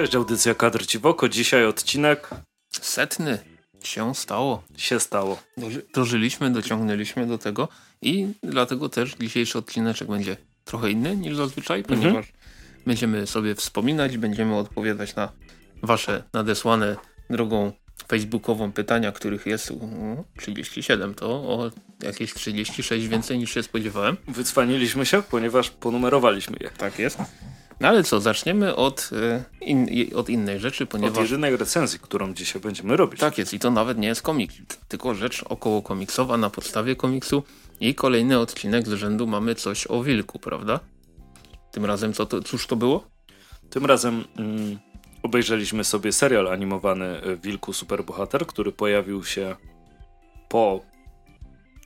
Cześć, audycja Kadr Ci w oko. Dzisiaj odcinek... Setny. Się stało. Się stało. Dożyliśmy, dociągnęliśmy do tego i dlatego też dzisiejszy odcineczek będzie trochę inny niż zazwyczaj, mhm. ponieważ będziemy sobie wspominać, będziemy odpowiadać na wasze nadesłane drogą facebookową pytania, których jest 37, to o jakieś 36 więcej niż się spodziewałem. Wycwaniliśmy się, ponieważ ponumerowaliśmy je. Tak jest. No ale co, zaczniemy od, e, in, od innej rzeczy, ponieważ... Od jedynej recenzji, którą dzisiaj będziemy robić. Tak jest i to nawet nie jest komiks, tylko rzecz około komiksowa na podstawie komiksu i kolejny odcinek z rzędu mamy coś o wilku, prawda? Tym razem co to, cóż to było? Tym razem mm, obejrzeliśmy sobie serial animowany e, Wilku Superbohater, który pojawił się po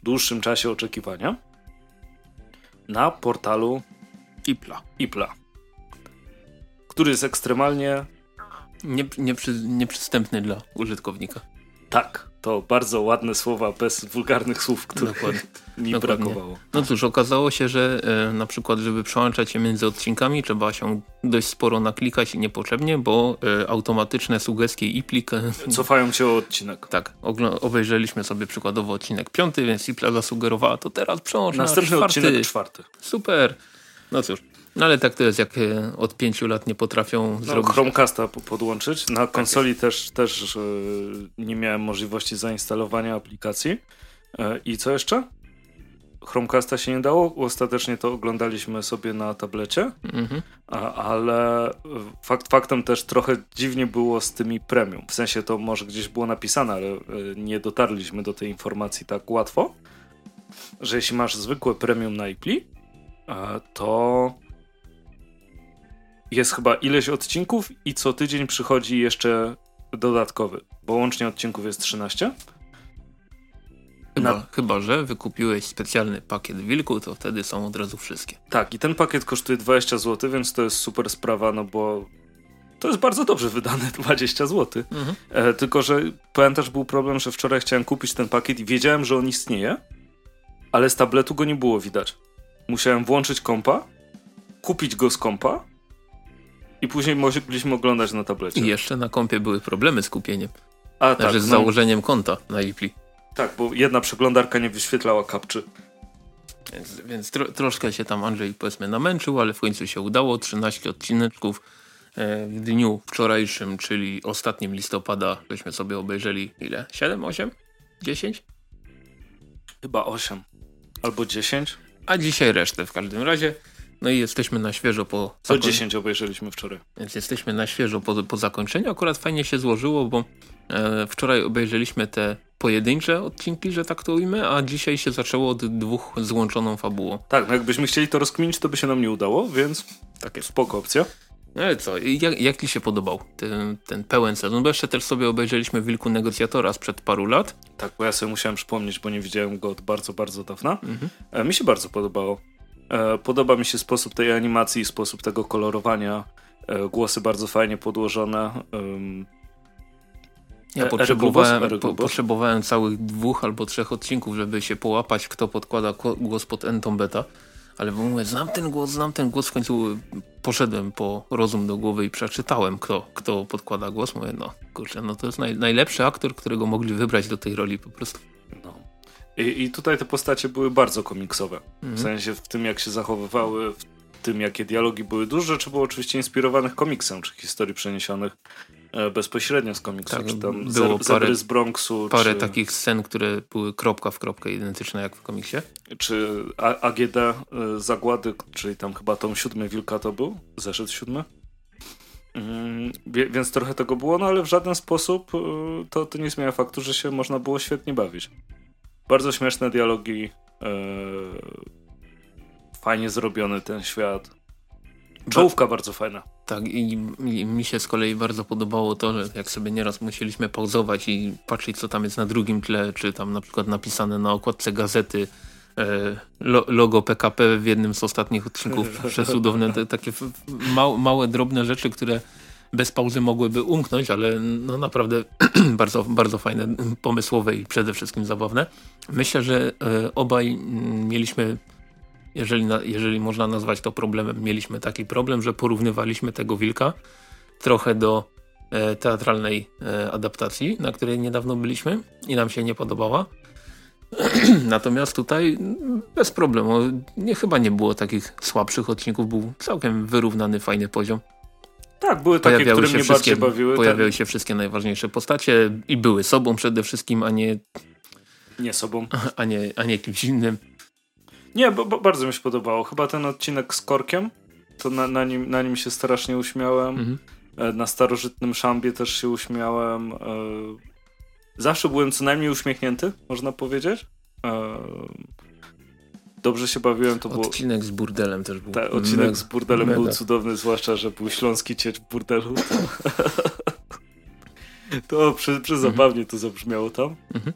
dłuższym czasie oczekiwania na portalu Ipla. Ipla który jest ekstremalnie... Nie, nieprzy, nieprzystępny dla użytkownika. Tak, to bardzo ładne słowa bez wulgarnych słów, których Dokładnie. mi Dokładnie. brakowało. No cóż, okazało się, że e, na przykład, żeby przełączać się między odcinkami, trzeba się dość sporo naklikać i niepotrzebnie, bo e, automatyczne sugestie i plik... Cofają cię o odcinek. Tak, obejrzeliśmy sobie przykładowo odcinek piąty, więc Ipla zasugerowała, to teraz przełącz Następny na czwarty. odcinek czwarty. Super. No cóż, no ale tak to jest, jak e, od pięciu lat nie potrafią no, zrobić. Chromecasta podłączyć. Na tak konsoli też, też nie miałem możliwości zainstalowania aplikacji. E, I co jeszcze? Chromecasta się nie dało. Ostatecznie to oglądaliśmy sobie na tablecie, mhm. ale fakt faktem też trochę dziwnie było z tymi premium. W sensie to może gdzieś było napisane, ale e, nie dotarliśmy do tej informacji tak łatwo, że jeśli masz zwykłe premium na Ipli, to jest chyba ileś odcinków i co tydzień przychodzi jeszcze dodatkowy, bo łącznie odcinków jest 13. Chyba, Na... chyba, że wykupiłeś specjalny pakiet wilku, to wtedy są od razu wszystkie. Tak, i ten pakiet kosztuje 20 zł, więc to jest super sprawa, no bo to jest bardzo dobrze wydane 20 zł. Mhm. E, tylko, że pamiętasz, był problem, że wczoraj chciałem kupić ten pakiet i wiedziałem, że on istnieje, ale z tabletu go nie było widać. Musiałem włączyć kompa, kupić go z kompa i później mogliśmy oglądać na tablecie. I jeszcze na kompie były problemy z kupieniem. A znaczy tak. z no. założeniem konta na IPLI. Tak, bo jedna przeglądarka nie wyświetlała kapczy. Więc, więc tro, troszkę się tam Andrzej powiedzmy namęczył, ale w końcu się udało. 13 odcineczków e, w dniu wczorajszym, czyli ostatnim listopada, żeśmy sobie obejrzeli ile? 7, 8? 10? Chyba 8 albo 10. A dzisiaj resztę w każdym razie. No i jesteśmy na świeżo po... Co 10 obejrzeliśmy wczoraj. Więc jesteśmy na świeżo po, po zakończeniu. Akurat fajnie się złożyło, bo e, wczoraj obejrzeliśmy te pojedyncze odcinki, że tak to ujmę, a dzisiaj się zaczęło od dwóch złączoną fabułą. Tak, no jakbyśmy chcieli to rozkminić, to by się nam nie udało, więc takie spoko opcja. No ale co, jak, jak ci się podobał ten, ten pełen sezon? Bo jeszcze też sobie obejrzeliśmy Wilku Negocjatora sprzed paru lat. Tak, bo ja sobie musiałem przypomnieć, bo nie widziałem go od bardzo, bardzo dawna. Mhm. E, mi się bardzo podobało. E, podoba mi się sposób tej animacji, sposób tego kolorowania. E, głosy bardzo fajnie podłożone. Ja potrzebowałem, po, potrzebowałem całych dwóch albo trzech odcinków, żeby się połapać, kto podkłada głos pod Entom Beta. Ale mówię, znam ten głos, znam ten głos. W końcu poszedłem po rozum do głowy i przeczytałem, kto, kto podkłada głos. Mówię, no kurczę, no to jest naj, najlepszy aktor, którego mogli wybrać do tej roli po prostu. I, I, tutaj te postacie były bardzo komiksowe. Mhm. W sensie w tym, jak się zachowywały, w tym, jakie dialogi były. Dużo rzeczy było oczywiście inspirowanych komiksem, czy historii przeniesionych e, bezpośrednio z komiksu, tak, czy tam było parę, z Bronxu. Parę czy... takich scen, które były kropka w kropkę identyczne jak w komiksie. Czy AGD e, Zagłady, czyli tam chyba tom siódmy Wilka to był? Zeszyt siódmy? Mm, więc trochę tego było, no ale w żaden sposób e, to, to nie zmienia faktu, że się można było świetnie bawić. Bardzo śmieszne dialogi. E, fajnie zrobiony ten świat. Czołówka bardzo fajna. Tak i, i, mi się z kolei bardzo podobało to, że jak sobie nieraz musieliśmy pauzować i patrzeć co tam jest na drugim tle, czy tam na przykład napisane na okładce gazety e, lo, logo PKP w jednym z ostatnich odcinków przesudowne, te, takie ma, małe, drobne rzeczy, które bez pauzy mogłyby umknąć, ale no naprawdę bardzo, bardzo fajne, pomysłowe i przede wszystkim zabawne. Myślę, że e, obaj mieliśmy, jeżeli, jeżeli można nazwać to problemem, mieliśmy taki problem, że porównywaliśmy tego wilka trochę do e, teatralnej e, adaptacji, na której niedawno byliśmy i nam się nie podobała. Natomiast tutaj bez problemu. Nie, chyba nie było takich słabszych odcinków. Był całkiem wyrównany, fajny poziom. Tak, były takie, pojawiały które mnie bardziej bawiły. Pojawiały tak. się wszystkie najważniejsze postacie i były sobą przede wszystkim, a nie... Nie sobą. A nie, a nie kimś innym. Nie, bo, bo bardzo mi się podobało. Chyba ten odcinek z Korkiem, to na, na, nim, na nim się strasznie uśmiałem. Mhm. E, na starożytnym szambie też się uśmiałem. E, zawsze byłem co najmniej uśmiechnięty, można powiedzieć. E, dobrze się bawiłem. To odcinek było... z burdelem też był. Tak, odcinek mega, z burdelem mega. był cudowny, zwłaszcza, że był śląski ciecz w burdelu. to przy, przy mhm. zabawnie to zabrzmiało tam. Mhm.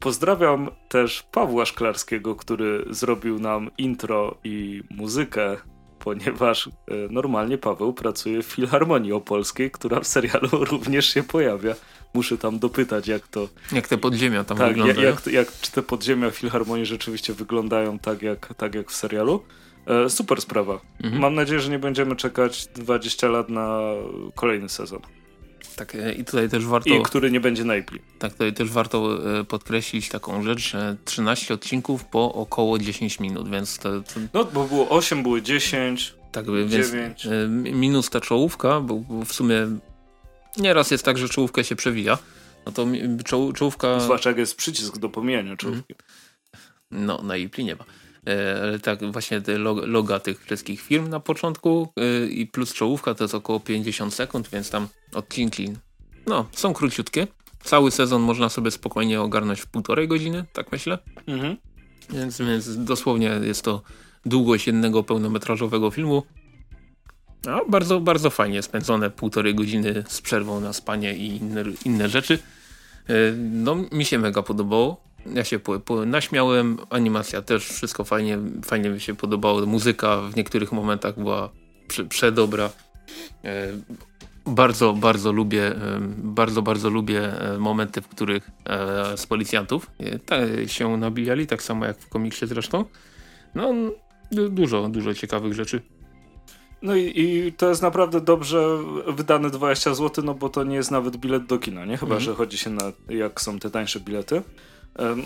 Pozdrawiam też Pawła Szklarskiego, który zrobił nam intro i muzykę, ponieważ e, normalnie Paweł pracuje w Filharmonii Opolskiej, która w serialu również się pojawia. Muszę tam dopytać, jak to... Jak te podziemia tam tak, wyglądają. Jak, jak, czy te podziemia w Filharmonii rzeczywiście wyglądają tak jak, tak jak w serialu. E, super sprawa. Mhm. Mam nadzieję, że nie będziemy czekać 20 lat na kolejny sezon. Tak, e, i tutaj też warto... I który nie będzie najpli. Tak, tutaj też warto e, podkreślić taką rzecz, że 13 odcinków po około 10 minut, więc to... to... No, bo było 8, było 10, tak, 9. Więc, e, minus ta czołówka, bo w sumie nieraz jest tak, że czołówka się przewija. No to czoł, czołówka... Zwłaszcza jak jest przycisk do pomijania czołówki. No, na Ipli nie ma. Ale tak właśnie te loga tych wszystkich firm na początku i plus czołówka to jest około 50 sekund, więc tam odcinki no, są króciutkie. Cały sezon można sobie spokojnie ogarnąć w półtorej godziny, tak myślę. Mhm. Więc, więc dosłownie jest to długość jednego pełnometrażowego filmu. A bardzo, bardzo fajnie spędzone półtorej godziny z przerwą na spanie i inne, inne rzeczy. No, mi się mega podobało. Ja się po, po, naśmiałem, animacja też, wszystko fajnie, fajnie mi się podobało. Muzyka w niektórych momentach była prze, przedobra. E, bardzo, bardzo lubię, bardzo, bardzo lubię e, momenty, w których e, z policjantów się nabijali, tak samo jak w komiksie zresztą. No, dużo, dużo ciekawych rzeczy. No i, i, to jest naprawdę dobrze wydane 20 zł, no bo to nie jest nawet bilet do kina, nie? Chyba, mhm. że chodzi się na jak są te tańsze bilety.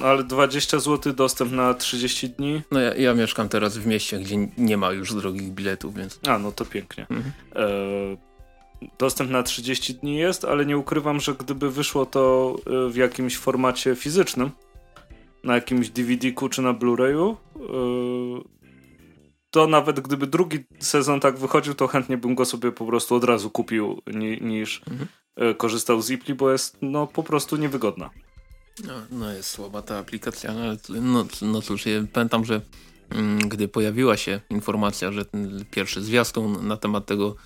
Ale 20 zł dostęp na 30 dni. No ja, ja, mieszkam teraz w mieście, gdzie nie ma już drogich biletów, więc. A, no to pięknie. Mhm. E, dostęp na 30 dni jest, ale nie ukrywam, że gdyby wyszło to e, w jakimś formacie fizycznym, na jakimś DVD-ku czy na Blu-rayu, e, to nawet gdyby drugi sezon tak wychodził, to chętnie bym go sobie po prostu od razu kupił niż mhm. korzystał z Ipli, bo jest no po prostu niewygodna. No, no jest słaba ta aplikacja, no, no, no cóż, ja pamiętam, że mm, gdy pojawiła się informacja, że ten pierwszy zwiastun na temat tego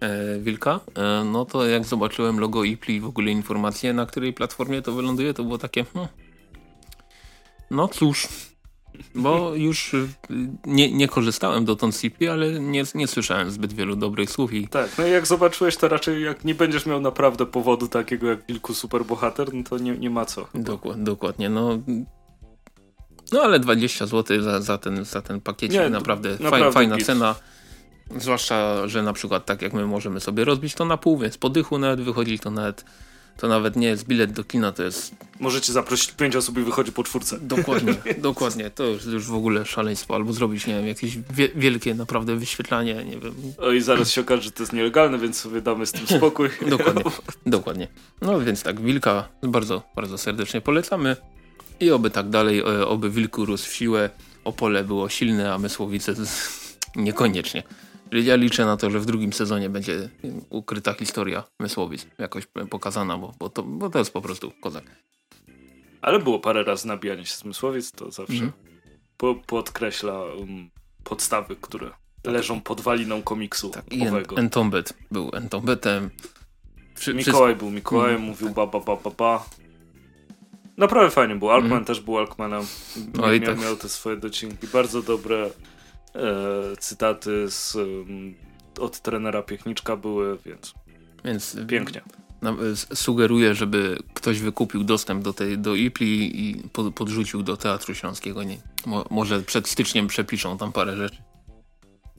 e, wilka, e, no to jak zobaczyłem logo Ipli i w ogóle informacje, na której platformie to wyląduje, to było takie, hmm, no cóż, bo już y, nie, nie korzystałem dotąd z CP, ale nie, nie słyszałem zbyt wielu dobrych słów. I... Tak, no i jak zobaczyłeś to raczej jak nie będziesz miał naprawdę powodu takiego jak Wilku Superbohater, no to nie, nie ma co. Dokładnie, dokładnie, no... No ale 20 zł za, za, ten, za ten pakiecik nie, naprawdę, naprawdę fajna cena. Zwłaszcza, że na przykład tak jak my możemy sobie rozbić to na pół, więc po dychu nawet wychodzi to nawet to nawet nie jest bilet do kina, to jest... Możecie zaprosić pięć osób i wychodzi po czwórce. Dokładnie, dokładnie. To jest już w ogóle szaleństwo. Albo zrobić, nie wiem, jakieś wie wielkie naprawdę wyświetlanie, nie wiem. O i zaraz się okaże, że to jest nielegalne, więc sobie damy z tym spokój. dokładnie, dokładnie. No więc tak, Wilka bardzo, bardzo serdecznie polecamy. I oby tak dalej, e, oby Wilku rósł w siłę, Opole było silne, a Mysłowice niekoniecznie. Ja liczę na to, że w drugim sezonie będzie ukryta historia Mysłowic jakoś pokazana, bo, bo, to, bo to jest po prostu kozak. Ale było parę razy nabijanie się z Mysłowic, to zawsze mm. po, podkreśla um, podstawy, które tak. leżą pod waliną komiksu tak, owego. Entombed był Entombetem. Przy, Mikołaj był Mikołajem, mm, mówił ba, ba, ba, ba, ba. Naprawdę fajnie był. Alkman mm. też był Alkmanem. Miał, no tak. miał te swoje docinki. Bardzo dobre cytaty z, od trenera Piechniczka były, więc, więc pięknie. Sugeruję, żeby ktoś wykupił dostęp do, tej, do IPLI i podrzucił do Teatru Śląskiego. Nie, mo, może przed styczniem przepiszą tam parę rzeczy.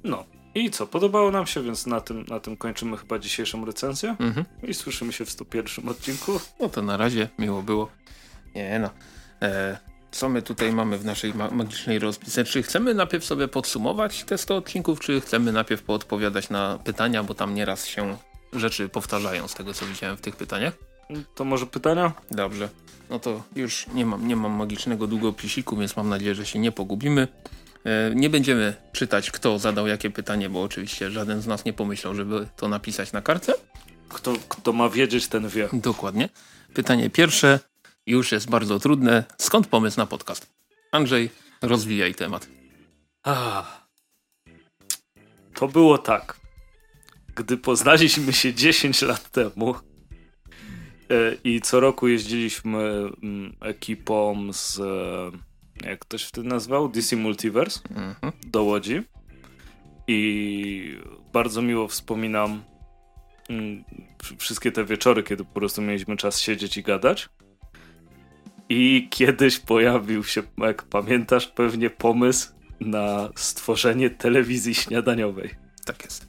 No, I co, podobało nam się, więc na tym, na tym kończymy chyba dzisiejszą recenzję. Mhm. I słyszymy się w 101 odcinku. No to na razie, miło było. Nie no. E, co my tutaj mamy w naszej ma magicznej rozpisce? Czy chcemy najpierw sobie podsumować te 100 odcinków, czy chcemy najpierw poodpowiadać na pytania, bo tam nieraz się rzeczy powtarzają z tego, co widziałem w tych pytaniach? To może pytania? Dobrze. No to już nie mam, nie mam magicznego długopisiku, więc mam nadzieję, że się nie pogubimy. E, nie będziemy czytać, kto zadał jakie pytanie, bo oczywiście żaden z nas nie pomyślał, żeby to napisać na kartce. Kto, kto ma wiedzieć, ten wie. Dokładnie. Pytanie pierwsze już jest bardzo trudne. Skąd pomysł na podcast? Andrzej, rozwijaj temat. Ah. To było tak. Gdy poznaliśmy się 10 lat temu e, i co roku jeździliśmy mm, ekipą z jak ktoś wtedy nazwał, DC Multiverse mhm. do Łodzi. I bardzo miło wspominam mm, wszystkie te wieczory, kiedy po prostu mieliśmy czas siedzieć i gadać. I kiedyś pojawił się, jak pamiętasz, pewnie pomysł na stworzenie telewizji śniadaniowej. Tak jest.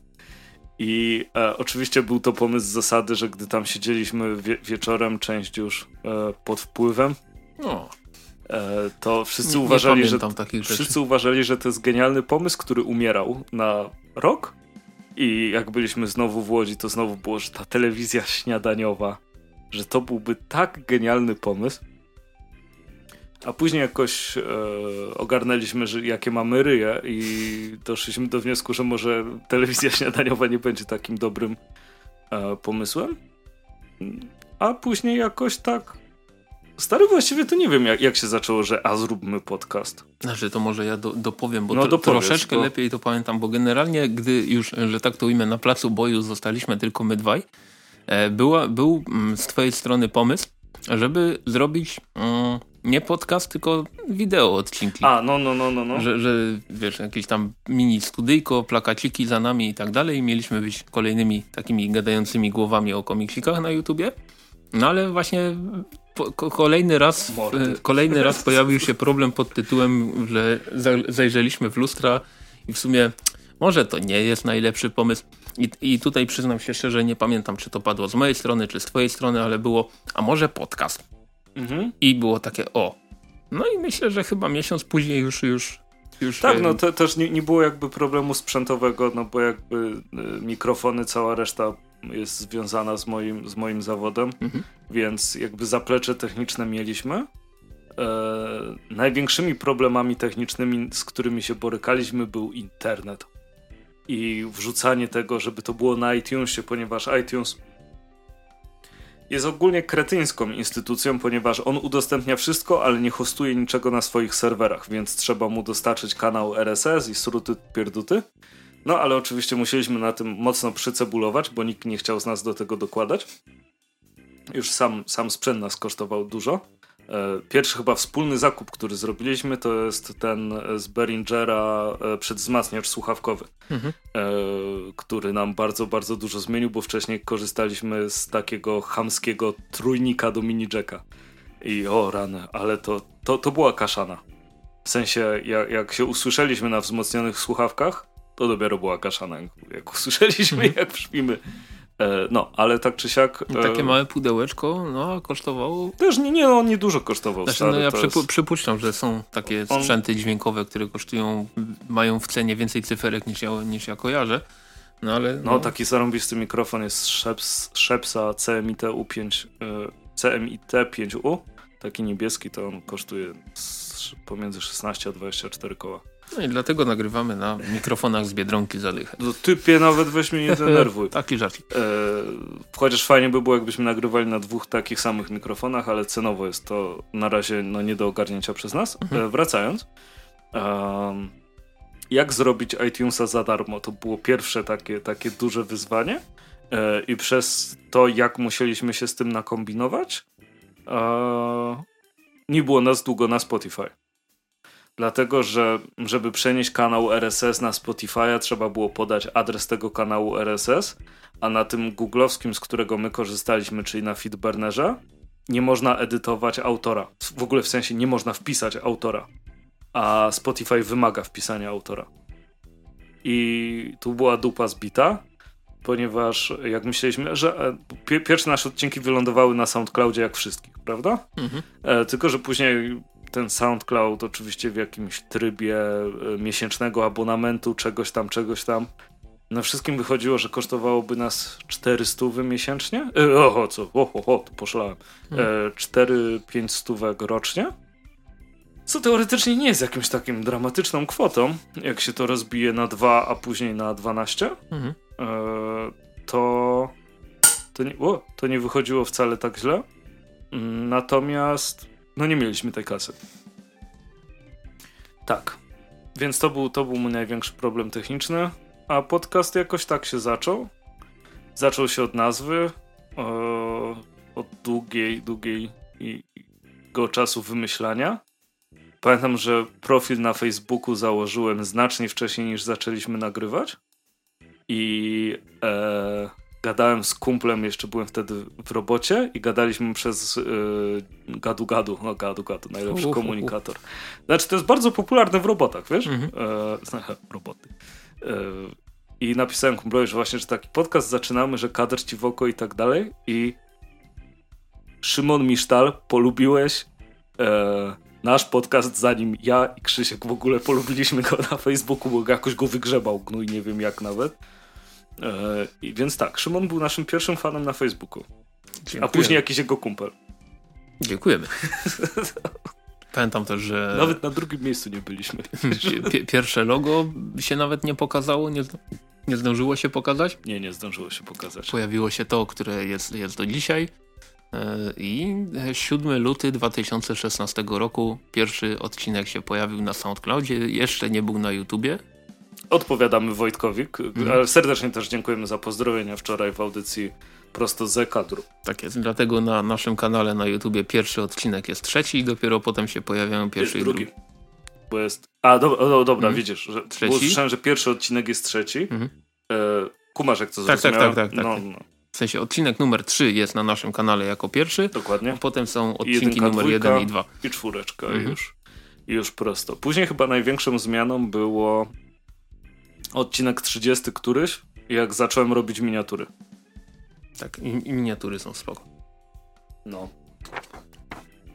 I e, oczywiście był to pomysł z zasady, że gdy tam siedzieliśmy wie wieczorem, część już e, pod wpływem, no. E, to wszyscy nie, uważali, nie że wszyscy uważali, że to jest genialny pomysł, który umierał na rok. I jak byliśmy znowu w Łodzi, to znowu było, że ta telewizja śniadaniowa, że to byłby tak genialny pomysł. A później jakoś e, ogarnęliśmy, że jakie mamy ryje i doszliśmy do wniosku, że może telewizja śniadaniowa nie będzie takim dobrym e, pomysłem. A później jakoś tak Stary, właściwie to nie wiem, jak, jak się zaczęło, że a zróbmy podcast. Znaczy, to może ja do, dopowiem, bo no, troszeczkę bo... lepiej to pamiętam, bo generalnie, gdy już, że tak to ujmę, na placu boju zostaliśmy tylko my dwaj, e, była, był mm, z twojej strony pomysł, żeby zrobić mm, nie podcast, tylko wideo odcinki. A, no, no, no, no. no. Że, że wiesz, jakieś tam mini studyjko, plakaciki za nami i tak dalej. Mieliśmy być kolejnymi takimi gadającymi głowami o komiksikach na YouTubie. No ale właśnie po, kolejny raz, kolejny raz pojawił się problem pod tytułem, że zajrzeliśmy w lustra i w sumie może to nie jest najlepszy pomysł. I, I tutaj przyznam się szczerze, nie pamiętam, czy to padło z mojej strony, czy z twojej strony, ale było, a może podcast. Mhm. I było takie, o. No i myślę, że chyba miesiąc później już, już już tak, no to też nie, nie było jakby problemu sprzętowego, no bo jakby y, mikrofony, cała reszta jest związana z moim, z moim zawodem, mhm. więc jakby zaplecze techniczne mieliśmy. E, największymi problemami technicznymi, z którymi się borykaliśmy, był internet. I wrzucanie tego, żeby to było na iTunesie, ponieważ iTunes jest ogólnie kretyńską instytucją, ponieważ on udostępnia wszystko, ale nie hostuje niczego na swoich serwerach, więc trzeba mu dostarczyć kanał RSS i sruty pierduty. No ale oczywiście musieliśmy na tym mocno przycebulować, bo nikt nie chciał z nas do tego dokładać. Już sam, sam sprzęt nas kosztował dużo. E, pierwszy chyba wspólny zakup, który zrobiliśmy, to jest ten z Behringera e, przedwzmacniacz słuchawkowy, mhm. E, który nam bardzo, bardzo dużo zmienił, bo wcześniej korzystaliśmy z takiego chamskiego trójnika do mini jacka. I o rany, ale to, to, to była kaszana. W sensie, jak, jak się usłyszeliśmy na wzmocnionych słuchawkach, to dopiero była kaszana, jak usłyszeliśmy, mhm. jak brzmimy. E, no, ale tak czy siak... E, takie małe pudełeczko, no, kosztowało... Też nie, nie, no, on niedużo kosztował. Znaczy, no ja przypu jest... przypuszczam, że są takie on... sprzęty dźwiękowe, które kosztują, mają w cenie więcej cyferek niż ja, niż ja kojarzę. No, ale, no. no taki zarąbisty mikrofon jest Sheps, Shepsa CMIT U5, CMIT 5U. Taki niebieski, to on kosztuje pomiędzy 16 a 24 koła. No i dlatego nagrywamy na mikrofonach z Biedronki Zadychę. No typie nawet weź mnie nie denerwuj. Taki żarcik. E, chociaż fajnie by było, jakbyśmy nagrywali na dwóch takich samych mikrofonach, ale cenowo jest to na razie no, nie do ogarnięcia przez nas. Mhm. E, wracając. E, jak zrobić iTunesa za darmo? To było pierwsze takie, takie duże wyzwanie. E, I przez to, jak musieliśmy się z tym nakombinować, e, nie było nas długo na Spotify. Dlatego, że żeby przenieść kanał RSS na Spotify'a trzeba było podać adres tego kanału RSS, a na tym googlowskim, z którego my korzystaliśmy, czyli na Feedburnerze, nie można edytować autora. W ogóle w sensie nie można wpisać autora, a Spotify wymaga wpisania autora. i tu była dupa zbita, ponieważ jak myśleliśmy, że e, pierwsze nasze odcinki wylądowały na SoundCloudzie jak wszystkich, prawda? Mhm. E, tylko, że później ten SoundCloud oczywiście w jakimś trybie e, miesięcznego abonamentu, czegoś tam, czegoś tam. Na wszystkim wychodziło, że kosztowałoby nas 400 miesięcznie. E, oho, co? Oho, oho, tu poszlałem. E, 4-5 stówek rocznie. Co teoretycznie nie jest jakimś takim dramatyczną kwotą, jak się to rozbije na 2, a później na 12. Mhm. E, to, to, nie, o, to nie wychodziło wcale tak źle. Mm, natomiast no nie mieliśmy tej kasy. Tak. Więc to był, to był mój największy problem techniczny. A podcast jakoś tak się zaczął. Zaczął się od nazwy, o, od długiej, długiej go czasu wymyślania. Pamiętam, że profil na Facebooku założyłem znacznie wcześniej niż zaczęliśmy nagrywać. I e, gadałem z kumplem, jeszcze byłem wtedy w robocie i gadaliśmy przez yy, gadu gadu, no gadu gadu, najlepszy uh, komunikator. Znaczy to jest bardzo popularne w robotach, wiesz? -hmm. e, roboty. E, I napisałem kumplowi, że właśnie, że taki podcast zaczynamy, że kadr ci w oko i tak dalej i Szymon Misztal, polubiłeś e, nasz podcast, zanim ja i Krzysiek w ogóle polubiliśmy go na Facebooku, bo jakoś go wygrzebał gnój, nie wiem jak nawet. I więc tak, Szymon był naszym pierwszym fanem na Facebooku. Dziękujemy. A później jakiś jego kumpel. Dziękujemy. Pamiętam też, że. Nawet na drugim miejscu nie byliśmy. Pierwsze logo się nawet nie pokazało, nie, nie zdążyło się pokazać. Nie, nie zdążyło się pokazać. Pojawiło się to, które jest, jest do dzisiaj. E, I 7 luty 2016 roku pierwszy odcinek się pojawił na SoundCloudzie. Jeszcze nie był na YouTubie. Odpowiadamy Wojtkowi, mhm. serdecznie też dziękujemy za pozdrowienia wczoraj w audycji prosto z kadru. Tak jest, dlatego na naszym kanale na YouTubie pierwszy odcinek jest trzeci i dopiero potem się pojawiają pierwszy jest i drugi. Bo jest... A, do, do, dobra, mhm. widzisz, że, trzeci? bo słyszałem, że pierwszy odcinek jest trzeci. Mhm. E, jak to tak, tak, tak, tak, tak, no, no. W sensie odcinek numer 3 jest na naszym kanale jako pierwszy. Dokładnie. A potem są odcinki numer 1 i 2. I czwóreczka mhm. już. I już prosto. Później chyba największą zmianą było odcinek 30 któryś, jak zacząłem robić miniatury. Tak, i, i miniatury są spoko. No.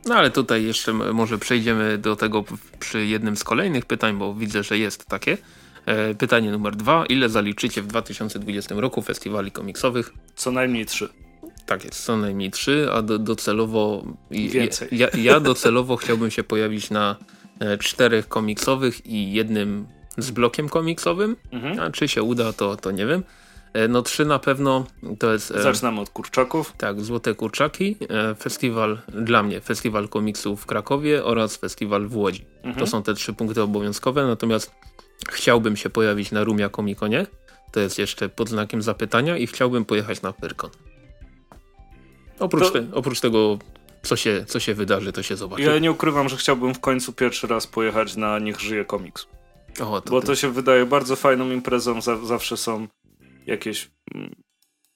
No ale tutaj jeszcze może przejdziemy do tego przy jednym z kolejnych pytań, bo widzę, że jest takie. E, pytanie numer dwa. Ile zaliczycie w 2020 roku festiwali komiksowych? Co najmniej trzy. Tak jest, co najmniej trzy, a do, docelowo... Więcej. Ja, ja docelowo chciałbym się pojawić na e, czterech komiksowych i jednym z blokiem komiksowym. Mhm. A czy się uda, to, to nie wiem. E, no trzy na pewno to jest... E, Zaczynamy od kurczaków. Tak, Złote Kurczaki, e, festiwal dla mnie, festiwal komiksów w Krakowie oraz festiwal w Łodzi. Mhm. To są te trzy punkty obowiązkowe, natomiast chciałbym się pojawić na Rumia Komikonie. To jest jeszcze pod znakiem zapytania i chciałbym pojechać na Pyrkon. Oprócz, to... te, oprócz tego, co się, co się wydarzy, to się zobaczy. Ja nie ukrywam, że chciałbym w końcu pierwszy raz pojechać na Niech żyje komiks. O, to Bo ty. to się wydaje bardzo fajną imprezą, zawsze są jakieś mm,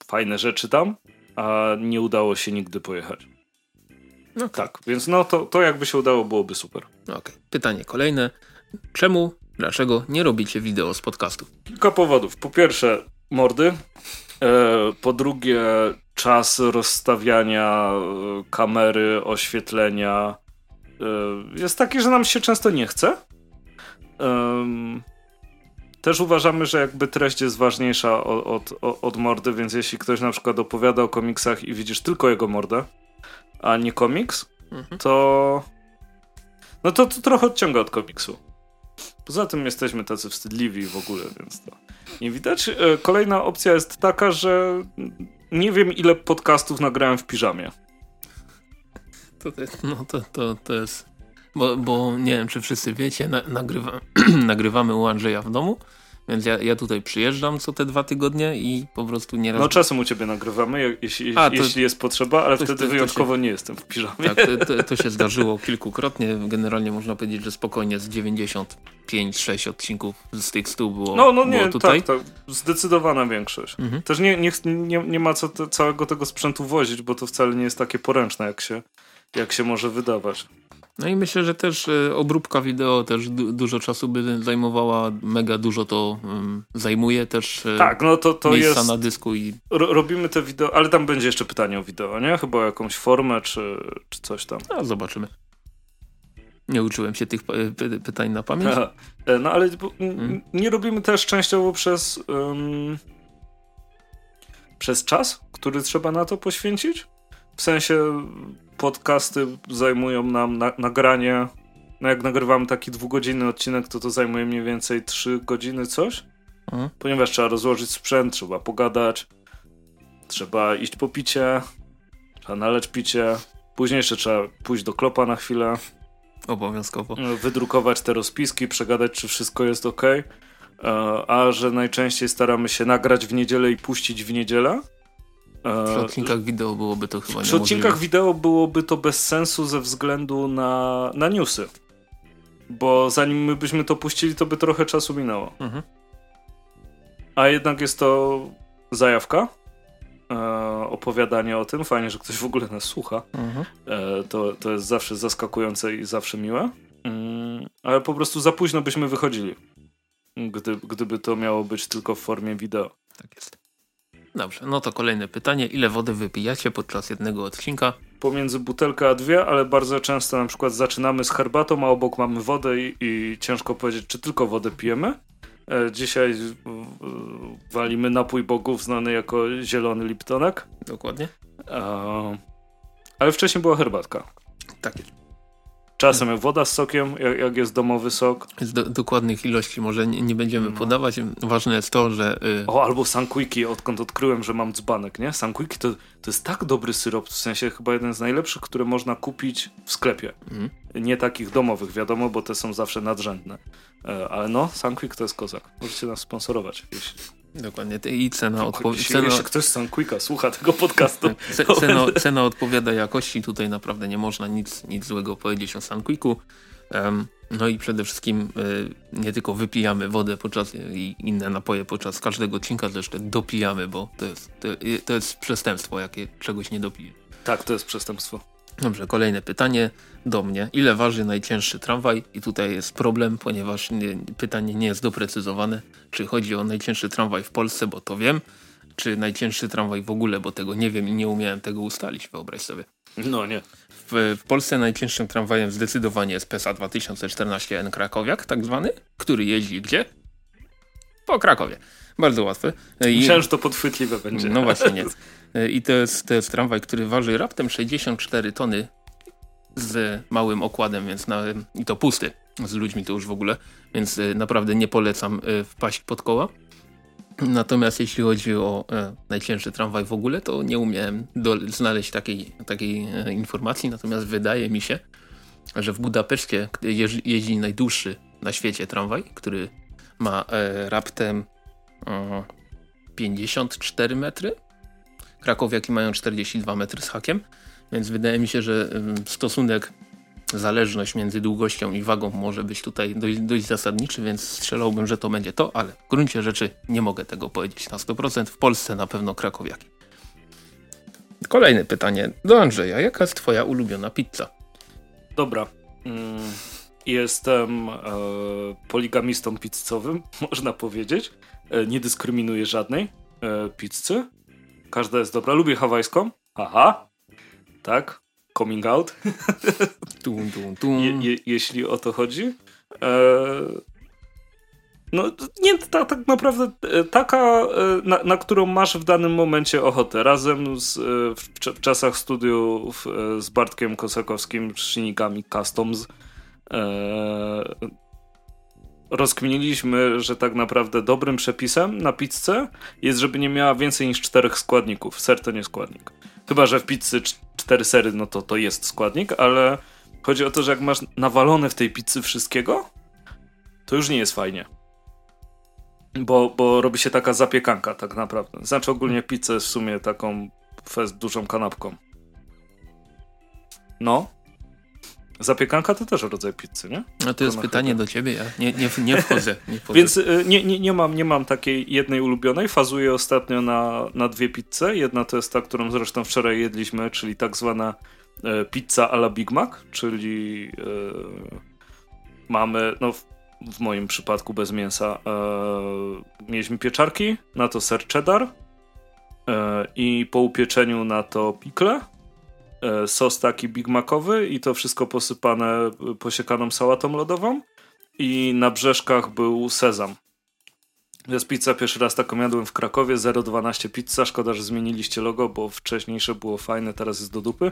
fajne rzeczy tam, a nie udało się nigdy pojechać. Okay. Tak, więc no to, to jakby się udało, byłoby super. Okay. Pytanie kolejne. Czemu, dlaczego nie robicie wideo z podcastu? Kilka powodów. Po pierwsze, mordy. E, po drugie, czas rozstawiania e, kamery, oświetlenia e, jest taki, że nam się często nie chce. Też uważamy, że jakby treść jest ważniejsza od, od, od mordy, więc jeśli ktoś na przykład opowiada o komiksach i widzisz tylko jego mordę, a nie komiks, mhm. to no to, to trochę odciąga od komiksu. Poza tym jesteśmy tacy wstydliwi w ogóle, więc to nie widać. E, kolejna opcja jest taka, że nie wiem ile podcastów nagrałem w piżamie. To, no to, to, to jest bo, bo nie wiem, czy wszyscy wiecie, na, nagrywa, nagrywamy u Andrzeja w domu, więc ja, ja tutaj przyjeżdżam co te dwa tygodnie i po prostu nieraz... No czasem u ciebie nagrywamy, jeśli, A, to, jeśli jest potrzeba, ale to, wtedy to, wyjątkowo się, nie jestem w piżamie. Tak, to, się zdarzyło kilkukrotnie. Generalnie można powiedzieć, że spokojnie z 95-6 odcinków z tych stu było, no, no nie, było tutaj. Tak, tak, zdecydowana większość. Mhm. Też nie, nie, nie, nie ma co te, całego tego sprzętu wozić, bo to wcale nie jest takie poręczne, jak się, jak się może wydawać. No i myślę, że też e, obróbka wideo też du dużo czasu by zajmowała, mega dużo to zajmuje też e, tak, no to, to miejsca jest, na dysku. i ro Robimy te wideo, ale tam będzie jeszcze pytanie o wideo, nie? Chyba o jakąś formę czy, czy coś tam. A zobaczymy. Nie uczyłem się tych py pytań na pamięć. Aha. E, no ale hmm. nie robimy też częściowo przez um, przez czas, który trzeba na to poświęcić. W sensie podcasty zajmują nam na, nagranie. No jak nagrywamy taki dwugodzinny odcinek, to to zajmuje mniej więcej trzy godziny coś. Mhm. Ponieważ trzeba rozłożyć sprzęt, trzeba pogadać, trzeba iść po picie, trzeba naleć picie. Później jeszcze trzeba pójść do klopa na chwilę. Obowiązkowo. Wydrukować te rozpiski, przegadać, czy wszystko jest ok. E, a że najczęściej staramy się nagrać w niedzielę i puścić w niedzielę, przy odcinkach wideo byłoby to chyba Przy odcinkach wideo byłoby to bez sensu ze względu na, na newsy. Bo zanim my byśmy to puścili, to by trochę czasu minęło. Mhm. A jednak jest to zajawka. E, opowiadanie o tym. Fajnie, że ktoś w ogóle nas słucha. Mhm. E, to, to jest zawsze zaskakujące i zawsze miłe. Mm, ale po prostu za późno byśmy wychodzili. Gdy, gdyby to miało być tylko w formie wideo. Tak jest. Dobrze, no to kolejne pytanie. Ile wody wypijacie podczas jednego odcinka? Pomiędzy butelkę a dwie, ale bardzo często na przykład zaczynamy z herbatą, a obok mamy wodę i, i ciężko powiedzieć, czy tylko wodę pijemy. E, dzisiaj walimy napój bogów znany jako zielony Liptonek. Dokładnie. E, ale wcześniej była herbatka. Tak jest. Czasem woda z sokiem, jak, jak jest domowy sok. Z do, dokładnych ilości może nie, nie będziemy no. podawać. Ważne jest to, że... Y... O, albo Sunquiki, odkąd odkryłem, że mam dzbanek, nie? Sunquiki to, to jest tak dobry syrop, w sensie chyba jeden z najlepszych, które można kupić w sklepie. Mm. Nie takich domowych, wiadomo, bo te są zawsze nadrzędne. E, ale no, Sunquick to jest kozak. Możecie nas sponsorować, jeśli... Dokładnie. I cena odpowiada. Cena... Jeszcze ktoś z Sunquicka słucha tego podcastu. cena, cena odpowiada jakości. Tutaj naprawdę nie można nic, nic złego powiedzieć o Sunquicku. Um, no i przede wszystkim y, nie tylko wypijamy wodę podczas i inne napoje podczas każdego odcinka, też dopijamy, bo to jest, to, to jest przestępstwo, jakie czegoś nie dopije. Tak, to jest przestępstwo. Dobrze, kolejne pytanie do mnie. Ile waży najcięższy tramwaj? I tutaj jest problem, ponieważ nie, pytanie nie jest doprecyzowane. Czy chodzi o najcięższy tramwaj w Polsce, bo to wiem, czy najcięższy tramwaj w ogóle, bo tego nie wiem i nie umiałem tego ustalić, wyobraź sobie. No nie. W, w Polsce najcięższym tramwajem zdecydowanie jest PESA 2014N Krakowiak, tak zwany, który jeździ gdzie? Po Krakowie. Bardzo łatwe. I... Myślałem, że to podchwytliwe będzie. No właśnie nie. I to jest, to jest tramwaj, który waży raptem 64 tony z małym okładem, więc na, i to pusty. Z ludźmi to już w ogóle, więc e, naprawdę nie polecam e, wpaść pod koła. Natomiast jeśli chodzi o e, najcięższy tramwaj w ogóle, to nie umiałem znaleźć takiej, takiej e, informacji, natomiast wydaje mi się, że w Budapeszcie jeździ, jeździ najdłuższy na świecie tramwaj, który ma e, raptem 54 metry. Krakowiaki mają 42 metry z hakiem, więc wydaje mi się, że stosunek, zależność między długością i wagą może być tutaj dość, dość zasadniczy, więc strzelałbym, że to będzie to, ale w gruncie rzeczy nie mogę tego powiedzieć na 100%. W Polsce na pewno krakowiaki. Kolejne pytanie do Andrzeja. Jaka jest twoja ulubiona pizza? Dobra. Mm, jestem e, poligamistą pizzowym, można powiedzieć. E, nie dyskryminuję żadnej e, pizzy. Każda jest dobra. Lubię hawajską. Aha. Tak. Coming out. Tum, tum, tum. Je, je, jeśli o to chodzi. E, no nie, ta, tak naprawdę e, taka, e, na, na, którą masz w danym momencie ochotę. Razem z, w, w czasach studiów z Bartkiem Kosakowskim, Shinigami Customs rozkminiliśmy, że tak naprawdę dobrym przepisem na pizzę jest, żeby nie miała więcej niż czterech składników. Ser to nie składnik. Chyba, że w pizzy cztery sery, no to to jest składnik, ale chodzi o to, że jak masz nawalone w tej pizzy wszystkiego, to już nie jest fajnie. Bo, bo robi się taka zapiekanka tak naprawdę. Znaczy ogólnie pizzę w sumie taką dużą kanapką. No, Zapiekanka to też rodzaj pizzy, nie? No to jest pytanie do ciebie, ja nie, nie, nie wchodzę. Nie. Więc y, nie, nie, nie, mam, nie mam takiej jednej ulubionej. Fazuję ostatnio na, na dwie pizze. Jedna to jest ta, którą zresztą wczoraj jedliśmy, czyli tak zwana e, pizza a la Big Mac, czyli e, mamy, no w, w, moim przypadku bez mięsa, e, mieliśmy pieczarki, na to ser cheddar i po upieczeniu na to pikle, sos taki Big Macowy i to wszystko posypane posiekaną sałatą lodową i na brzeszkach był sezam. Jest pizza, pierwszy raz taką jadłem w Krakowie, 012 pizza, szkoda, że zmieniliście logo, bo wcześniejsze było fajne, teraz jest do dupy.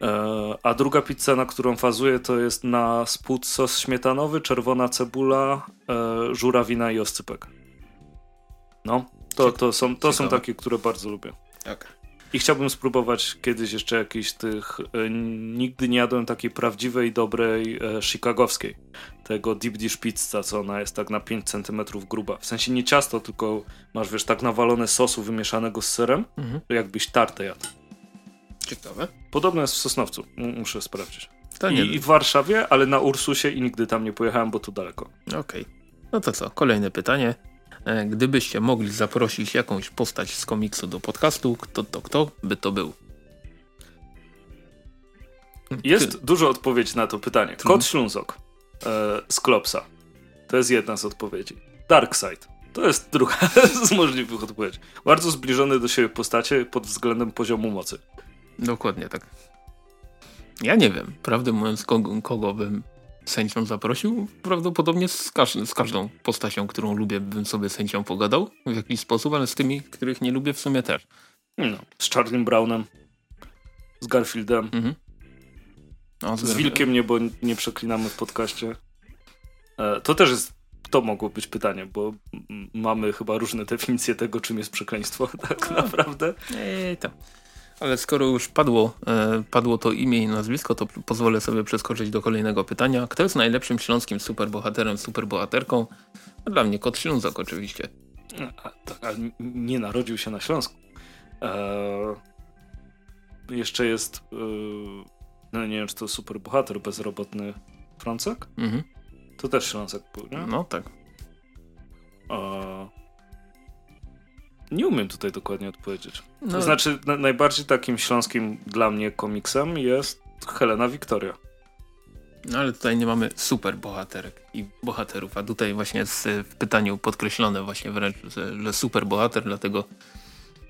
E, a druga pizza, na którą fazuję, to jest na spód sos śmietanowy, czerwona cebula, e, żurawina i oscypek. No, to, to, są, to są takie, które bardzo lubię. Tak. I chciałbym spróbować kiedyś jeszcze jakiejś tych. E, nigdy nie jadłem takiej prawdziwej, dobrej e, chicagowskiej. Tego deep dish pizza, co ona jest tak na 5 cm gruba. W sensie nie ciasto, tylko masz wiesz, tak nawalone sosu wymieszanego z serem, mhm. jakbyś tartę jadł. Ciekawe. Podobno jest w Sosnowcu. M muszę sprawdzić. To nie I, I, w Warszawie, ale na Ursusie i nigdy tam nie pojechałem, bo tu daleko. Okej. Okay. No to co, kolejne pytanie. E, gdybyście mogli zaprosić jakąś postać z komiksu do podcastu, kto to kto by to był? Jest Ty... dużo odpowiedzi na to pytanie. Kot Ślązok e, z Klopsa. To jest jedna z odpowiedzi. Darkseid. To jest druga z możliwych odpowiedzi. Bardzo zbliżone do siebie postacie pod względem poziomu mocy. Dokładnie tak. Ja nie wiem, prawdę mówiąc, kogo, kogo bym sędzią zaprosił. Prawdopodobnie z, każ z, każdą postacią, którą lubię, bym sobie sędzią pogadał w jakiś sposób, ale z tymi, których nie lubię w sumie też. No, z Charlie Brownem, z Garfieldem, mhm. no, z, z Wilkiem nie, bo nie przeklinamy w podcaście. E, to też jest, to mogło być pytanie, bo mamy chyba różne definicje tego, czym jest przekleństwo, tak no. naprawdę. Ej, tam. Ale skoro już padło, e, padło to imię i nazwisko, to pozwolę sobie przeskoczyć do kolejnego pytania. Kto jest najlepszym śląskim superbohaterem, superbohaterką? No, dla mnie Kot Ślązok oczywiście. A, tak, a nie narodził się na Śląsku. Eee, jeszcze jest, e, no nie wiem czy to superbohater, bezrobotny Francek? Mhm. To też Ślązek był, nie? No tak. Eee, nie umiem tutaj dokładnie odpowiedzieć. No. To znaczy, na, najbardziej takim śląskim dla mnie komiksem jest Helena Wiktoria. No ale tutaj nie mamy super bohaterek i bohaterów, a tutaj właśnie jest w pytaniu podkreślone właśnie wręcz, że, że super bohater, dlatego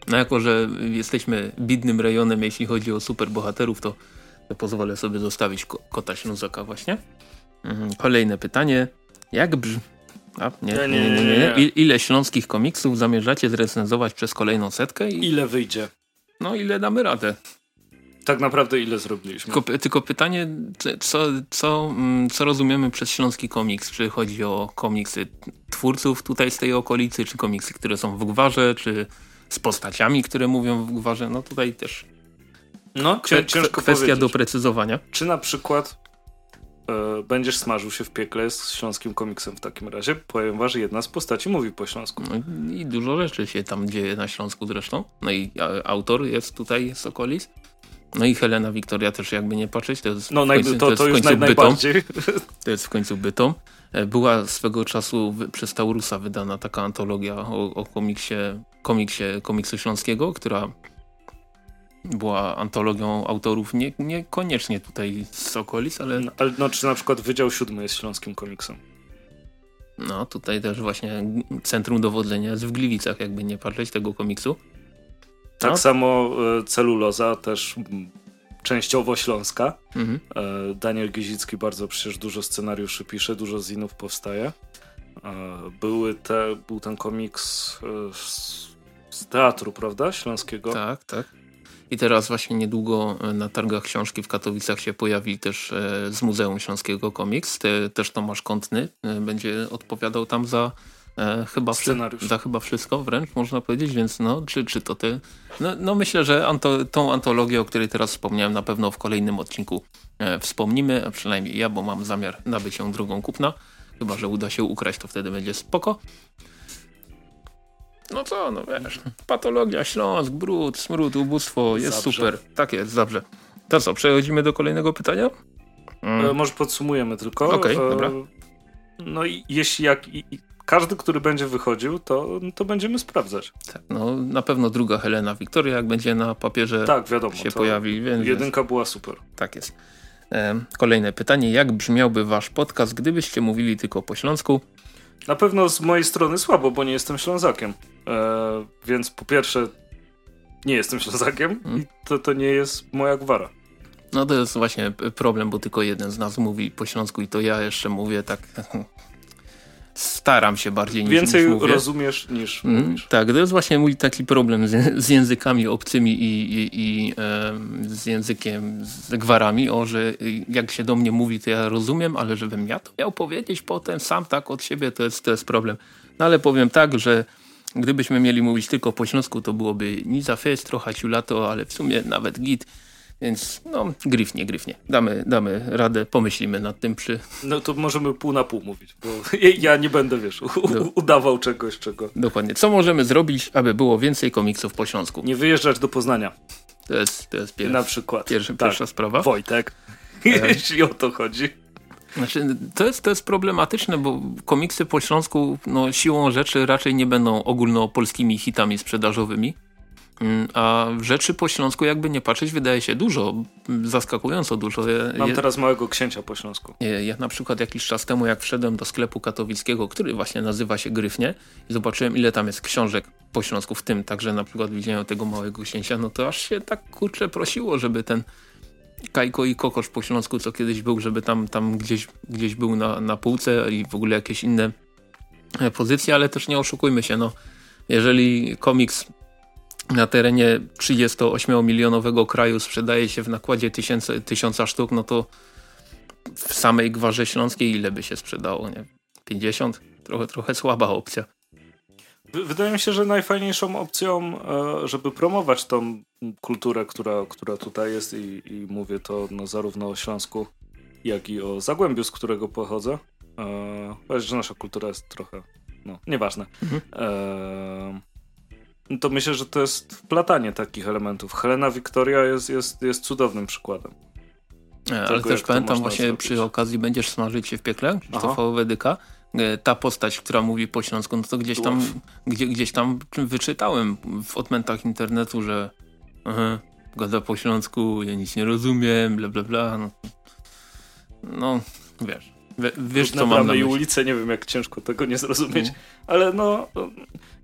no jako, że jesteśmy bidnym rejonem, jeśli chodzi o super bohaterów, to, to pozwolę sobie zostawić ko kota Ślązoka właśnie. Mhm. Kolejne pytanie. Jak brzmi... A, nie, nie, nie, nie, nie. Ile śląskich komiksów zamierzacie zrecenzować przez kolejną setkę? I... Ile wyjdzie? No ile damy radę? Tak naprawdę ile zrobiliśmy? Tylko, tylko pytanie, co, co, mm, co rozumiemy przez śląski komiks? Czy chodzi o komiksy twórców tutaj z tej okolicy, czy komiksy, które są w gwarze, czy z postaciami, które mówią w gwarze? No tutaj też no, ciężko kwestia powiedzieć. doprecyzowania. Czy na przykład e, będziesz smażył się w piekle z śląskim komiksem w takim razie. Że jedna z postaci mówi po śląsku. No i dużo rzeczy się tam dzieje na Śląsku zresztą. No i autor jest tutaj z okolic. No i Helena Wiktoria też jakby nie patrzeć, to jest no, w końcu, to, to, to, jest w końcu bytą. To jest w końcu bytą. E, była swego czasu przez Taurusa wydana taka antologia o, o komiksie, komiksie komiksu śląskiego, która była antologią autorów nie, niekoniecznie tutaj z okolic, ale... No, ale no, czy na przykład Wydział Siódmy jest śląskim komiksem? No, tutaj też właśnie centrum dowodzenia jest w Gliwicach, jakby nie patrzeć tego komiksu. Tak no. samo e, celuloza też częściowo śląska. Mhm. E, Daniel Gizicki bardzo przecież dużo scenariuszy pisze, dużo zinów powstaje. E, były te, był ten komiks z, z teatru, prawda? Śląskiego. Tak, tak. I teraz właśnie niedługo na targach książki w Katowicach się pojawi też z Muzeum Śląskiego Komiks. Te, też Tomasz Kątny będzie odpowiadał tam za e, chyba, za chyba wszystko wręcz można powiedzieć, więc no, czy, czy to ty? No, no myślę, że anto, tą antologię, o której teraz wspomniałem, na pewno w kolejnym odcinku e, wspomnimy, a przynajmniej ja, bo mam zamiar nabyć ją drogą kupna. Chyba, że uda się ukraść, to wtedy będzie spoko. No co, no wiesz, patologia, Śląsk, brud, smród, ubóstwo, jest Zabrze. super. Tak jest, dobrze. To co, przechodzimy do kolejnego pytania? Mm. E, może podsumujemy tylko. Okej, okay, dobra. No i jeśli jak, i, każdy, który będzie wychodził, to, to będziemy sprawdzać. Tak, no na pewno druga Helena Wiktoria, jak będzie na papierze tak, wiadomo, się pojawi. Więc jedynka była super. Tak jest. Kolejne pytanie. Jak brzmiałby wasz podcast, gdybyście mówili tylko po śląsku? Na pewno z mojej strony słabo, bo nie jestem Ślązakiem. E, więc po pierwsze nie jestem Ślązakiem hmm. i to, to nie jest moja gwara. No to jest właśnie problem, bo tylko jeden z nas mówi po śląsku i to ja jeszcze mówię tak staram się bardziej niż Więcej niż rozumiesz niż mówisz. Tak, to jest właśnie mój taki problem z, z językami obcymi i, i, i e, z językiem, z gwarami, o, że jak się do mnie mówi, to ja rozumiem, ale żebym ja to miał powiedzieć potem sam tak od siebie, to jest, to jest problem. No ale powiem tak, że gdybyśmy mieli mówić tylko po śląsku, to byłoby ni za fest, trochę ciulato, ale w sumie nawet git. Więc no, gryfnie, gryfnie. Damy, damy radę, pomyślimy nad tym przy... No to możemy pół na pół mówić, bo ja nie będę, wiesz, udawał czegoś, czego... Dokładnie. Co możemy zrobić, aby było więcej komiksów po Śląsku? Nie wyjeżdżać do Poznania. To jest, to jest Na przykład. Pierwszy, tak. Pierwsza sprawa. Wojtek, e... jeśli o to chodzi. Znaczy, to jest, to jest problematyczne, bo komiksy po Śląsku no, siłą rzeczy raczej nie będą ogólnopolskimi hitami sprzedażowymi. Mm, a rzeczy po śląsku jakby nie patrzeć wydaje się dużo, zaskakująco dużo. Ja, Mam teraz małego księcia po śląsku. Ja, ja na przykład jakiś czas temu jak wszedłem do sklepu katowickiego, który właśnie nazywa się Gryfnie i zobaczyłem ile tam jest książek po śląsku, w tym także na przykład widziałem tego małego księcia, no to aż się tak kurczę prosiło, żeby ten Kajko i Kokosz po śląsku, co kiedyś był, żeby tam, tam gdzieś, gdzieś był na, na półce i w ogóle jakieś inne e, pozycje, ale też nie oszukujmy się, no jeżeli komiks na terenie 38-milionowego kraju sprzedaje się w nakładzie tysiące, tysiąca sztuk, no to w samej Gwarze Śląskiej ile by się sprzedało? Nie? 50? Trochę, trochę słaba opcja. Wydaje mi się, że najfajniejszą opcją, e, żeby promować tą kulturę, która, która tutaj jest i, i mówię to no, zarówno o Śląsku, jak i o Zagłębiu, z którego pochodzę. E, że nasza kultura jest trochę, no, nieważne. Mhm. E, to myślę, że to jest wplatanie takich elementów. Helena Wiktoria jest, jest, jest cudownym przykładem. E, ale Tego, też pamiętam właśnie przy okazji będziesz smażyć się w piekle, to Wedyka. E, ta postać, która mówi po śląsku, no to gdzieś tam, gdzie, gdzieś tam wyczytałem w odmętach internetu, że aha, gada po śląsku, ja nic nie rozumiem, bla bla bla. No, no wiesz. Wiesz, co mam na i ulicę, nie wiem jak ciężko tego nie zrozumieć, mm. ale no,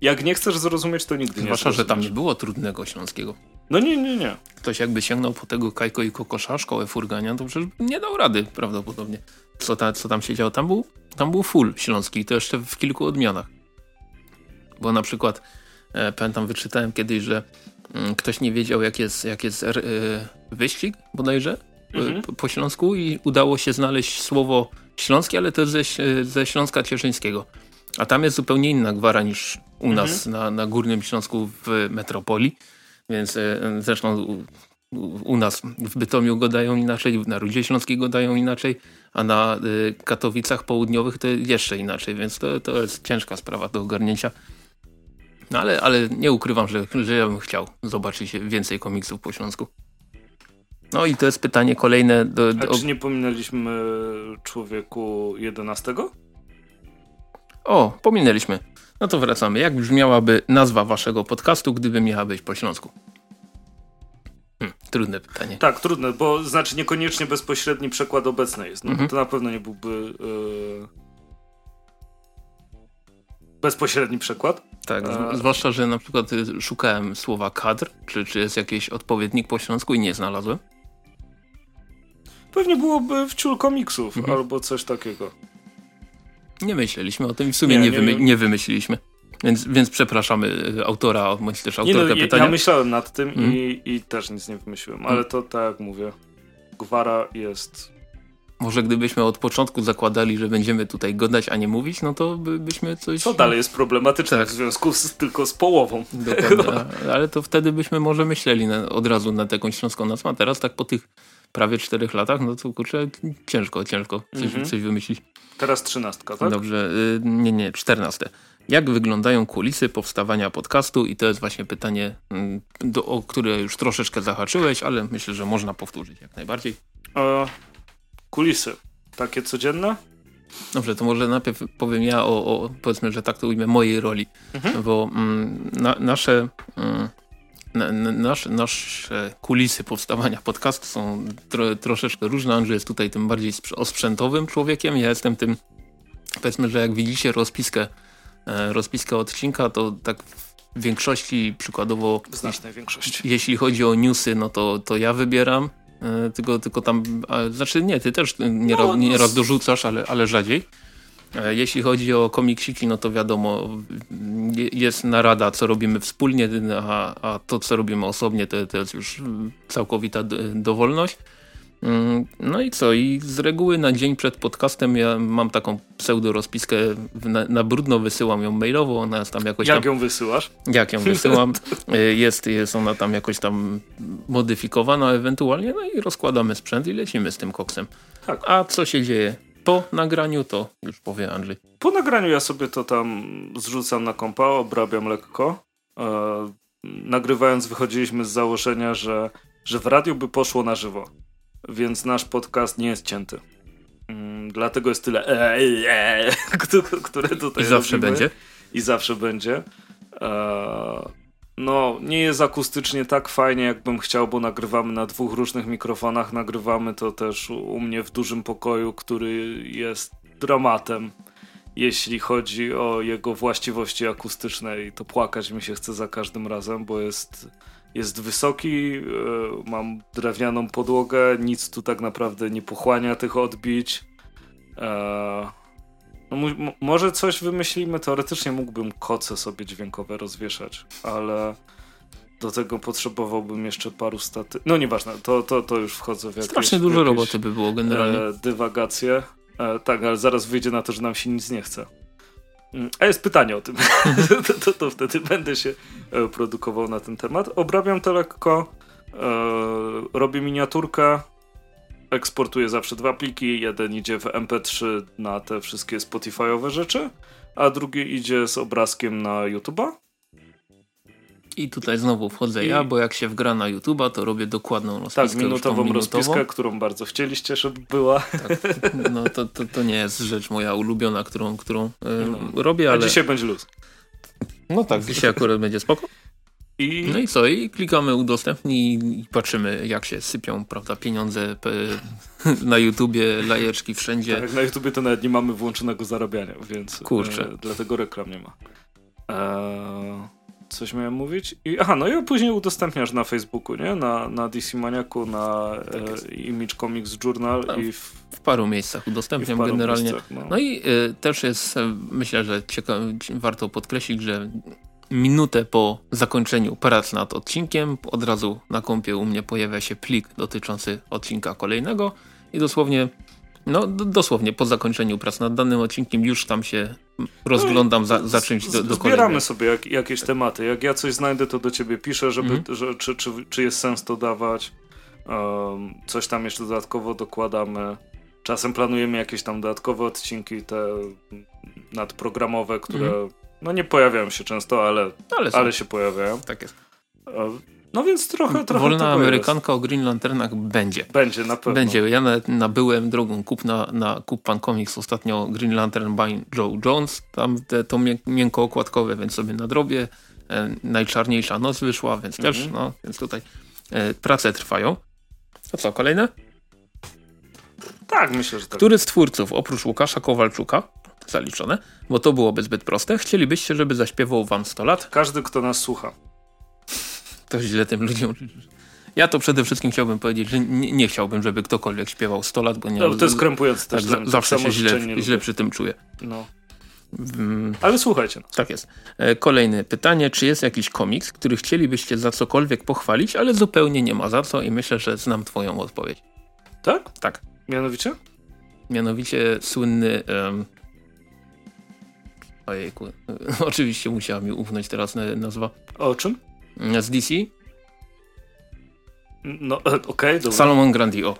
jak nie chcesz zrozumieć, to nigdy Zwłaszcza, nie Zwłaszcza, że tam nie było trudnego śląskiego. No nie, nie, nie. Ktoś jakby sięgnął po tego Kajko i Kokosza, szkołę Furgania, to przecież nie dał rady prawdopodobnie. Co, ta, co tam się działo? Tam był, tam był full śląski i to jeszcze w kilku odmianach. Bo na przykład, e, pamiętam, wyczytałem kiedyś, że mm, ktoś nie wiedział jak jest, jak jest e, wyścig bodajże e, mhm. po, po śląsku i udało się znaleźć słowo śląskie, ale to ze, ze Śląska Cieszyńskiego. A tam jest zupełnie inna gwara niż u mhm. nas na, na Górnym Śląsku w metropolii. Więc e, zresztą u, u, nas w Bytomiu go dają inaczej, na Rudzie Śląskiej go dają inaczej, a na y, Katowicach Południowych to jeszcze inaczej, więc to, to jest ciężka sprawa do ogarnięcia. No ale, ale nie ukrywam, że, że ja bym chciał zobaczyć więcej komiksów po Śląsku. No i to jest pytanie kolejne. Do, do... A czy nie pominęliśmy człowieku 11? O, pominęliśmy. No to wracamy. Jak brzmiałaby nazwa waszego podcastu, gdyby miała być po śląsku? Hmm, trudne pytanie. Tak, trudne, bo znaczy niekoniecznie bezpośredni przekład obecny jest. No mhm. to na pewno nie byłby yy... bezpośredni przekład. Tak, A... zwłaszcza, że na przykład y, szukałem słowa kadr, czy, czy jest jakiś odpowiednik po śląsku i nie znalazłem. Pewnie byłoby wciół komiksów mhm. albo coś takiego. Nie myśleliśmy o tym i w sumie nie, nie, wymy nie wymyśliliśmy. Więc, więc przepraszamy y, autora, bądź też autorkę nie no, pytania. Ja myślałem nad tym mm. i, i też nic nie wymyśliłem, ale to tak jak mówię, gwara jest... Może gdybyśmy od początku zakładali, że będziemy tutaj godać, a nie mówić, no to by, byśmy coś... To dalej jest problematyczne tak. w związku z, tylko z połową. Dokładnie, ale to wtedy byśmy może myśleli na, od razu nad jakąś śląską nazwą, a teraz tak po tych prawie czterech latach, no to kurczę, ciężko, ciężko coś, -hmm. coś wymyślić. Teraz trzynastka, tak? Dobrze, y, nie, nie, czternaste. Jak wyglądają kulisy powstawania podcastu? I to jest właśnie pytanie, mm, do, o które już troszeczkę zahaczyłeś, ale myślę, że można powtórzyć jak najbardziej. E, kulisy. Takie codzienne? Dobrze, to może najpierw powiem ja o, o powiedzmy, że tak to ujmę, mojej roli, mhm. bo mm, na, nasze, mm, na, nasze, nasze kulisy powstawania podcastu są tro, troszeczkę różne. Andrzej jest tutaj tym bardziej osprzętowym człowiekiem, ja jestem tym, powiedzmy, że jak widzicie rozpiskę, e, rozpiskę odcinka, to tak w większości przykładowo... W znacznej większości. Jeśli chodzi o newsy, no to, to ja wybieram, e, tylko, tylko tam, a, znaczy nie, ty też nieraz, no, nieraz dorzucasz, ale, ale rzadziej. E, jeśli chodzi o komiksiki, no to wiadomo, jest narada, co robimy wspólnie, a, a to, co robimy osobnie, to, to jest już całkowita dowolność. Mm, no i co? I z reguły na dzień przed podcastem ja mam taką pseudo rozpiskę, na, na brudno wysyłam ją mailowo, ona jest tam jakoś Jak tam, ją wysyłasz? Jak ją wysyłam. Y, jest, jest ona tam jakoś tam modyfikowana ewentualnie, no i rozkładamy sprzęt i lecimy z tym koksem. Tak. A co się dzieje po nagraniu, to już powie Andrzej. Po nagraniu ja sobie to tam zrzucam na kompa, obrabiam lekko. E, nagrywając wychodziliśmy z założenia, że, że w radiu by poszło na żywo więc nasz podcast nie jest cięty. Mm, dlatego jest tyle e, e, e, które tutaj I zawsze robimy. będzie. I zawsze będzie. E, no, nie jest akustycznie tak fajnie, jakbym chciał, bo nagrywamy na dwóch różnych mikrofonach. Nagrywamy to też u mnie w dużym pokoju, który jest dramatem, jeśli chodzi o jego właściwości akustyczne. I to płakać mi się chce za każdym razem, bo jest jest wysoki, e, mam drewnianą podłogę, nic tu tak naprawdę nie pochłania tych odbić. E, no, może coś wymyślimy, teoretycznie mógłbym koce sobie dźwiękowe rozwieszać, ale do tego potrzebowałbym jeszcze paru staty... No nieważne, to, to, to już wchodzę w jakieś... Strasznie dużo roboty by było generalnie. E, dywagacje. tak, ale zaraz wyjdzie na to, że nam się nic nie chce. A jest pytanie o tym. to, to, to, wtedy będę się e, produkował na ten temat. Obrabiam to lekko, e, robię miniaturkę, eksportuję zawsze dwa pliki. Jeden idzie w MP3 na te wszystkie Spotify'owe rzeczy, a drugi idzie z obrazkiem na YouTube'a. I tutaj znowu wchodzę I... ja, bo jak się wgra na YouTube'a, to robię dokładną rozpiskę. Tak, minutową, minutową rozpiskę, którą bardzo chcieliście, żeby była. Tak, no to, to, to nie jest rzecz moja ulubiona, którą, którą no. robię, ale... A dzisiaj będzie luz. No tak, dzisiaj akurat będzie spoko. I... No i co? I klikamy udostępnij i patrzymy jak się sypią prawda, pieniądze na YouTubie, lajeczki wszędzie. Tak, na YouTubie to nawet nie mamy włączonego zarabiania, więc Kurczę. E, dlatego reklam nie ma. Eee coś miałem mówić. I, aha, no i później udostępniasz na Facebooku, nie? Na, na DC Maniaku, na tak e, Image Comics Journal no, i w, w, paru miejscach udostępniam paru generalnie. Miejscach, no. no. i y, też jest, e, myślę, że warto podkreślić, że minutę po zakończeniu prac nad odcinkiem od razu na kompie u mnie pojawia się plik dotyczący odcinka kolejnego i dosłownie no dosłownie po zakończeniu prac nad danym odcinkiem już tam się rozglądam za, za czymś do, do Zbieramy sobie jak, jakieś tematy. Jak ja coś znajdę, to do ciebie piszę, żeby, mm. że, czy, czy, czy jest sens to dawać. Um, coś tam jeszcze dodatkowo dokładamy. Czasem planujemy jakieś tam dodatkowe odcinki, te nadprogramowe, które mm. no nie pojawiają się często, ale, ale, ale się pojawiają. Tak jest. No więc trochę, trochę Wolna Amerykanka jest. o Green Lanternach będzie. Będzie, na pewno. Będzie. Ja nawet nabyłem drogą kupna na Kup Pan Comics ostatnio Green Lantern by Joe Jones. Tam te, to miękko okładkowe, więc sobie nadrobię. E, najczarniejsza noc wyszła, więc mhm. też, no, więc tutaj e, prace trwają. To co, kolejne? Tak, myślę, że tak. Który z twórców, oprócz Łukasza Kowalczuka, zaliczone, bo to byłoby zbyt proste, chcielibyście, żeby zaśpiewał wam 100 lat? Każdy, kto nas słucha to źle tym ludziom. Ja to przede wszystkim chciałbym powiedzieć, że nie, nie chciałbym, żeby ktokolwiek śpiewał 100 lat, bo nie. No, to jest krępujące też. Tak, zawsze się źle, źle przy tym czuję. No. Mm. Ale słuchajcie. No. Tak jest. E, kolejne pytanie. Czy jest jakiś komiks, który chcielibyście za cokolwiek pochwalić, ale zupełnie nie ma za co i myślę, że znam twoją odpowiedź. Tak? Tak. Mianowicie? Mianowicie słynny... Um... Ojejku. Oczywiście musiała mi ufnąć teraz nazwa. O czym? Z DC? No, e, okej, okay, dobra. Salomon Grandi, o.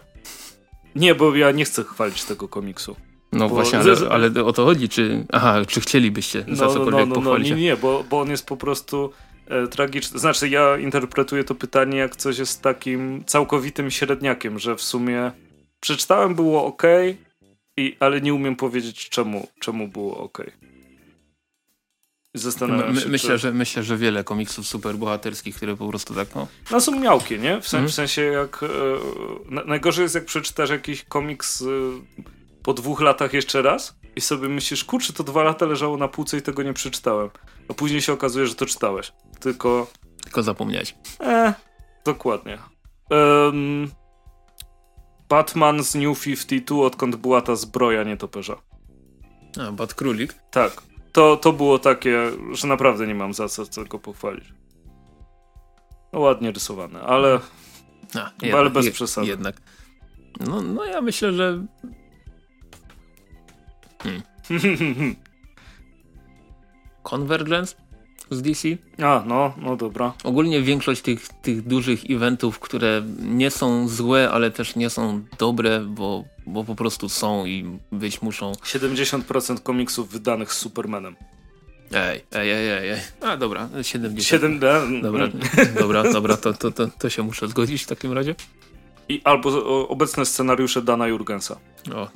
Nie, bo ja nie chcę chwalić tego komiksu. No bo właśnie, ale, ale, o to chodzi, czy, aha, czy chcielibyście no, za cokolwiek no, no, pochwalić? No, nie, nie, bo, bo on jest po prostu e, tragiczny. Znaczy, ja interpretuję to pytanie jak coś jest takim całkowitym średniakiem, że w sumie przeczytałem, było ok I, ale nie umiem powiedzieć czemu, czemu było ok. Zastanawiam się, myślę, czy... że, myślę, że wiele komiksów superbohaterskich, które po prostu tak, no... No są miałkie, nie? W, sen, mm. w sensie jak... E, najgorzej jest jak przeczytasz jakiś komiks e, po dwóch latach jeszcze raz i sobie myślisz, kurczę, to dwa lata leżało na półce i tego nie przeczytałem. A później się okazuje, że to czytałeś. Tylko... Tylko zapomniałeś. E, dokładnie. Um, Batman z New 52, odkąd była ta zbroja nietoperza. A, Bat Królik? Tak. To, to było takie, że naprawdę nie mam za co tylko pochwalić. No, ładnie rysowane, ale, A, jednak, ale bez przesady. Jednak. No, no ja myślę, że... Hmm. Convergence? z DC. A, no, no dobra. Ogólnie większość tych, tych dużych eventów, które nie są złe, ale też nie są dobre, bo, bo po prostu są i być muszą. 70% komiksów wydanych z Supermanem. Ej, ej, ej, ej, ej. A dobra, 70. 7, Dobra, dobra, dobra, to, to, to, to się muszę zgodzić w takim razie. I albo obecne scenariusze Dana Jurgensa. O.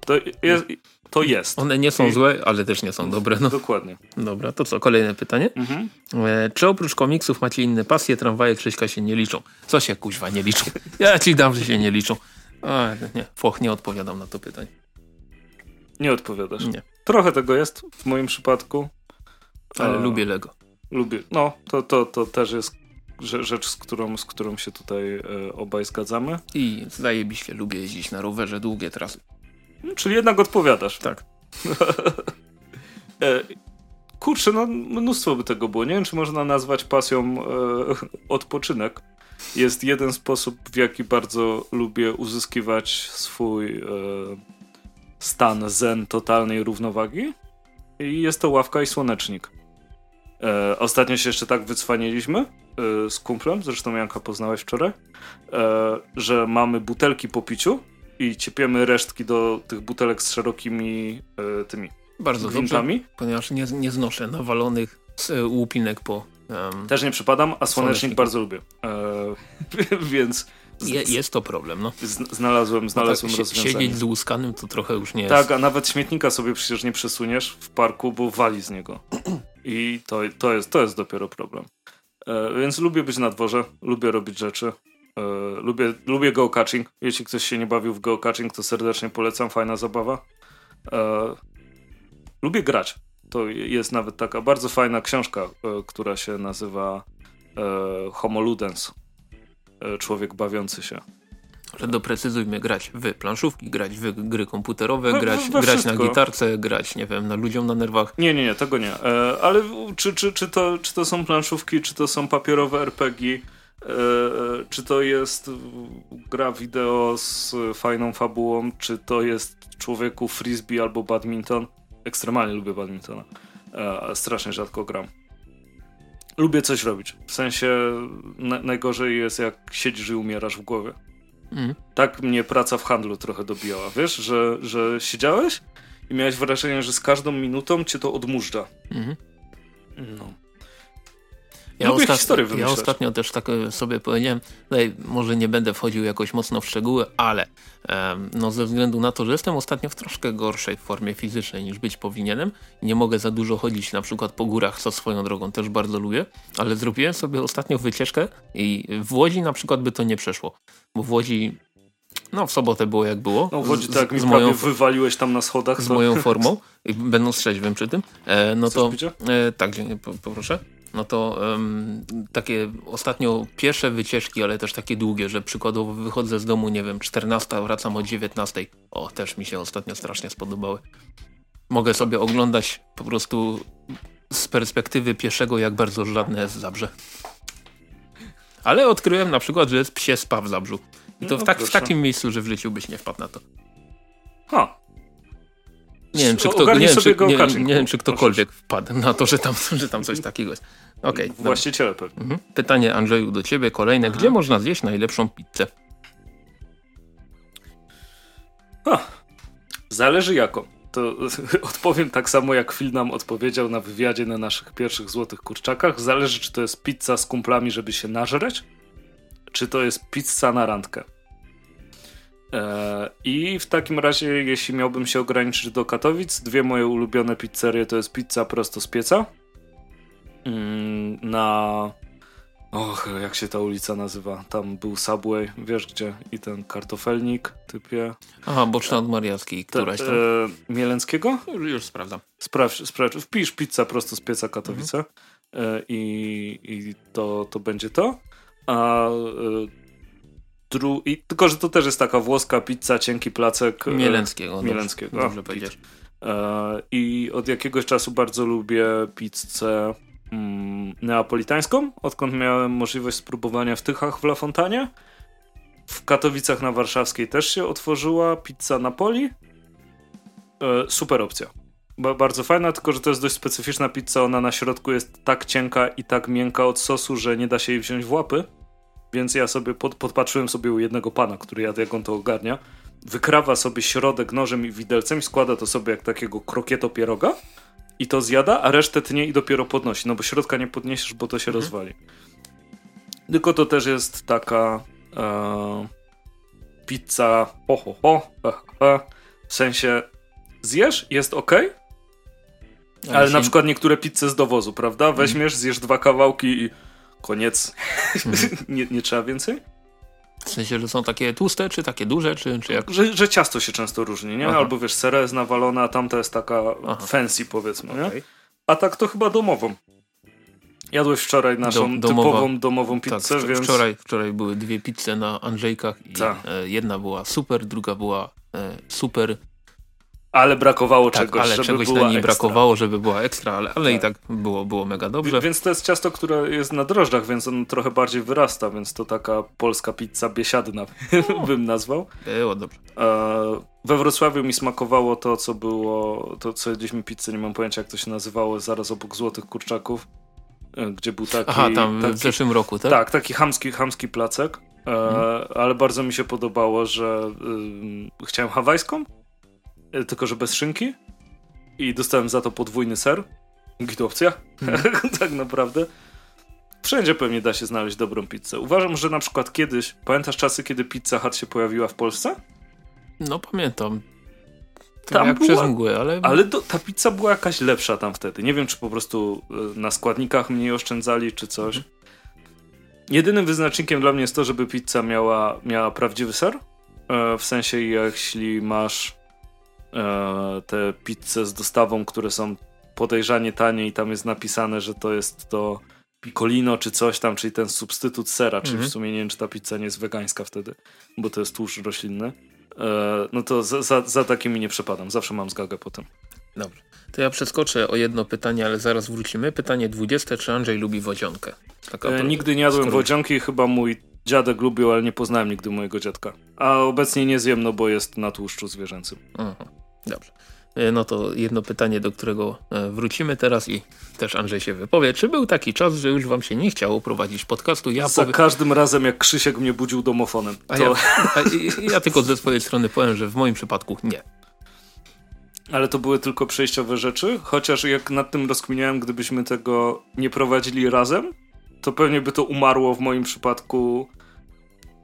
To jest, to jest. One nie są złe, ale też nie są dobre. No. Dokładnie. Dobra, to co, kolejne pytanie. Mhm. E, czy oprócz komiksów macie inne pasje? Tramwaje Krzyśka się nie liczą. Co się kuźwa nie liczą? Ja ci dam, że się nie liczą. A, nie, foch, nie odpowiadam na to pytanie. Nie odpowiadasz? Nie. Trochę tego jest w moim przypadku. Ale A, lubię Lego. Lubię. No, to, to, to też jest rzecz, z którą, z którą się tutaj e, obaj zgadzamy. I zajebiście lubię jeździć na rowerze długie trasy. No, czyli jednak odpowiadasz. Tak. e, kurczę, no mnóstwo by tego było. Nie wiem, czy można nazwać pasją e, odpoczynek. Jest jeden sposób, w jaki bardzo lubię uzyskiwać swój e, stan zen totalnej równowagi. I jest to ławka i słonecznik. E, ostatnio się jeszcze tak wycwaniliśmy e, z kumplem, zresztą Janka poznałeś wczoraj, e, że mamy butelki po piciu i ciepiemy resztki do tych butelek z szerokimi e, tymi Bardzo gwintami. Dobrze, ponieważ nie, nie znoszę nawalonych e, łupinek po... Um, Też nie przypadam, a słonecznik bardzo lubię. E, więc... Je, jest to problem, no. Znalazłem, znalazłem no tak, rozwiązanie. Siedzieć z łuskanym to trochę już nie jest. Tak, a nawet śmietnika sobie przecież nie przesuniesz w parku, bo wali z niego. I to, to, jest, to jest dopiero problem. E, więc lubię być na dworze, lubię robić rzeczy. E, lubię, lubię geocaching. Jeśli ktoś się nie bawił w geocaching, to serdecznie polecam. Fajna zabawa. E, lubię grać. To jest nawet taka bardzo fajna książka, e, która się nazywa Homo Ludens. Człowiek bawiący się. Ale doprecyzujmy, grać w planszówki, grać w gry komputerowe, we, grać, we grać na gitarce, grać, nie wiem, na ludziom na nerwach. Nie, nie, nie, tego nie. ale czy, czy, czy, to, czy to są planszówki, czy to są papierowe RPG, E, czy to jest gra wideo z fajną fabułą, czy to jest człowieku frisbee albo badminton. Ekstremalnie lubię badmintona. E, strasznie rzadko gram. Lubię coś robić. W sensie na najgorzej jest jak siedzisz i umierasz w głowie. Mm. Tak mnie praca w handlu trochę dobijała. Wiesz, że, że siedziałeś i miałeś wrażenie, że z każdą minutą cię to odmurza. Mm. No. Ja, ostat... ja ostatnio też tak e, sobie powiedziałem, tutaj może nie będę wchodził jakoś mocno w szczegóły, ale um, no ze względu na to, że jestem ostatnio w troszkę gorszej formie fizycznej niż być powinienem, nie mogę za dużo chodzić na przykład po górach, co swoją drogą też bardzo lubię, ale zrobiłem sobie ostatnio wycieczkę i w Łodzi na przykład by to nie przeszło, bo w Łodzi no w sobotę było jak było. No w Łodzi tak, mi z moją, wywaliłeś tam na schodach. Z to... moją formą, i będąc trzeźwym przy tym, e, no Chcesz to... E, tak, poproszę no to um, takie ostatnio pierwsze wycieczki, ale też takie długie, że przykładowo wychodzę z domu, nie wiem, 14, wracam o 19. O, też mi się ostatnio strasznie spodobały. Mogę sobie oglądać po prostu z perspektywy pieszego, jak bardzo żadne jest Zabrze. Ale odkryłem na przykład, że jest psie spa w Zabrzu. I to no, w, tak, w, takim miejscu, że w życiu byś nie wpadł na to. Ha. Nie wiem, czy, kto, nie, wiem, czy, nie, nie wiem, czy ktokolwiek wpadł na to, że tam, że tam coś takiego jest. Okay, Właściciele pewnie. Mhm. Pytanie Andrzeju do ciebie kolejne. Aha. Gdzie można zjeść najlepszą pizzę? Ha. Zależy jaką. To odpowiem tak samo jak Phil nam odpowiedział na wywiadzie na naszych pierwszych złotych kurczakach. Zależy czy to jest pizza z kumplami, żeby się nażreć, czy to jest pizza na randkę. E, I w takim razie, jeśli miałbym się ograniczyć do Katowic, dwie moje ulubione pizzerie to jest pizza prosto z pieca mm, na Och, jak się ta ulica nazywa? Tam był Subway, wiesz gdzie? I ten kartofelnik typie. Aha, boczna od Mariackiej, któraś tam. E, Mielenckiego? Już sprawdzam. Sprawdź, sprawdź, wpisz pizza prosto z pieca Katowice mhm. e, i, i to, to będzie to. A e, dru... I, tylko, że to też jest taka włoska pizza, cienki placek. E, Mielenckiego. Mielenckiego. Dobrze, dobrze powiedziesz. E, I od jakiegoś czasu bardzo lubię pizzę mm, neapolitańską, odkąd miałem możliwość spróbowania w Tychach w La Fontanie. W Katowicach na Warszawskiej też się otworzyła pizza Napoli. E, super opcja. Ba bardzo fajna, tylko że to jest dość specyficzna pizza. Ona na środku jest tak cienka i tak miękka od sosu, że nie da się jej wziąć w łapy. Więc ja sobie pod, podpatrzyłem sobie u jednego pana, który jadł, jak on to ogarnia. Wykrawa sobie środek nożem i widelcem i składa to sobie jak takiego krokieto pieroga i to zjada, a resztę tnie i dopiero podnosi, no bo środka nie podniesiesz, bo to się mhm. rozwali. Tylko to też jest taka e, pizza ho, ho, ho, w sensie zjesz, jest ok, ale, ale się... na przykład niektóre pizze z dowozu, prawda? Mhm. Weźmiesz, zjesz dwa kawałki i koniec. Mhm. nie, nie trzeba więcej? W sensie, że są takie tłuste, czy takie duże, czy, czy jak? Że, że ciasto się często różni, nie? Aha. Albo wiesz, sera jest nawalona, a tamta jest taka Aha. fancy powiedzmy, okay. nie? A tak to chyba domową. Jadłeś wczoraj naszą Do, domowa, typową domową tak, pizzę, tak, więc... Wczoraj, wczoraj były dwie pizze na Andrzejkach i Ta. jedna była super, druga była e, super, ale brakowało tak, czegoś, ale żeby czegoś była na niej brakowało, żeby była ekstra, ale, ale tak. i tak było, było mega dobrze. Więc to jest ciasto, które jest na drożdżach, więc on trochę bardziej wyrasta, więc to taka polska pizza biesiadna no. bym nazwał. Było dobrze. E, we Wrocławiu mi smakowało to, co było, to co jedliśmy pizzę, nie mam pojęcia jak to się nazywało, zaraz obok Złotych Kurczaków, e, gdzie był taki... Aha, tam taki, w zeszłym roku, tak? Tak, taki hamski, hamski placek, e, mhm. ale bardzo mi się podobało, że y, chciałem hawajską, tylko że bez szynki i dostałem za to podwójny ser. Git opcja, hmm. tak naprawdę. Wszędzie pewnie da się znaleźć dobrą pizzę. Uważam, że na przykład kiedyś, pamiętasz czasy, kiedy Pizza Hut się pojawiła w Polsce? No pamiętam. Tam jak była, przez mgłę, ale... Ale do, ta pizza była jakaś lepsza tam wtedy. Nie wiem, czy po prostu e, na składnikach mniej oszczędzali, czy coś. Mhm. Jedynym wyznacznikiem dla mnie jest to, żeby pizza miała, miała prawdziwy ser. E, w sensie, jeśli masz E, te pizze z dostawą, które są podejrzanie tanie i tam jest napisane, że to jest to piccolino czy coś tam, czyli ten substytut sera, czyli mhm. w sumie nie wiem, czy ta pizza nie jest wegańska wtedy, bo to jest tłuszcz roślinny. E, no to za, za, za takimi nie przepadam, zawsze mam zgagę potem. Dobrze. To ja przeskoczę o jedno pytanie, ale zaraz wrócimy. Pytanie 20. Czy Andrzej lubi wodzionkę? E, nigdy nie jadłem wodzionki, chyba mój dziadek lubił, ale nie poznałem nigdy mojego dziadka. A obecnie nie zjem, no bo jest na tłuszczu zwierzęcym. Aha. Dobrze. E, no to jedno pytanie, do którego e, wrócimy teraz i też Andrzej się wypowie. Czy był taki czas, że już wam się nie chciało prowadzić podcastu? Ja Za powie... każdym razem, jak Krzysiek mnie budził domofonem. To... A ja, a ja tylko ze swojej strony powiem, że w moim przypadku nie. Ale to były tylko przejściowe rzeczy, chociaż jak nad tym rozkminiałem, gdybyśmy tego nie prowadzili razem, to pewnie by to umarło w moim przypadku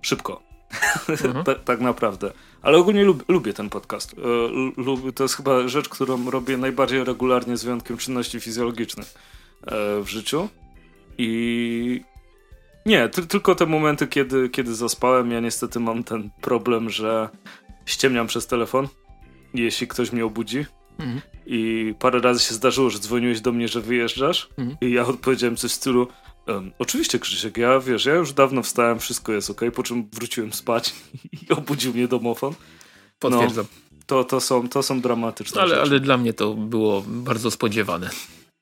szybko. Mhm. tak, tak naprawdę. Ale ogólnie lub, lubię ten podcast. E, to jest chyba rzecz, którą robię najbardziej regularnie z wyjątkiem czynności fizjologicznych e, w życiu. I nie, tylko te momenty, kiedy, kiedy zaspałem, ja niestety mam ten problem, że ściemniam przez telefon, jeśli ktoś mnie obudzi. Mhm. I parę razy się zdarzyło, że dzwoniłeś do mnie, że wyjeżdżasz. Mhm. I ja odpowiedziałem coś w stylu: Um, oczywiście, Krzysiek, ja wiesz, ja już dawno wstałem, wszystko jest ok, po czym wróciłem spać i obudził mnie domofon. Potwierdzam. No, to, to, są, to są dramatyczne ale, rzeczy. Ale dla mnie to było bardzo spodziewane.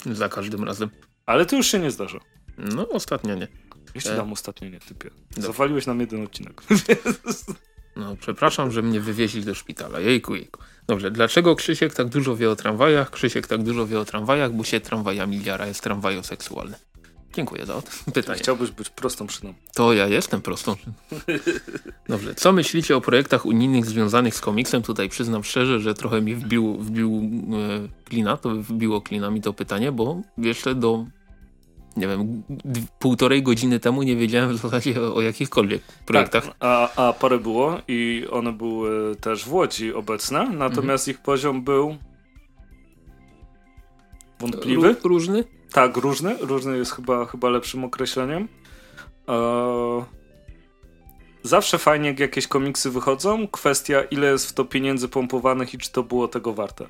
Za każdym razem. Ale to już się nie zdarza. No, ostatnio nie. Jeszcze e... dam ostatnio nie, typie. Zawaliłeś nam jeden odcinek. No, przepraszam, że mnie wywieźli do szpitala. Jejku, jejku. Dobrze, dlaczego Krzysiek tak dużo wie o tramwajach? Krzysiek tak dużo wie o tramwajach, bo się tramwajami jara, jest tramwajoseksualny. Dziękuję za pytanie. Chciałbyś być prostą szyną. To ja jestem prostą. Dobrze. Co myślicie o projektach unijnych związanych z komiksem? Tutaj przyznam szczerze, że trochę mi wbił, wbił e, klina, to wbiło klina mi to pytanie, bo jeszcze do nie wiem, półtorej godziny temu nie wiedziałem w zasadzie o, o jakichkolwiek projektach. Tak, a, a parę było i one były też w Łodzi obecne, natomiast mhm. ich poziom był wątpliwy. różny? Tak, różny. Różny jest chyba, chyba lepszym określeniem. Eee, zawsze fajnie, jak jakieś komiksy wychodzą. Kwestia, ile jest w to pieniędzy pompowanych i czy to było tego warte.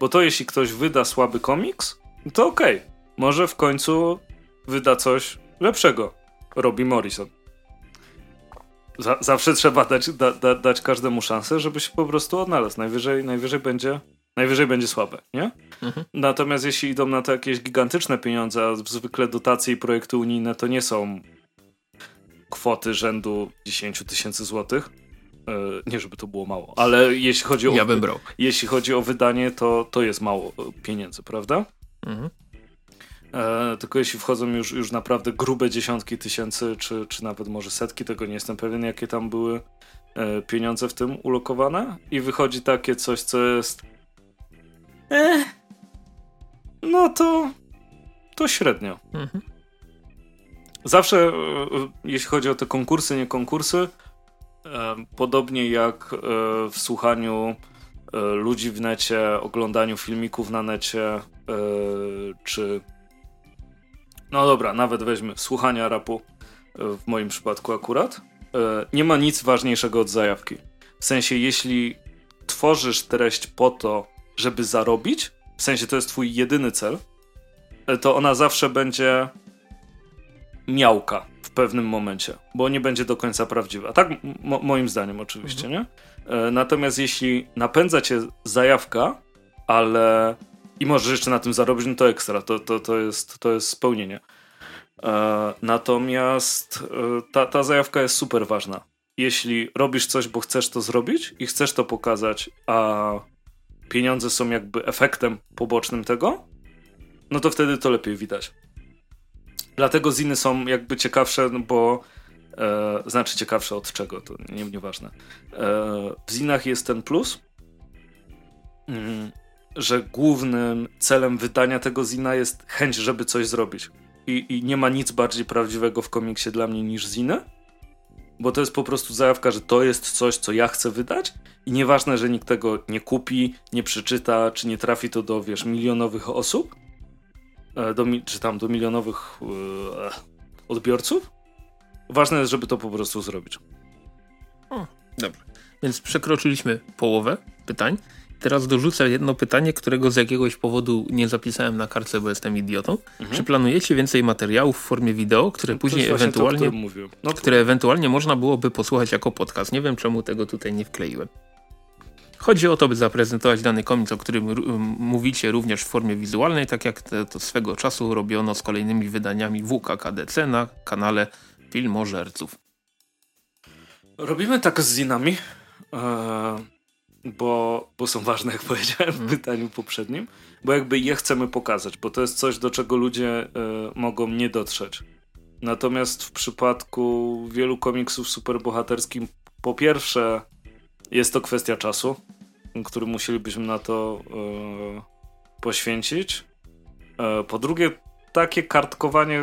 Bo to jeśli ktoś wyda słaby komiks, to okej. Okay. Może w końcu wyda coś lepszego. Robi Morrison. Za, zawsze trzeba dać, da, da, dać każdemu szansę, żeby się po prostu odnalazł. Najwyżej, najwyżej będzie najwyżej będzie słabe, nie? Mhm. Natomiast jeśli idą na to jakieś gigantyczne pieniądze, a zwykle dotacje i projekty unijne to nie są kwoty rzędu 10 tysięcy złotych. E, nie, żeby to było mało, ale jeśli chodzi o, ja bym brał. Jeśli chodzi o wydanie, to, to jest mało pieniędzy, prawda? Mhm. E, tylko jeśli wchodzą już, już naprawdę grube dziesiątki tysięcy, czy, czy nawet może setki, tego nie jestem pewien, jakie tam były e, pieniądze w tym ulokowane. I wychodzi takie coś, co jest. Eh, no to. To średnio. Mhm. Zawsze, e, jeśli chodzi o te konkursy, nie konkursy, e, podobnie jak e, w słuchaniu ludzi w necie, oglądaniu filmików na necie, czy no dobra, nawet weźmy słuchania rapu, w moim przypadku akurat, nie ma nic ważniejszego od zajawki. W sensie, jeśli tworzysz treść po to, żeby zarobić, w sensie to jest twój jedyny cel, to ona zawsze będzie miałka w pewnym momencie, bo nie będzie do końca prawdziwa. Tak moim zdaniem oczywiście, mhm. nie? E, natomiast jeśli napędza cię zajawka, ale i możesz jeszcze na tym zarobić, no to ekstra, to, to, to, jest, to jest spełnienie. E, natomiast e, ta, ta zajawka jest super ważna. Jeśli robisz coś, bo chcesz to zrobić i chcesz to pokazać, a pieniądze są jakby efektem pobocznym tego, no to wtedy to lepiej widać. Dlatego ziny są jakby ciekawsze, no bo e, znaczy ciekawsze od czego, to nie, nieważne. E, w zinach jest ten plus, mm, że głównym celem wydania tego zina jest chęć, żeby coś zrobić. I, I, nie ma nic bardziej prawdziwego w komiksie dla mnie niż ziny, bo to jest po prostu zajawka, że to jest coś, co ja chcę wydać i nieważne, że nikt tego nie kupi, nie przeczyta, czy nie trafi to do, wiesz, milionowych osób, E, do, czy tam do milionowych e, odbiorców. Ważne jest, żeby to po prostu zrobić. O, dobra. Więc przekroczyliśmy połowę pytań. Teraz dorzucę jedno pytanie, którego z jakiegoś powodu nie zapisałem na kartce, bo jestem idiotą. Mhm. Czy planujecie więcej materiałów w formie wideo, które później ewentualnie, to, no, które ewentualnie można byłoby posłuchać jako podcast? Nie wiem, czemu tego tutaj nie wkleiłem. Chodzi o to, by zaprezentować dany komiks, o którym mówicie również w formie wizualnej, tak jak to, to swego czasu robiono z kolejnymi wydaniami WKKDC na kanale Filmożerców. Robimy tak z zinami, e, bo, bo są ważne, jak powiedziałem w mhm. pytaniu poprzednim, bo jakby je chcemy pokazać, bo to jest coś, do czego ludzie e, mogą nie dotrzeć. Natomiast w przypadku wielu komiksów superbohaterskim, po pierwsze, jest to kwestia czasu, który musielibyśmy na to e, poświęcić. E, po drugie, takie kartkowanie,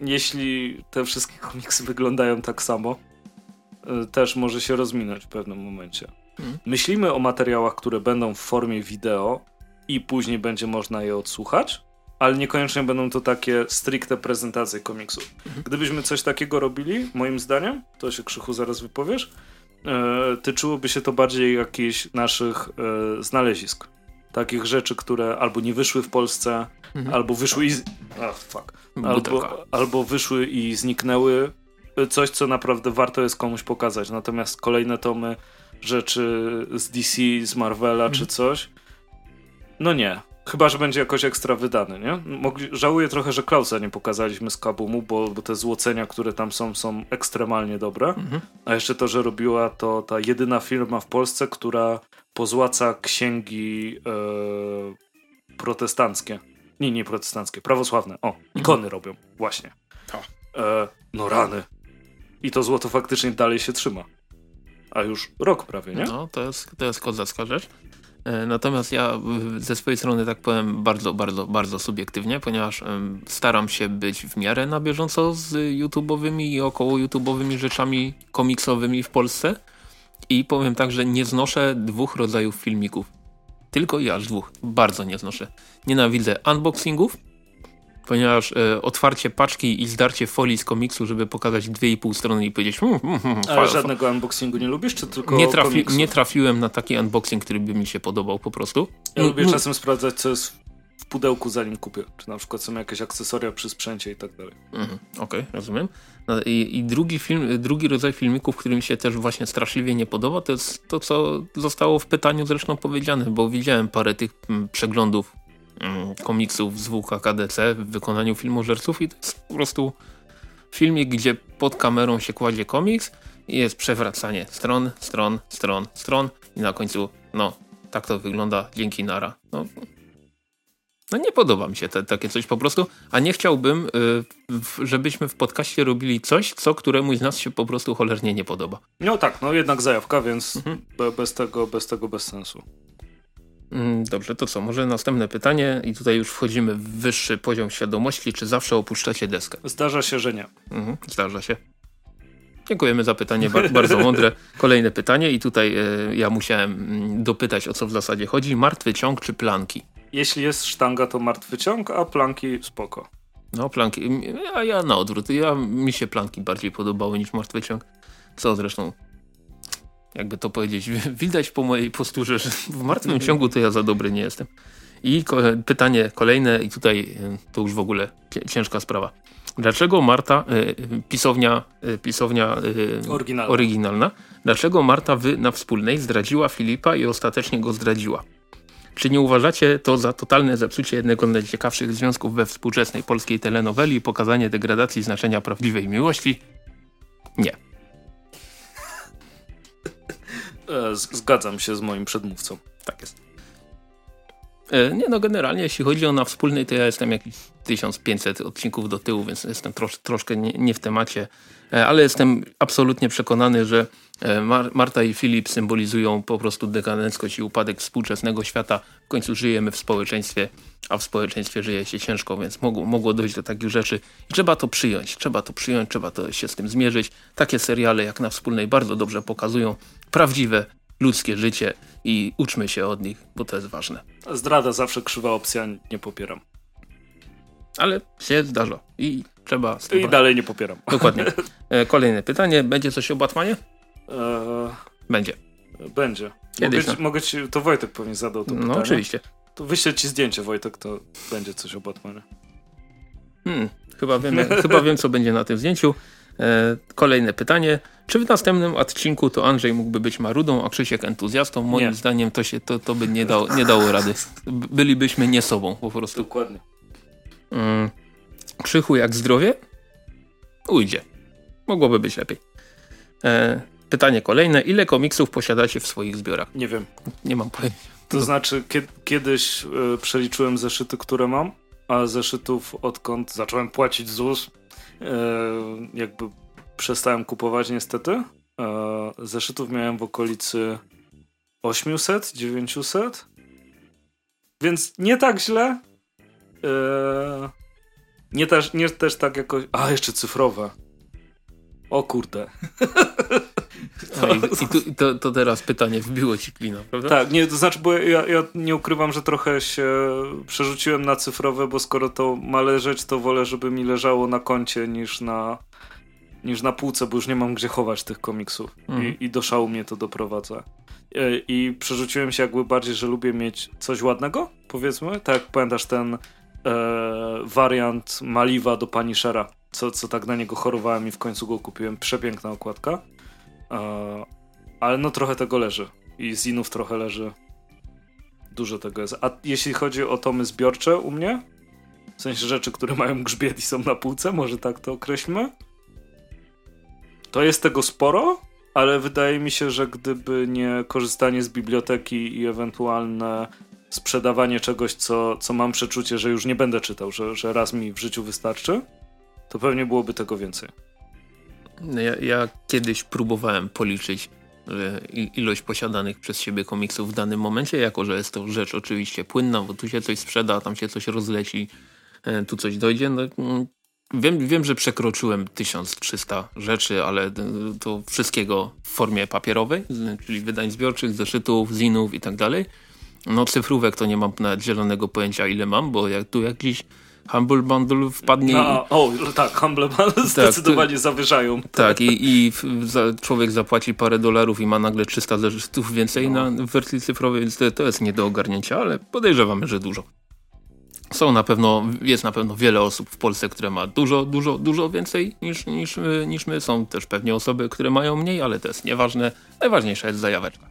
jeśli te wszystkie komiksy wyglądają tak samo, też może się rozminąć w pewnym momencie. Hmm. Myślimy o materiałach, które będą w formie wideo i później będzie można je odsłuchać, ale niekoniecznie będą to takie stricte prezentacje komiksów. Hmm. Gdybyśmy coś takiego robili, moim zdaniem, to się Krzychu zaraz wypowiesz, e, tyczyłoby się to bardziej jakichś naszych e, znalezisk. Takich rzeczy, które albo nie wyszły w Polsce, mhm. albo wyszły i. Z... Fuck. Albo, albo wyszły i zniknęły. Coś, co naprawdę warto jest komuś pokazać. Natomiast kolejne tomy rzeczy z DC, z Marvela mhm. czy coś. No nie. Chyba, że będzie jakoś ekstra wydany, nie? Mogli, żałuję trochę, że Klausa nie pokazaliśmy z Kabumu, bo, bo te złocenia, które tam są, są ekstremalnie dobre. Mhm. A jeszcze to, że robiła to ta jedyna firma w Polsce, która pozłaca księgi e, protestanckie. Nie, nie protestanckie, prawosławne. O, mhm. ikony robią, właśnie. E, no rany. I to złoto faktycznie dalej się trzyma. A już rok prawie, nie? No, to jest, to jest kozacka rzecz. E, natomiast ja ze swojej strony tak powiem bardzo, bardzo, bardzo subiektywnie, ponieważ staram się być w miarę na bieżąco z YouTube'owymi i około YouTube'owymi rzeczami komiksowymi w Polsce i powiem tak, że nie znoszę dwóch rodzajów filmików. Tylko i aż dwóch. Bardzo nie znoszę. Nienawidzę unboxingów ponieważ e, otwarcie paczki i zdarcie folii z komiksu, żeby pokazać dwie i pół strony i powiedzieć hmm, hmm, hmm, Ale żadnego unboxingu nie lubisz, czy tylko nie, trafi nie trafiłem na taki unboxing, który by mi się podobał po prostu. Ja no, lubię no. czasem sprawdzać, co jest w pudełku zanim kupię, czy na przykład są jakieś akcesoria przy sprzęcie i tak dalej. Mhm, Okej, okay, rozumiem. No I, I, drugi film, drugi rodzaj filmików, który mi się też właśnie straszliwie nie podoba, to jest to, co zostało w pytaniu zresztą powiedziane, bo widziałem parę tych mm, przeglądów Mm, komiksów z WKKDC w wykonaniu filmożerców i to jest po prostu filmik, gdzie pod kamerą się kładzie komiks i jest przewracanie stron, stron, stron, stron i na końcu, no, tak to wygląda, dzięki nara. No, no nie podoba mi się te, takie coś po prostu, a nie chciałbym, y, żebyśmy w podcaście robili coś, co któremuś z nas się po prostu cholernie nie podoba. No tak, no jednak zajawka, więc mhm. bez, tego, bez tego bez sensu. Mm, dobrze, to co? Może następne pytanie i tutaj już wchodzimy w wyższy poziom świadomości. Czy zawsze opuszczacie deskę? Zdarza się, że nie. Mhm, zdarza się. Dziękujemy za pytanie, bardzo mądre. Kolejne pytanie i tutaj y, ja musiałem mm, dopytać o co w zasadzie chodzi. Martwy ciąg czy planki? Jeśli jest sztanga to martwy ciąg, a planki spoko. No planki, a ja na odwrót. Ja, mi się planki bardziej podobały niż martwy ciąg. Co zresztą jakby to powiedzieć, widać po mojej posturze, że w martwym ciągu to ja za dobry nie jestem. I pytanie kolejne i tutaj e, to już w ogóle ciężka sprawa. Dlaczego Marta, y, pisownia, y, pisownia y, oryginalna. oryginalna, dlaczego Marta wy na wspólnej zdradziła Filipa i ostatecznie go zdradziła? Czy nie uważacie to za totalne zepsucie jednego z najciekawszych związków we współczesnej polskiej telenoweli i pokazanie degradacji znaczenia prawdziwej miłości? Nie. Zgadzam się z moim przedmówcą. Tak jest. E, nie no, generalnie jeśli chodzi o na wspólnej, to ja jestem jakieś 1500 odcinków do tyłu, więc jestem trosz, troszkę nie, nie, w temacie, e, ale jestem absolutnie przekonany, że Mar Marta i Filip symbolizują po prostu dekadenckość i upadek współczesnego świata. W końcu żyjemy w społeczeństwie, a w społeczeństwie żyje się ciężko, więc mogło, mogło dojść do takich rzeczy. I trzeba to przyjąć, trzeba to przyjąć, trzeba to się z tym zmierzyć. Takie seriale jak na wspólnej bardzo dobrze pokazują prawdziwe ludzkie życie i uczmy się od nich, bo to jest ważne. Zdrada zawsze krzywa opcja, nie popieram. Ale się zdarza i trzeba... I brać. dalej nie popieram. Dokładnie. E, kolejne pytanie. Będzie coś o Batmanie? Eee, będzie. Będzie. Kiedyś, mogę, no. mogę ci, to Wojtek pewnie zadał to no, pytanie. No oczywiście. To wyślę ci zdjęcie Wojtek, to będzie coś o Batmanie. Hmm, chyba, wiem, chyba wiem co będzie na tym zdjęciu. E, kolejne pytanie. Czy w następnym odcinku to Andrzej mógłby być marudą, a Krzysiek entuzjastą? Moim nie. zdaniem to, się, to, to by nie, dało, nie dało rady. Bylibyśmy nie sobą po prostu. Dokładnie. Mm. Krzychu jak zdrowie? Ujdzie. Mogłoby być lepiej. E, pytanie kolejne. Ile komiksów posiadacie w swoich zbiorach? Nie wiem. Nie mam pojęcia. To znaczy, kiedyś y, przeliczyłem zeszyty, które mam, a zeszytów odkąd zacząłem płacić ZUS, jakby przestałem kupować niestety. E, zeszytów miałem w okolicy 800, 900. Więc nie tak źle. E, nie też, nie też tak jakoś. A, jeszcze cyfrowe. O kurde. No i, i, tu, i to, to, teraz pytanie wbiło ci klina, prawda? Tak, nie, to znaczy, bo ja, ja, nie ukrywam, że trochę się przerzuciłem na cyfrowe, bo skoro to ma leżeć, to wolę, żeby mi leżało na koncie niż na, niż na półce, bo już nie mam gdzie chować tych komiksów. Mm. I, I do szału mnie to doprowadza. E, I przerzuciłem się jakby bardziej, że lubię mieć coś ładnego, powiedzmy. Tak jak pamiętasz ten e, wariant Maliwa do Punishera, co, co tak na niego chorowałem i w końcu go kupiłem. Przepiękna okładka. Ale no trochę tego leży. I z inów trochę leży. Dużo tego jest. A jeśli chodzi o tomy zbiorcze u mnie, w sensie rzeczy, które mają grzbiet i są na półce, może tak to określmy, to jest tego sporo, ale wydaje mi się, że gdyby nie korzystanie z biblioteki i ewentualne sprzedawanie czegoś, co, co mam przeczucie, że już nie będę czytał, że, że raz mi w życiu wystarczy, to pewnie byłoby tego więcej. No ja, ja kiedyś próbowałem policzyć, ilość posiadanych przez siebie komiksów w danym momencie, jako że jest to rzecz oczywiście płynna, bo tu się coś sprzeda, tam się coś rozleci, e, tu coś dojdzie. No, mm, wiem, wiem, że przekroczyłem 1300 rzeczy, ale to wszystkiego w formie papierowej, czyli wydań zbiorczych, zeszytów, zinów i tak dalej. No cyfrówek to nie mam nawet zielonego pojęcia ile mam, bo jak tu jakiś Humble Bundle wpadnie... No, o, tak, Humble Bundle tak, zdecydowanie zawyżają. Tak, i, i za, człowiek zapłaci parę dolarów i ma nagle 300 zeszytów więcej no. na wersji cyfrowej, więc to, to jest nie do ogarnięcia, ale podejrzewamy, że dużo. Są na pewno, jest na pewno wiele osób w Polsce, które ma dużo, dużo, dużo więcej niż, niż, niż my. Są też pewnie osoby, które mają mniej, ale to jest nieważne. Najważniejsza jest zajaweczka.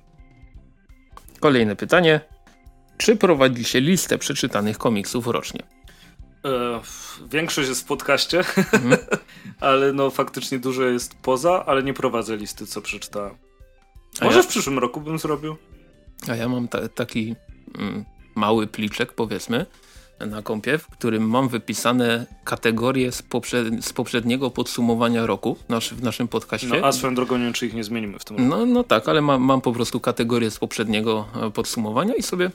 Kolejne pytanie. Czy prowadzi się listę przeczytanych komiksów rocznie? E, większość jest w podcaście, mhm. ale no faktycznie dużo jest poza, ale nie prowadzę listy, co przeczytałem. Może ja... w przyszłym roku bym zrobił. A ja mam ta taki mm, mały pliczek, powiedzmy, na kompie, w którym mam wypisane kategorie z, poprzed z poprzedniego podsumowania roku nasz, w naszym podcaście. No, a swoją drogą nie wiem, czy ich nie zmienimy w tym roku. No, no tak, ale mam, mam po prostu kategorie z poprzedniego e, podsumowania i sobie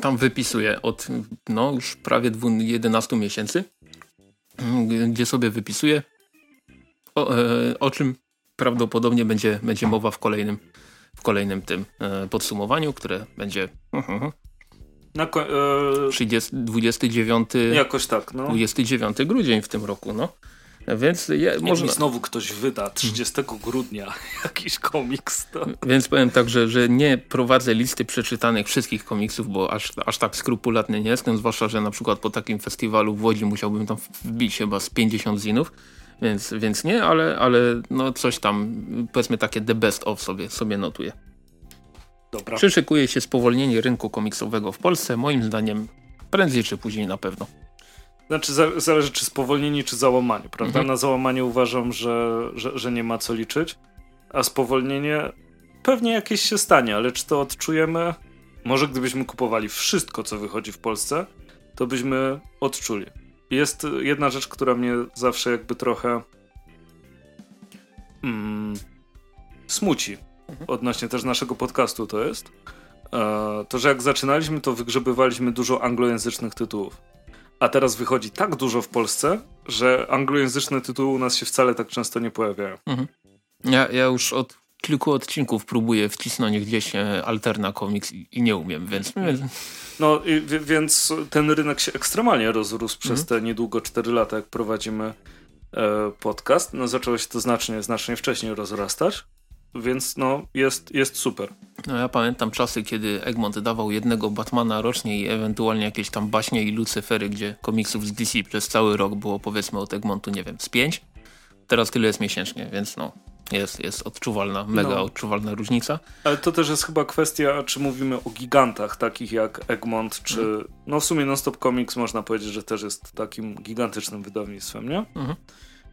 tam wypisuję od no, już prawie 11 miesięcy, gdzie sobie wypisuję o, e, o czym prawdopodobnie będzie, będzie mowa w kolejnym, w kolejnym tym e, podsumowaniu, które będzie na, e, 30, 29, jakoś tak, no. 29 grudzień w tym roku. No. Więc je, można... znowu ktoś wyda 30 grudnia jakiś komiks. To... Więc powiem tak, że, że nie prowadzę listy przeczytanych wszystkich komiksów, bo aż, aż tak skrupulatny nie jestem, zwłaszcza, że na przykład po takim festiwalu w Łodzi musiałbym tam wbić chyba z 50 zinów, więc, więc nie, ale, ale no coś tam, powiedzmy takie the best of sobie, sobie notuję. Dobra. Przyszykuje się spowolnienie rynku komiksowego w Polsce, moim zdaniem prędzej czy później na pewno. Znaczy zależy czy spowolnienie, czy załamanie, prawda? Mhm. Na załamanie uważam, że, że, że nie ma co liczyć, a spowolnienie pewnie jakieś się stanie, ale czy to odczujemy? Może gdybyśmy kupowali wszystko, co wychodzi w Polsce, to byśmy odczuli. Jest jedna rzecz, która mnie zawsze jakby trochę mm, smuci mhm. odnośnie też naszego podcastu to jest, e, to że jak zaczynaliśmy, to wygrzebywaliśmy dużo anglojęzycznych tytułów. A teraz wychodzi tak dużo w Polsce, że anglojęzyczne tytuły u nas się wcale tak często nie pojawiają. Mhm. Ja, ja już od kilku odcinków próbuję wcisnąć gdzieś e, Alterna Comics i, nie umiem, więc... No, i, więc ten rynek się ekstremalnie rozrósł przez mhm. te niedługo 4 lata, jak prowadzimy e, podcast. No, zaczęło się to znacznie, znacznie wcześniej rozrastać. Więc no, jest, jest super. No ja pamiętam czasy, kiedy Egmont dawał jednego Batmana rocznie i ewentualnie jakieś tam baśnie i Lucyfery, gdzie komiksów z DC przez cały rok było powiedzmy od Egmontu, nie wiem, z pięć. Teraz tyle jest miesięcznie, więc no, jest, jest odczuwalna, mega no. odczuwalna różnica. Ale to też jest chyba kwestia, czy mówimy o gigantach takich jak Egmont, czy mhm. no w sumie Non-Stop Comics można powiedzieć, że też jest takim gigantycznym wydawnictwem, nie? Mhm.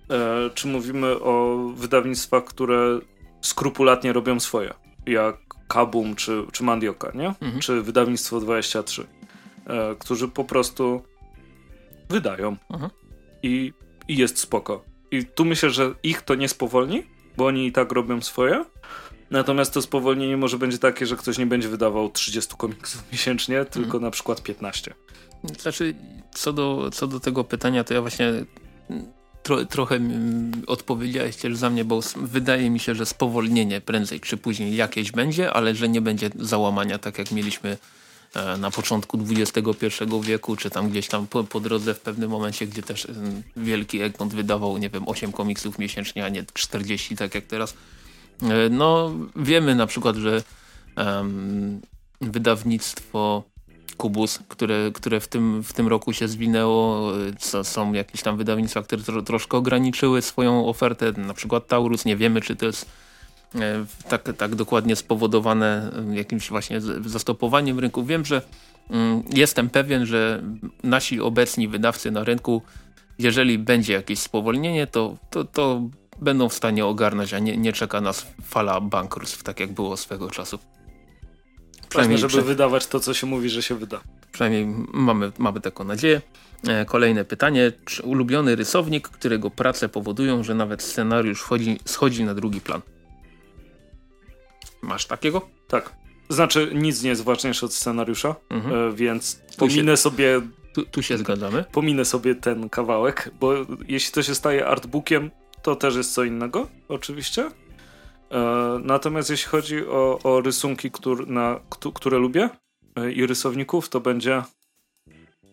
E, czy mówimy o wydawnictwach, które skrupulatnie robią swoje, jak Kabum czy, czy Mandioka, nie? Mhm. Czy Wydawnictwo 23, e, którzy po prostu wydają mhm. i, i jest spoko. I tu myślę, że ich to nie spowolni, bo oni i tak robią swoje. Natomiast to spowolnienie może będzie takie, że ktoś nie będzie wydawał 30 komiksów miesięcznie, tylko mhm. na przykład 15. Znaczy, co do, co do tego pytania, to ja właśnie tro, trochę odpowiedziałeś też za mnie, bo wydaje mi się, że spowolnienie prędzej czy później jakieś będzie, ale że nie będzie załamania tak jak mieliśmy e, na początku XXI wieku, czy tam gdzieś tam po, po drodze w pewnym momencie, gdzie też wielki Egmont wydawał, nie wiem, 8 komiksów miesięcznie, a nie 40, tak jak teraz. E, no, wiemy na przykład, że wydawnictwo Kubus, które, które w, tym, w tym roku się zwinęło. Są jakieś tam wydawnictwa, które tro, troszkę ograniczyły swoją ofertę, na przykład Taurus. Nie wiemy, czy to jest e, tak, tak dokładnie spowodowane e, jakimś właśnie zastopowaniem rynku. Wiem, że jestem pewien, że nasi obecni wydawcy na rynku, jeżeli będzie jakieś spowolnienie, to, to, to będą w stanie ogarnąć, a nie, nie czeka nas fala bankructw, tak jak było swego czasu. Przynajmniej żeby prze... wydawać to, co się mówi, że się wyda. Przynajmniej mamy, mamy taką nadzieję. E, kolejne pytanie. Czy ulubiony rysownik, którego prace powodują, że nawet scenariusz wchodzi, schodzi na drugi plan? Masz takiego? Tak. Znaczy, nic nie jest ważniejsze od scenariusza, Mhm. e, więc pominę sobie Tu, tu się zgadzamy. pominę sobie ten kawałek, bo jeśli to się staje artbookiem, to też jest co innego, oczywiście. E, natomiast jeśli chodzi o, o rysunki, na, któ- które lubię e, i rysowników, to będzie.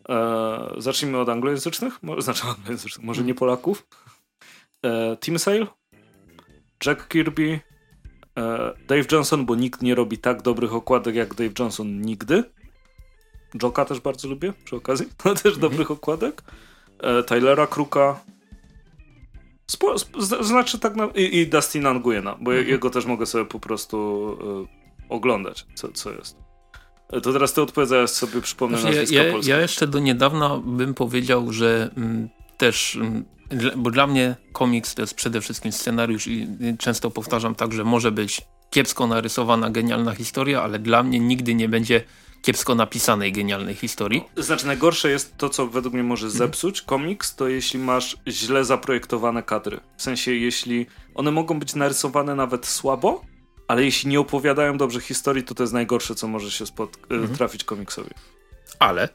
E, zacznijmy od anglojęzycznych, znaczy anglojęzycznych, może nie Polaków. E, Tim Sale, Jack Kirby, e, Dave Johnson, bo nikt nie robi tak dobrych okładek jak Dave Johnson nigdy. Joka też bardzo lubię przy okazji. No też dobrych okładek. E, Tylera Kruka. Spo, znaczy tak na, i, i Dustina Nguyena, bo Mhm. jego też mogę sobie po prostu e, oglądać, co, co jest. E, to teraz ty odpowiadając sobie przypomnę Znaczy, nazwiska ja, ja, polskie. ja jeszcze do niedawna bym powiedział, że mm, też, mm, dla- bo dla mnie komiks to jest przede wszystkim scenariusz i y, często powtarzam tak, że może być kiepsko narysowana genialna historia, ale dla mnie nigdy nie będzie kiepsko napisanej genialnej historii. Znaczy najgorsze jest to, co według mnie może Mhm. zepsuć komiks, to jeśli masz źle zaprojektowane kadry. W sensie, jeśli one mogą być narysowane nawet słabo, ale jeśli nie opowiadają dobrze historii, to to jest najgorsze, co może się e, Mhm. trafić komiksowi. Ale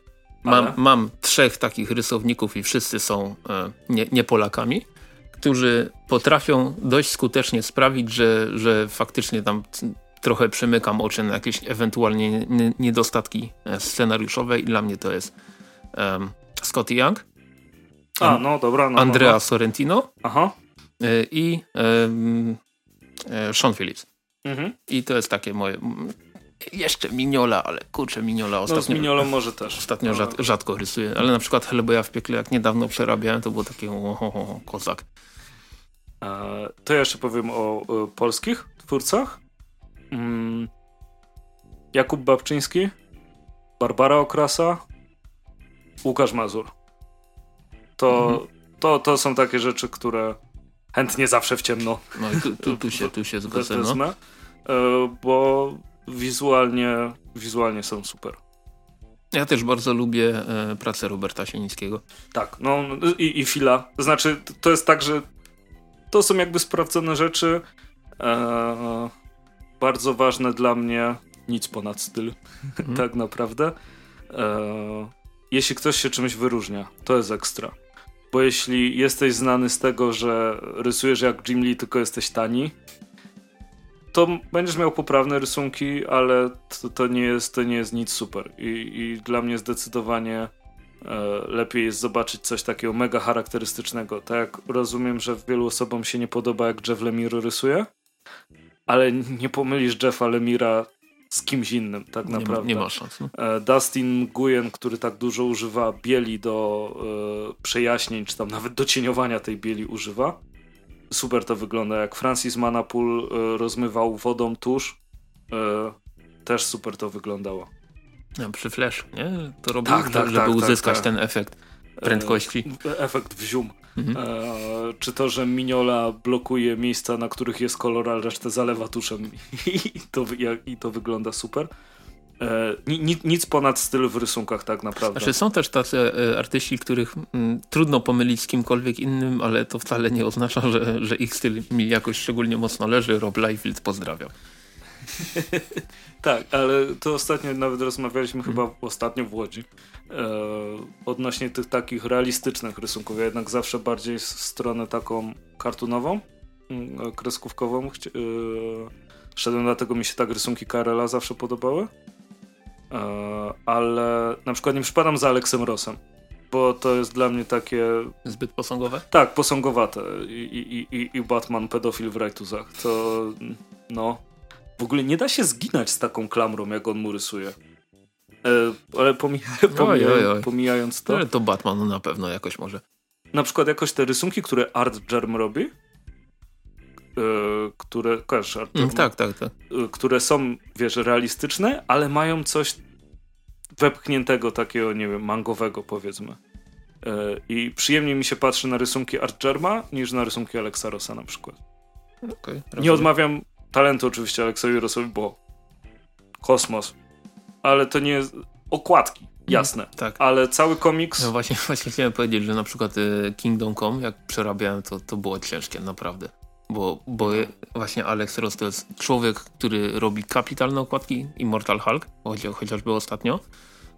mam, Ale? mam trzech takich rysowników i wszyscy są e, nie, nie Polakami, którzy potrafią dość skutecznie sprawić, że, że faktycznie tam trochę przymykam oczy na jakieś ewentualnie nie- niedostatki e, scenariuszowe i dla mnie to jest um, Scotty Young, A, no dobra. No, Andrea no. Sorrentino Aha. e, i e, Sean Phillips. Mhm. I to jest takie moje... Jeszcze Mignola, ale kurczę Mignola No z ostatnio... Miniolą może też. Ostatnio rzad, rzadko rysuję, ale na przykład Hellboya w piekle, jak niedawno przerabiałem, to było takie o, o, o, kozak. To ja jeszcze powiem o, polskich twórcach. Mm. Jakub Babczyński, Barbara Okrasa, Łukasz Mazur. To, Mhm. to, to są takie rzeczy, które chętnie zawsze w ciemno No i tu, tu, tu się, tu się zgodzę, no. wezmę, e, bo wizualnie, wizualnie są super. Ja też bardzo lubię e, pracę Roberta Sienińskiego. Tak, no i, i fila. Znaczy, to jest tak, że to są jakby sprawdzone rzeczy. E, bardzo ważne dla mnie, nic ponad styl, Mhm. tak naprawdę. E, jeśli ktoś się czymś wyróżnia, to jest ekstra. Bo jeśli jesteś znany z tego, że rysujesz jak Jim Lee, tylko jesteś tani, to będziesz miał poprawne rysunki, ale to, to, nie, jest, to nie jest nic super. I, i dla mnie zdecydowanie e, lepiej jest zobaczyć coś takiego mega charakterystycznego. Tak jak rozumiem, że wielu osobom się nie podoba, jak Jeff Lemire rysuje, ale nie pomylisz Jeffa Lemira z kimś innym, tak Nie ma, naprawdę. nie ma szans. No. E, Dustin Nguyen, który tak dużo używa bieli do e, przejaśnień, czy tam nawet do cieniowania tej bieli używa. Super to wygląda. Jak Francis Manapul e, rozmywał wodą tusz, e, też super to wyglądało. Ja, przy Flash, nie? To robił, Tak, tak, żeby tak, tak, uzyskać tak. ten efekt prędkości. E, efekt wzium. Mhm. E, czy to, że Miniola blokuje miejsca, na których jest kolor, ale resztę zalewa tuszem i to, i to wygląda super. E, ni, ni, nic ponad styl w rysunkach tak naprawdę. Znaczy są też tacy e, artyści, których mm, trudno pomylić z kimkolwiek innym, ale to wcale nie oznacza, że, że ich styl mi jakoś szczególnie mocno leży. Rob Liefeld pozdrawiam. Tak, ale to ostatnio nawet rozmawialiśmy chyba ostatnio w Łodzi e, odnośnie tych takich realistycznych rysunków. Ja jednak zawsze bardziej w stronę taką kartunową, mm, kreskówkową chci- e, szedłem, dlatego mi się tak rysunki Karela zawsze podobały. E, ale na przykład nie przypadam za Aleksem Rossem, bo to jest dla mnie takie Zbyt posągowe? tak, posągowate i, i, i, i Batman pedofil w rajtuzach. To no. W ogóle nie da się zginać z taką klamrą, jak on mu rysuje. E, ale pomija, pomija, oj, oj. pomijając to, Ale to Batman na pewno jakoś może. na przykład jakoś te rysunki, które Art Germ robi, e, które, kojarzysz Art Mm, tak, tak, tak. e, które są, wiesz, realistyczne, ale mają coś wepchniętego takiego, nie wiem, mangowego powiedzmy. E, I przyjemniej mi się patrzy na rysunki Art Germa niż na rysunki Alexa Rossa na przykład. Okay, Nie odmawiam talentu oczywiście Aleksowi Rossowi, bo kosmos. Ale to nie jest... Okładki, jasne. Tak. Ale cały komiks... No właśnie, właśnie chciałem powiedzieć, że na przykład y, Kingdom Come, jak przerabiałem, to, to było ciężkie, naprawdę. bo, bo właśnie Alex Ross to jest człowiek, który robi kapitalne okładki Immortal Hulk, chociażby ostatnio.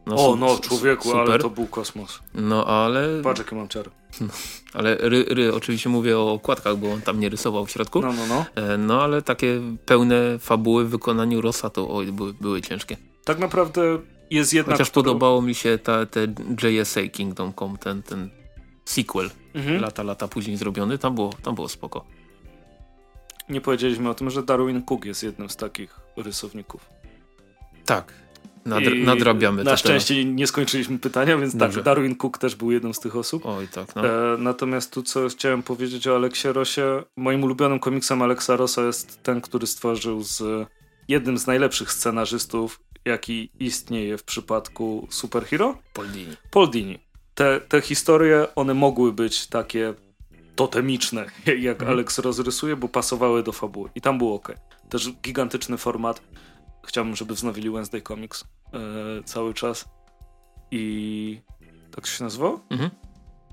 No, o, no człowieku, super. ale to był kosmos. No ale... Patrz jakie mam czary. No, ale ry, ry, oczywiście mówię o okładkach, bo on tam nie rysował w środku. No, no, no. E, no ale takie pełne fabuły w wykonaniu Rossa to oj, były, były ciężkie. Tak naprawdę jest jedna... Chociaż którą... podobało mi się ta, te JSA Kingdom Come, ten, ten sequel mhm. lata, lata później zrobiony, tam było, tam było spoko. Nie powiedzieliśmy o tym, że Darwin Cook jest jednym z takich rysowników. Tak, Nadr nadrabiamy. Na szczęście nie skończyliśmy pytania, więc tak, Dobrze. tak, Darwin Cook też był jedną z tych osób. Oj, tak. No. E, natomiast tu, co chciałem powiedzieć o Aleksie Rosie, moim ulubionym komiksem Aleksa Rosa jest ten, który stworzył z jednym z najlepszych scenarzystów, jaki istnieje w przypadku superhero. Paul Dini. Paul Dini. Te, te historie, one mogły być takie totemiczne, jak mhm. Alex rozrysuje, bo pasowały do fabuły. I tam było ok. Też gigantyczny format chciałbym, żeby wznowili Wednesday Comics e, cały czas. I tak się nazywało? Mhm.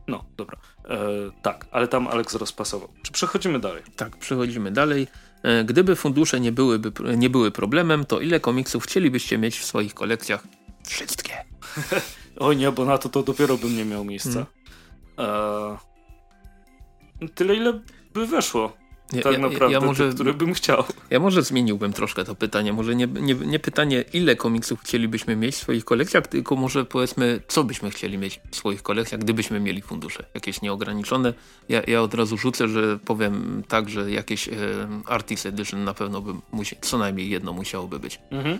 No, dobra. E, tak, ale tam Alex rozpasował. Czy przechodzimy dalej? Tak, przechodzimy dalej. E, gdyby fundusze nie, byłyby, nie były problemem, to ile komiksów chcielibyście mieć w swoich kolekcjach? Wszystkie. Oj nie, bo na to to dopiero bym nie miał miejsca. Hmm. E, tyle, ile by weszło. Ja, tak naprawdę, ja, ja może, który bym chciał. Ja może zmieniłbym troszkę to pytanie. Może nie, nie, nie pytanie, ile komiksów chcielibyśmy mieć w swoich kolekcjach, tylko może powiedzmy, co byśmy chcieli mieć w swoich kolekcjach, gdybyśmy mieli fundusze jakieś nieograniczone. Ja, ja od razu rzucę, że powiem tak, że jakieś e, Artist Edition na pewno by musi, co najmniej jedno musiałoby być. Mhm.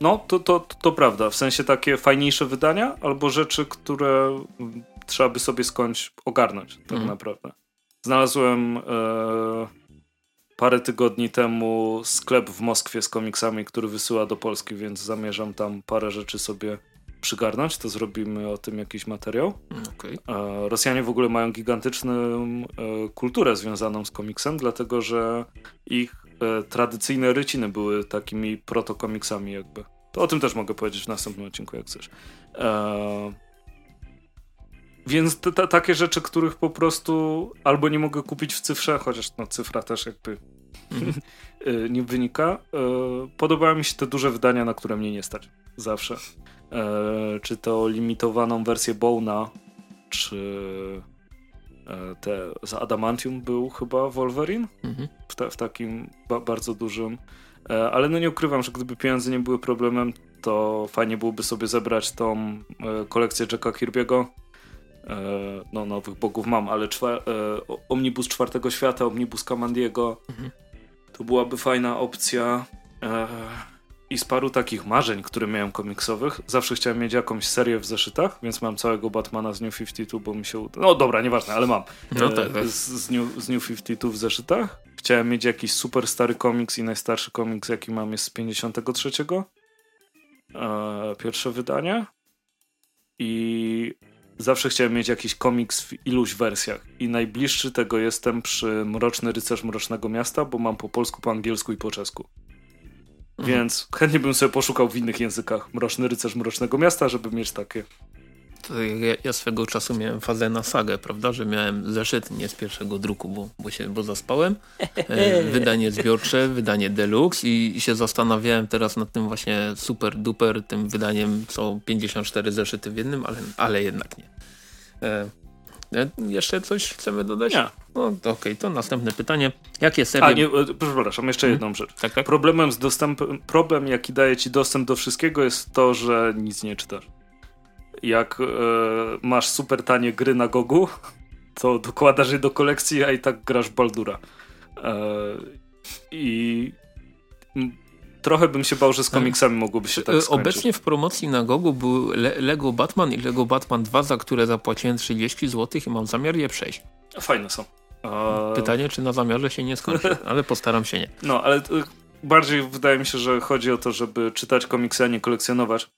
No, to, to, to, to prawda. W sensie takie fajniejsze wydania albo rzeczy, które trzeba by sobie skądś ogarnąć tak mhm. naprawdę. Znalazłem e, parę tygodni temu sklep w Moskwie z komiksami, który wysyła do Polski, więc zamierzam tam parę rzeczy sobie przygarnąć, to zrobimy o tym jakiś materiał. Okay. E, Rosjanie w ogóle mają gigantyczną e, kulturę związaną z komiksem, dlatego że ich e, tradycyjne ryciny były takimi protokomiksami jakby. To o tym też mogę powiedzieć w następnym odcinku, jak chcesz. E, więc takie rzeczy, których po prostu albo nie mogę kupić w cyfrze, chociaż no, cyfra też jakby mm. nie wynika. E, podobały mi się te duże wydania, na które mnie nie stać. Zawsze. E, czy to limitowaną wersję Bona, czy e, te z Adamantium był chyba Wolverine mhm. w, te, w, takim ba bardzo dużym. Ale no nie ukrywam, że gdyby pieniądze nie były problemem, to fajnie byłoby sobie zebrać tą kolekcję Jacka Kirby'ego E, no, nowych bogów mam, ale czwa, e, Omnibus Czwartego Świata, Omnibus Kamandiego mhm. to byłaby fajna opcja. E, I z paru takich marzeń, które miałem komiksowych, zawsze chciałem mieć jakąś serię w zeszytach, więc mam całego Batmana z New 52, bo mi się uda. No dobra, nieważne, ale mam. No tak, tak. Z, z, New, z New 52 w zeszytach. Chciałem mieć jakiś super stary komiks i najstarszy komiks, jaki mam, jest z 53. Pierwsze wydanie. I zawsze chciałem mieć jakiś komiks w iluś wersjach i najbliższy tego jestem przy Mroczny Rycerz Mrocznego Miasta, bo mam po polsku, po angielsku i po czesku. Mhm. Więc chętnie bym sobie poszukał w innych językach Mroczny Rycerz Mrocznego Miasta, żeby mieć takie. Ja, ja, swego czasu miałem fazę na sagę, prawda, że miałem zeszyt nie z pierwszego druku, bo, bo się bo zaspałem. E, wydanie zbiorcze, wydanie deluxe i, i, się zastanawiałem teraz nad tym właśnie super duper, tym wydaniem co 54 zeszyty w jednym, ale, ale jednak nie. E, e jeszcze coś chcemy dodać? Nie. No, Okej, okay, to następne pytanie. Jakie serie... A, nie, e, przepraszam, jeszcze hmm? jedną rzecz. Tak, tak? Problemem z dostępem, problem jaki daje ci dostęp do wszystkiego jest to, że nic nie czytasz jak e, masz super tanie gry na Gogu, to dokładasz je do kolekcji, a i tak grasz Baldura. E, I trochę bym się bał, że z komiksami mogłoby się tak e, skończyć. Obecnie w promocji na Gogu był Le Lego Batman i Lego Batman 2, za które zapłaciłem 30 zł i mam zamiar je przejść. Fajne są. Pytanie, czy na zamiarze się nie skończy, ale postaram się nie. No, ale bardziej wydaje mi się, że chodzi o to, żeby czytać komiksy, a nie kolekcjonować.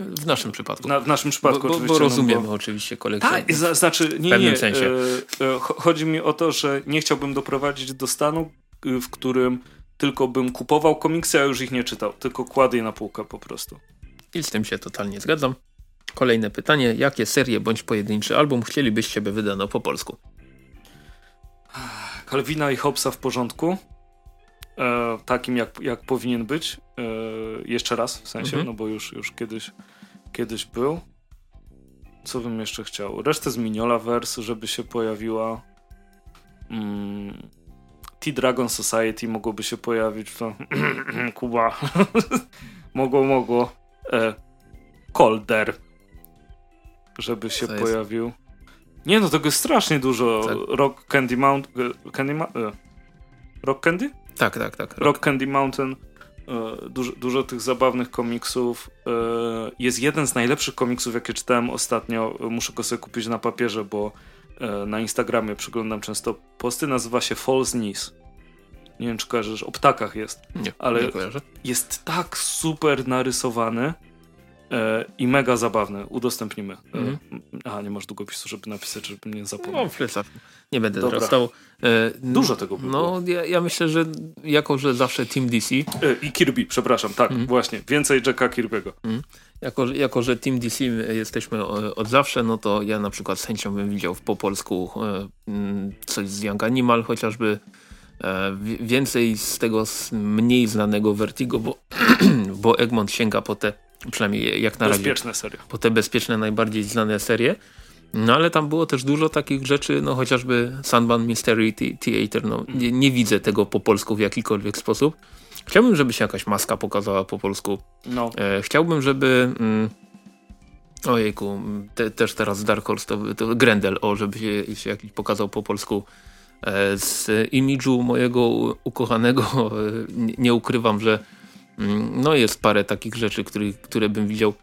W naszym przypadku. Na, w naszym przypadku bo, bo, oczywiście. Bo rozumiemy no, bo... oczywiście kolekcję. Tak, znaczy, nie, nie. Sensie. E, e, chodzi mi o to, że nie chciałbym doprowadzić do stanu, w którym tylko bym kupował komiksy, a już ich nie czytał, tylko kładę je na półkę po prostu. I z tym się totalnie zgadzam. Kolejne pytanie. Jakie serie bądź pojedynczy album chcielibyście, by wydano po polsku? Kalwina i Hobbesa w porządku. E, takim, jak, jak powinien być. E, jeszcze raz, w sensie, mhm. no bo już, już kiedyś, kiedyś był. Co bym jeszcze chciał? Resztę z Miniola Verse, żeby się pojawiła. Mm. T-Dragon Society mogłoby się pojawić. To Kuba. mogło, mogło. E, Colder. Żeby się pojawił. Nie no, tego jest strasznie dużo. Tak. Rock Candy Mountain. Candy Ma e, Rock Candy? Tak, tak, tak. Rock, Candy Mountain. E, dużo, dużo tych zabawnych komiksów. E, jest jeden z najlepszych komiksów, jakie czytałem ostatnio. Muszę go sobie kupić na papierze, bo e, na Instagramie przyglądam często posty. Nazywa się False Knees. Nie wiem, czy kojarzysz. O ptakach jest. Nie, ale nie kojarzę. jest tak super narysowany i mega zabawne. Udostępnimy. Mm. Aha, nie masz długopisu, żeby napisać, żeby nie zapomniał. No, plecach. Nie będę Dobra. teraz stał. E, Dużo tego było. No, ja, ja, myślę, że jako, że zawsze Team DC... E, I Kirby, przepraszam, tak, mm. właśnie. Więcej Jacka Kirby'ego. Mm. Jako, jako, że Team DC jesteśmy od zawsze, no to ja na przykład z chęcią bym widział po polsku coś z Young Animal, chociażby więcej z tego mniej znanego Vertigo, bo, bo Egmont sięga po te Przynajmniej jak na razie. Bezpieczne serie. Po te bezpieczne, najbardziej znane serie. No ale tam było też dużo takich rzeczy, no chociażby Sandman Mystery Theater, no nie, nie, widzę tego po polsku w jakikolwiek sposób. Chciałbym, żeby się jakaś maska pokazała po polsku. No. E, chciałbym, żeby... Mm, ojejku, te, też teraz Dark Horse to, to Grendel, o, żeby się, się jakiś pokazał po polsku. E, z imidżu mojego ukochanego nie, nie ukrywam, że no jest parę takich rzeczy, który, które bym widział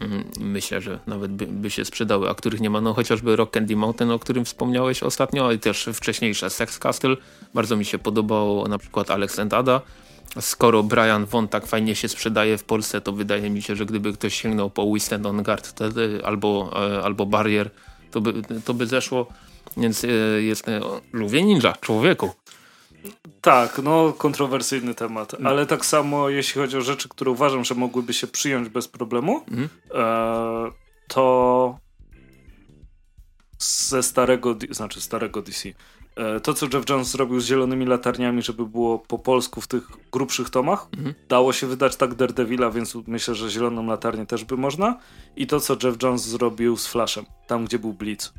mm, myślę, że nawet by, by, się sprzedały, a których nie ma. No chociażby Rock Candy Mountain, o którym wspomniałeś ostatnio, ale też wcześniejsze Sex Castle. Bardzo mi się podobało na przykład Alex and Ada. Skoro Brian Von tak fajnie się sprzedaje w Polsce, to wydaje mi się, że gdyby ktoś sięgnął po We Stand on Guard albo, e, albo Barrier, to by, to by zeszło. Więc e, jest lubię ninja, człowieku. Tak, no kontrowersyjny temat, mm. ale tak samo jeśli chodzi o rzeczy, które uważam, że mogłyby się przyjąć bez problemu, mm. e, to ze starego, znaczy starego DC, e, to co Jeff Jones zrobił z zielonymi latarniami, żeby było po polsku w tych grubszych tomach, mm. dało się wydać tak Daredevila, więc myślę, że zieloną latarnię też by można. I to co Jeff Jones zrobił z Flashem, tam gdzie był Blitz.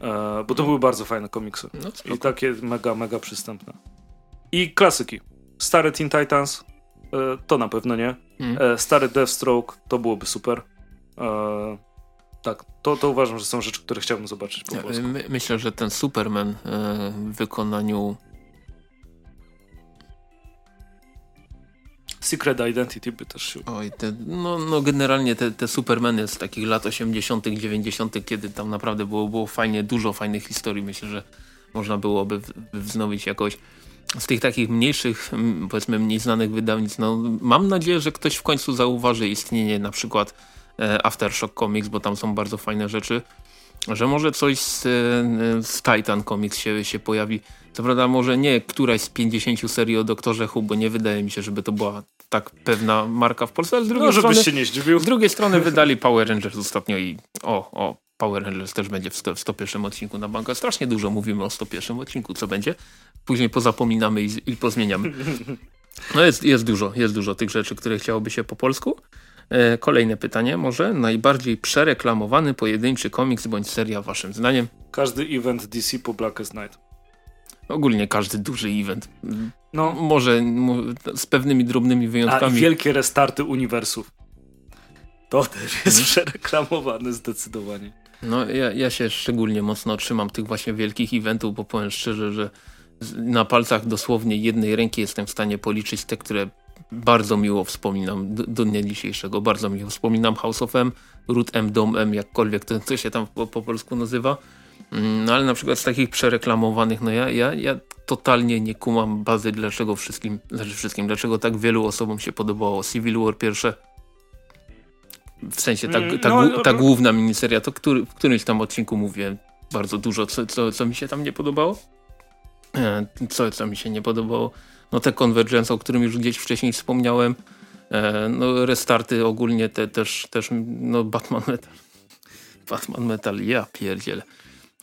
E, bo to były bardzo fajne komiksy. No, I takie mega, mega przystępne. I klasyki. Stare Teen Titans, e, to na pewno nie. Mm. E, stary Deathstroke, to byłoby super. Tak, to, to uważam, że są rzeczy, które chciałbym zobaczyć po polsku. My, myślę, że ten Superman w wykonaniu Secret Identity by też się... Oj, te, no, no generalnie te, te Supermany z takich lat 80 90 kiedy tam naprawdę było, było fajnie, dużo fajnych historii. Myślę, że można byłoby wznowić jakoś z tych takich mniejszych, powiedzmy mniej znanych wydawnictw. No, mam nadzieję, że ktoś w końcu zauważy istnienie na przykład e, Aftershock Comics, bo tam są bardzo fajne rzeczy że może coś z, e, z Titan Comics się, się pojawi. Co prawda może nie któraś z 50 serii o Doktorze Hu, bo nie wydaje mi się, żeby to była tak pewna marka w Polsce, ale z drugiej no, strony, się nie zdziwił. Z drugiej strony wydali Power Rangers ostatnio i o, o, Power Rangers też będzie w, 100, w 101 odcinku na banka. Strasznie dużo mówimy o 101 odcinku, co będzie. Później pozapominamy i, i pozmieniamy. No jest, jest dużo, jest dużo tych rzeczy, które chciałoby się po polsku. E, kolejne pytanie może. Najbardziej przereklamowany pojedynczy komiks bądź seria waszym zdaniem? Każdy event DC po Blackest Night. Ogólnie każdy duży event. No. Może z pewnymi drobnymi wyjątkami. A wielkie restarty uniwersów. To też jest hmm. przereklamowane zdecydowanie. No ja, ja się szczególnie mocno trzymam tych właśnie wielkich eventów, bo powiem szczerze, że na palcach dosłownie jednej ręki jestem w stanie policzyć te, które bardzo miło wspominam do, do dnia dzisiejszego. Bardzo miło wspominam House of M, Root M, Dom M, jakkolwiek to, to się tam po, po, polsku nazywa. Mm, no ale na przykład z takich przereklamowanych, no ja, ja, ja totalnie nie kumam bazy, dlaczego wszystkim, znaczy wszystkim, dlaczego tak wielu osobom się podobało Civil War pierwsze. W sensie ta, ta, no, ta główna miniseria, to który, w którymś tam odcinku mówię bardzo dużo, co, co, co mi się tam nie podobało. E, co, co mi się nie podobało no te Convergence, o którym już gdzieś wcześniej wspomniałem, e, no restarty ogólnie te też, też no Batman Metal. Batman Metal, ja pierdzielę.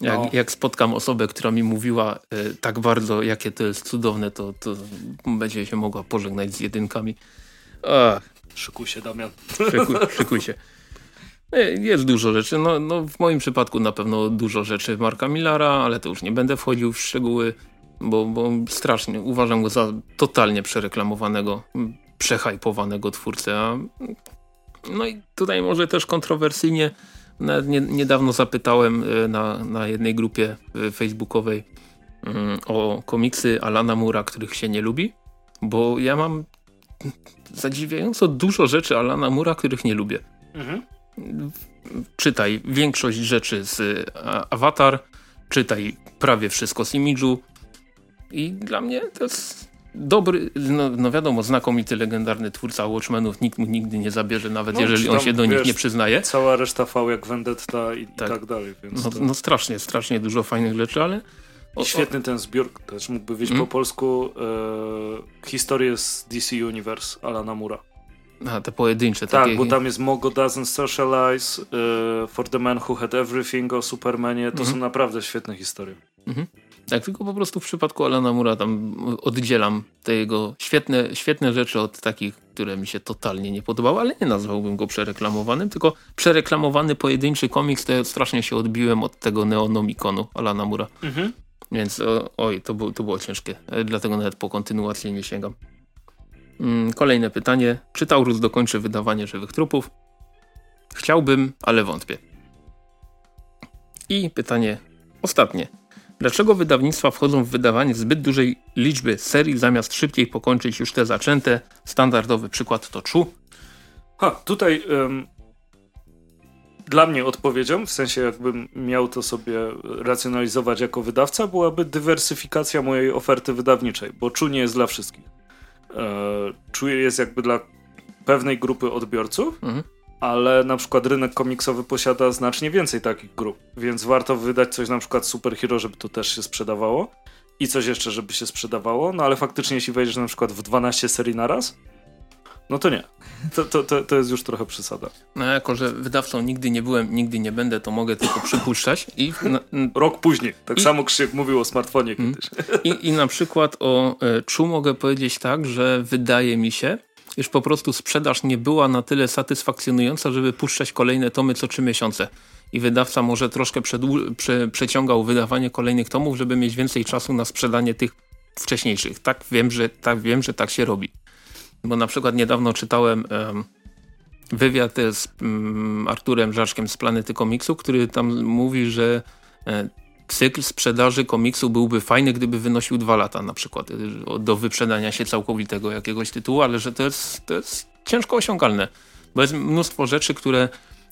Jak, no. jak spotkam osobę, która mi mówiła y, tak bardzo, jakie to jest cudowne, to, to będzie się mogła pożegnać z jedynkami. Ach. Szykuj się, Damian. Szykuj, szykuj się. Jest dużo rzeczy. No, no, w moim przypadku na pewno dużo rzeczy Marka Millara, ale to już nie będę wchodził w szczegóły, bo, bo strasznie uważam go za totalnie przereklamowanego, przehajpowanego twórcę. A, no i tutaj może też kontrowersyjnie nawet nie, niedawno zapytałem e, na, na jednej grupie e, facebookowej mm, o komiksy Alana Mura, których się nie lubi, bo ja mam zadziwiająco dużo rzeczy Alana Mura, których nie lubię. Mhm. Czytaj większość rzeczy z Avatar, czytaj prawie wszystko z Imidżu i dla mnie to jest dobry, no, no, wiadomo, znakomity, legendarny twórca Watchmenów, nikt mu nigdy nie zabierze, nawet no, jeżeli on się do wiesz, nich nie przyznaje. Cała reszta V jak Vendetta i tak, i tak dalej. No, to... no, strasznie, strasznie dużo fajnych rzeczy, ale... I świetny ten zbiór, też mógłby wyjść mm. po polsku e, historię z DC Universe Alana Mura. A, te pojedyncze. Tak, takie... bo tam jest Mogo Doesn't Socialize, uh, For the Man Who Had Everything o Supermanie. To mm -hmm. są naprawdę świetne historie. Mm -hmm. Tak, tylko po prostu w przypadku Alana Mura tam oddzielam te jego świetne, świetne rzeczy od takich, które mi się totalnie nie podobały, ale nie nazwałbym go przereklamowanym, tylko przereklamowany pojedynczy komiks, to ja strasznie się odbiłem od tego neonomikonu Alana Mura. Mhm. Więc o, oj, to, było, to było ciężkie, e, dlatego nawet po kontynuacji nie sięgam. Mm, kolejne pytanie. Czy Taurus dokończy wydawanie żywych trupów? Chciałbym, ale wątpię. I pytanie ostatnie. Dlaczego wydawnictwa wchodzą w wydawanie zbyt dużej liczby serii zamiast szybciej pokończyć już te zaczęte? Standardowy przykład to Czu. Ha, tutaj um, dla mnie odpowiedzią, w sensie jakbym miał to sobie racjonalizować jako wydawca, byłaby dywersyfikacja mojej oferty wydawniczej, bo Czu nie jest dla wszystkich. Czu jest jakby dla pewnej grupy odbiorców, mhm ale na przykład rynek komiksowy posiada znacznie więcej takich grup, więc warto wydać coś na przykład superhero, żeby to też się sprzedawało i coś jeszcze, żeby się sprzedawało, no ale faktycznie jeśli wejdziesz na przykład w 12 serii naraz, no to nie. To, to, to, to jest już trochę przesada. No jako, że wydawcą nigdy nie byłem, nigdy nie będę, to mogę tylko przypuszczać. I Rok później. Tak i, samo Krzyk mówił o smartfonie mm. kiedyś. I, I na przykład o e, Czu mogę powiedzieć tak, że wydaje mi się, już po prostu sprzedaż nie była na tyle satysfakcjonująca, żeby puszczać kolejne tomy co trzy miesiące. I wydawca może troszkę prze, przeciągał wydawanie kolejnych tomów, żeby mieć więcej czasu na sprzedanie tych wcześniejszych. Tak wiem, że tak, wiem, że tak się robi. Bo na przykład niedawno czytałem um, wywiad z um, Arturem Żaczkiem z Planety Komiksu, który tam mówi, że e, cykl sprzedaży komiksu byłby fajny, gdyby wynosił dwa lata na przykład y, do wyprzedania się całkowitego jakiegoś tytułu, ale że to jest, to jest ciężko osiągalne, bo jest mnóstwo rzeczy, które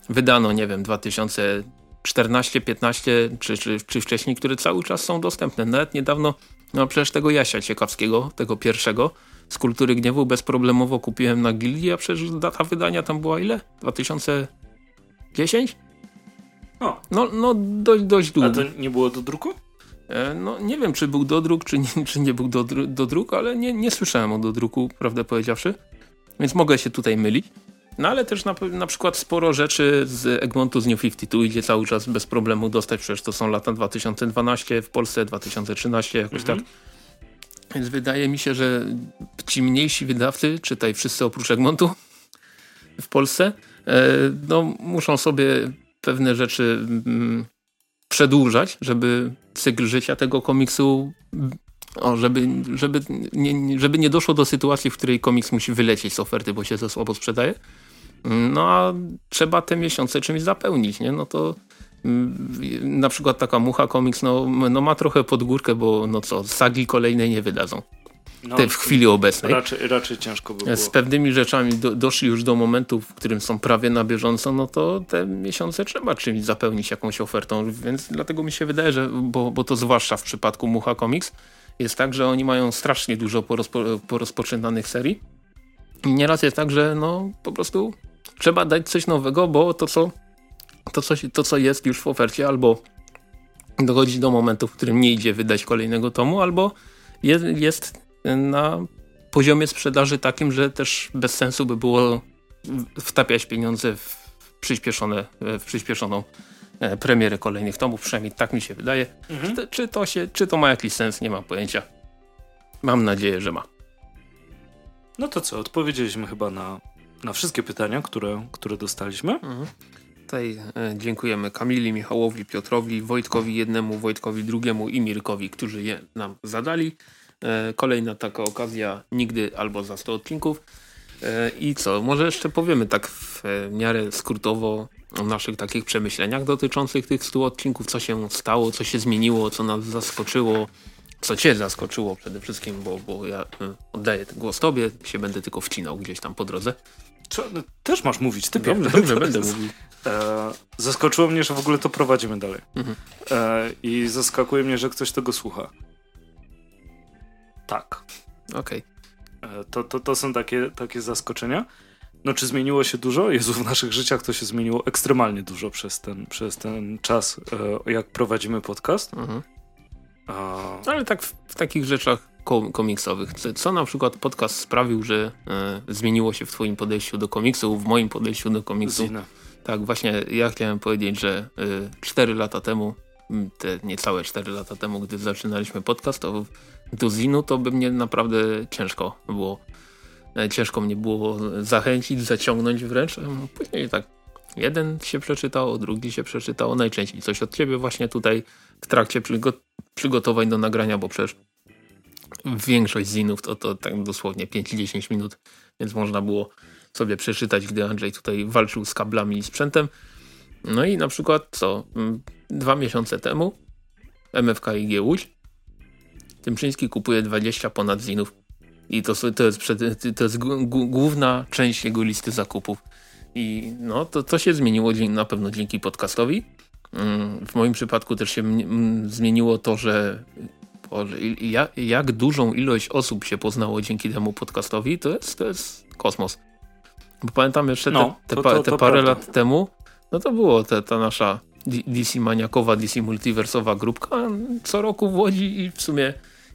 wydano, nie wiem, 2014, 15 czy, czy, czy wcześniej, które cały czas są dostępne. Nawet niedawno, no przecież tego Jasia Ciekawskiego, tego pierwszego, z Kultury Gniewu bezproblemowo kupiłem na Gildii, a przecież data wydania tam była ile? 2010? O. No, no dość, dość długo. A to nie było do druku? E, no nie wiem, czy był do druk, czy nie, czy nie był do, druku, ale nie, nie słyszałem o do druku, prawdę powiedziawszy. Więc mogę się tutaj mylić. No ale też na, na przykład sporo rzeczy z Egmontu z New 52 idzie cały czas bez problemu dostać, przecież to są lata 2012, w Polsce 2013, jakoś mhm. tak. Więc wydaje mi się, że ci mniejsi wydawcy, czytaj wszyscy oprócz Egmontu w Polsce, e, no muszą sobie pewne rzeczy mm, przedłużać, żeby cykl życia tego komiksu o, żeby, żeby, nie, żeby nie doszło do sytuacji, w której komiks musi wylecieć z oferty, bo się za słabo sprzedaje. No a trzeba te miesiące czymś zapełnić, nie? No to mm, na przykład taka mucha komiks no, no ma trochę pod górkę, bo no co, sagi kolejnej nie wydadzą no, te w chwili obecnej. Raczej, raczej ciężko by było. Z pewnymi rzeczami do, doszli już do momentu, w którym są prawie na bieżąco, no to te miesiące trzeba czymś zapełnić jakąś ofertą, więc dlatego mi się wydaje, że, bo, bo to zwłaszcza w przypadku Mucha Comics, jest tak, że oni mają strasznie dużo porozpo, porozpoczynanych serii. I nieraz jest tak, że no po prostu trzeba dać coś nowego, bo to co, to, co, to, co jest już w ofercie, albo dochodzi do momentu, w którym nie idzie wydać kolejnego tomu, albo jest, jest na poziomie sprzedaży takim, że też bez sensu by było wtapiać pieniądze w, przyspieszone, w przyspieszoną e, premierę kolejnych tomów, przynajmniej tak mi się wydaje. Mhm. Czy, czy, to się, czy to ma jakiś sens, nie mam pojęcia. Mam nadzieję, że ma. No to co, odpowiedzieliśmy chyba na, na wszystkie pytania, które, które dostaliśmy. Mhm. Tutaj e, dziękujemy Kamili, Michałowi, Piotrowi, Wojtkowi jednemu, Wojtkowi drugiemu i Mirkowi, którzy je nam zadali. E, kolejna taka okazja nigdy albo za 100 odcinków. E, I co, może jeszcze powiemy tak w miarę skrótowo o naszych takich przemyśleniach dotyczących tych 100 odcinków, co się stało, co się zmieniło, co nas zaskoczyło, co cię zaskoczyło przede wszystkim, bo, bo ja oddaję głos tobie, się będę tylko wcinał gdzieś tam po drodze. Co, no, też masz mówić, ty Dobrze, dobrze będę mówił. E, zaskoczyło mnie, że w ogóle to prowadzimy dalej. Mhm. E, I zaskakuje mnie, że ktoś tego słucha. Tak. Okej. Okay. E, to, to, to są takie, takie zaskoczenia. No czy zmieniło się dużo? Jezu, w naszych życiach to się zmieniło ekstremalnie dużo przez ten, przez ten czas, e, jak prowadzimy podcast. Mhm. Ale tak w, w takich rzeczach komiksowych. Co na przykład podcast sprawił, że e, zmieniło się w twoim podejściu do komiksu, w moim podejściu do komiksu? Zina. Tak, właśnie ja chciałem powiedzieć, że y, 4 lata temu, te niecałe 4 lata temu, gdy zaczynaliśmy podcast, to do Zinu to by mnie naprawdę ciężko było. Ciężko mnie było zachęcić, zaciągnąć wręcz. Później tak jeden się przeczytał, drugi się przeczytał, najczęściej coś od ciebie właśnie tutaj w trakcie przygotowań do nagrania, bo przecież większość zinów to, to tak dosłownie 5-10 minut, więc można było sobie przeczytać, gdy Andrzej tutaj walczył z kablami i sprzętem. No i na przykład co? Dwa miesiące temu MFK i Łódź Tymczyński kupuje 20 ponad zinów. I to, to jest, przed, to jest główna część jego listy zakupów. I no, to, to się zmieniło na pewno dzięki podcastowi. Mm, w moim przypadku też się zmieniło to, że Boże, jak, dużą ilość osób się poznało dzięki temu podcastowi, to jest, to jest kosmos. Bo pamiętam jeszcze no, te, te, to, to, te parę prawda. lat temu, no to było te, ta nasza DC maniakowa, DC multiversowa grupka co roku w Łodzi i w sumie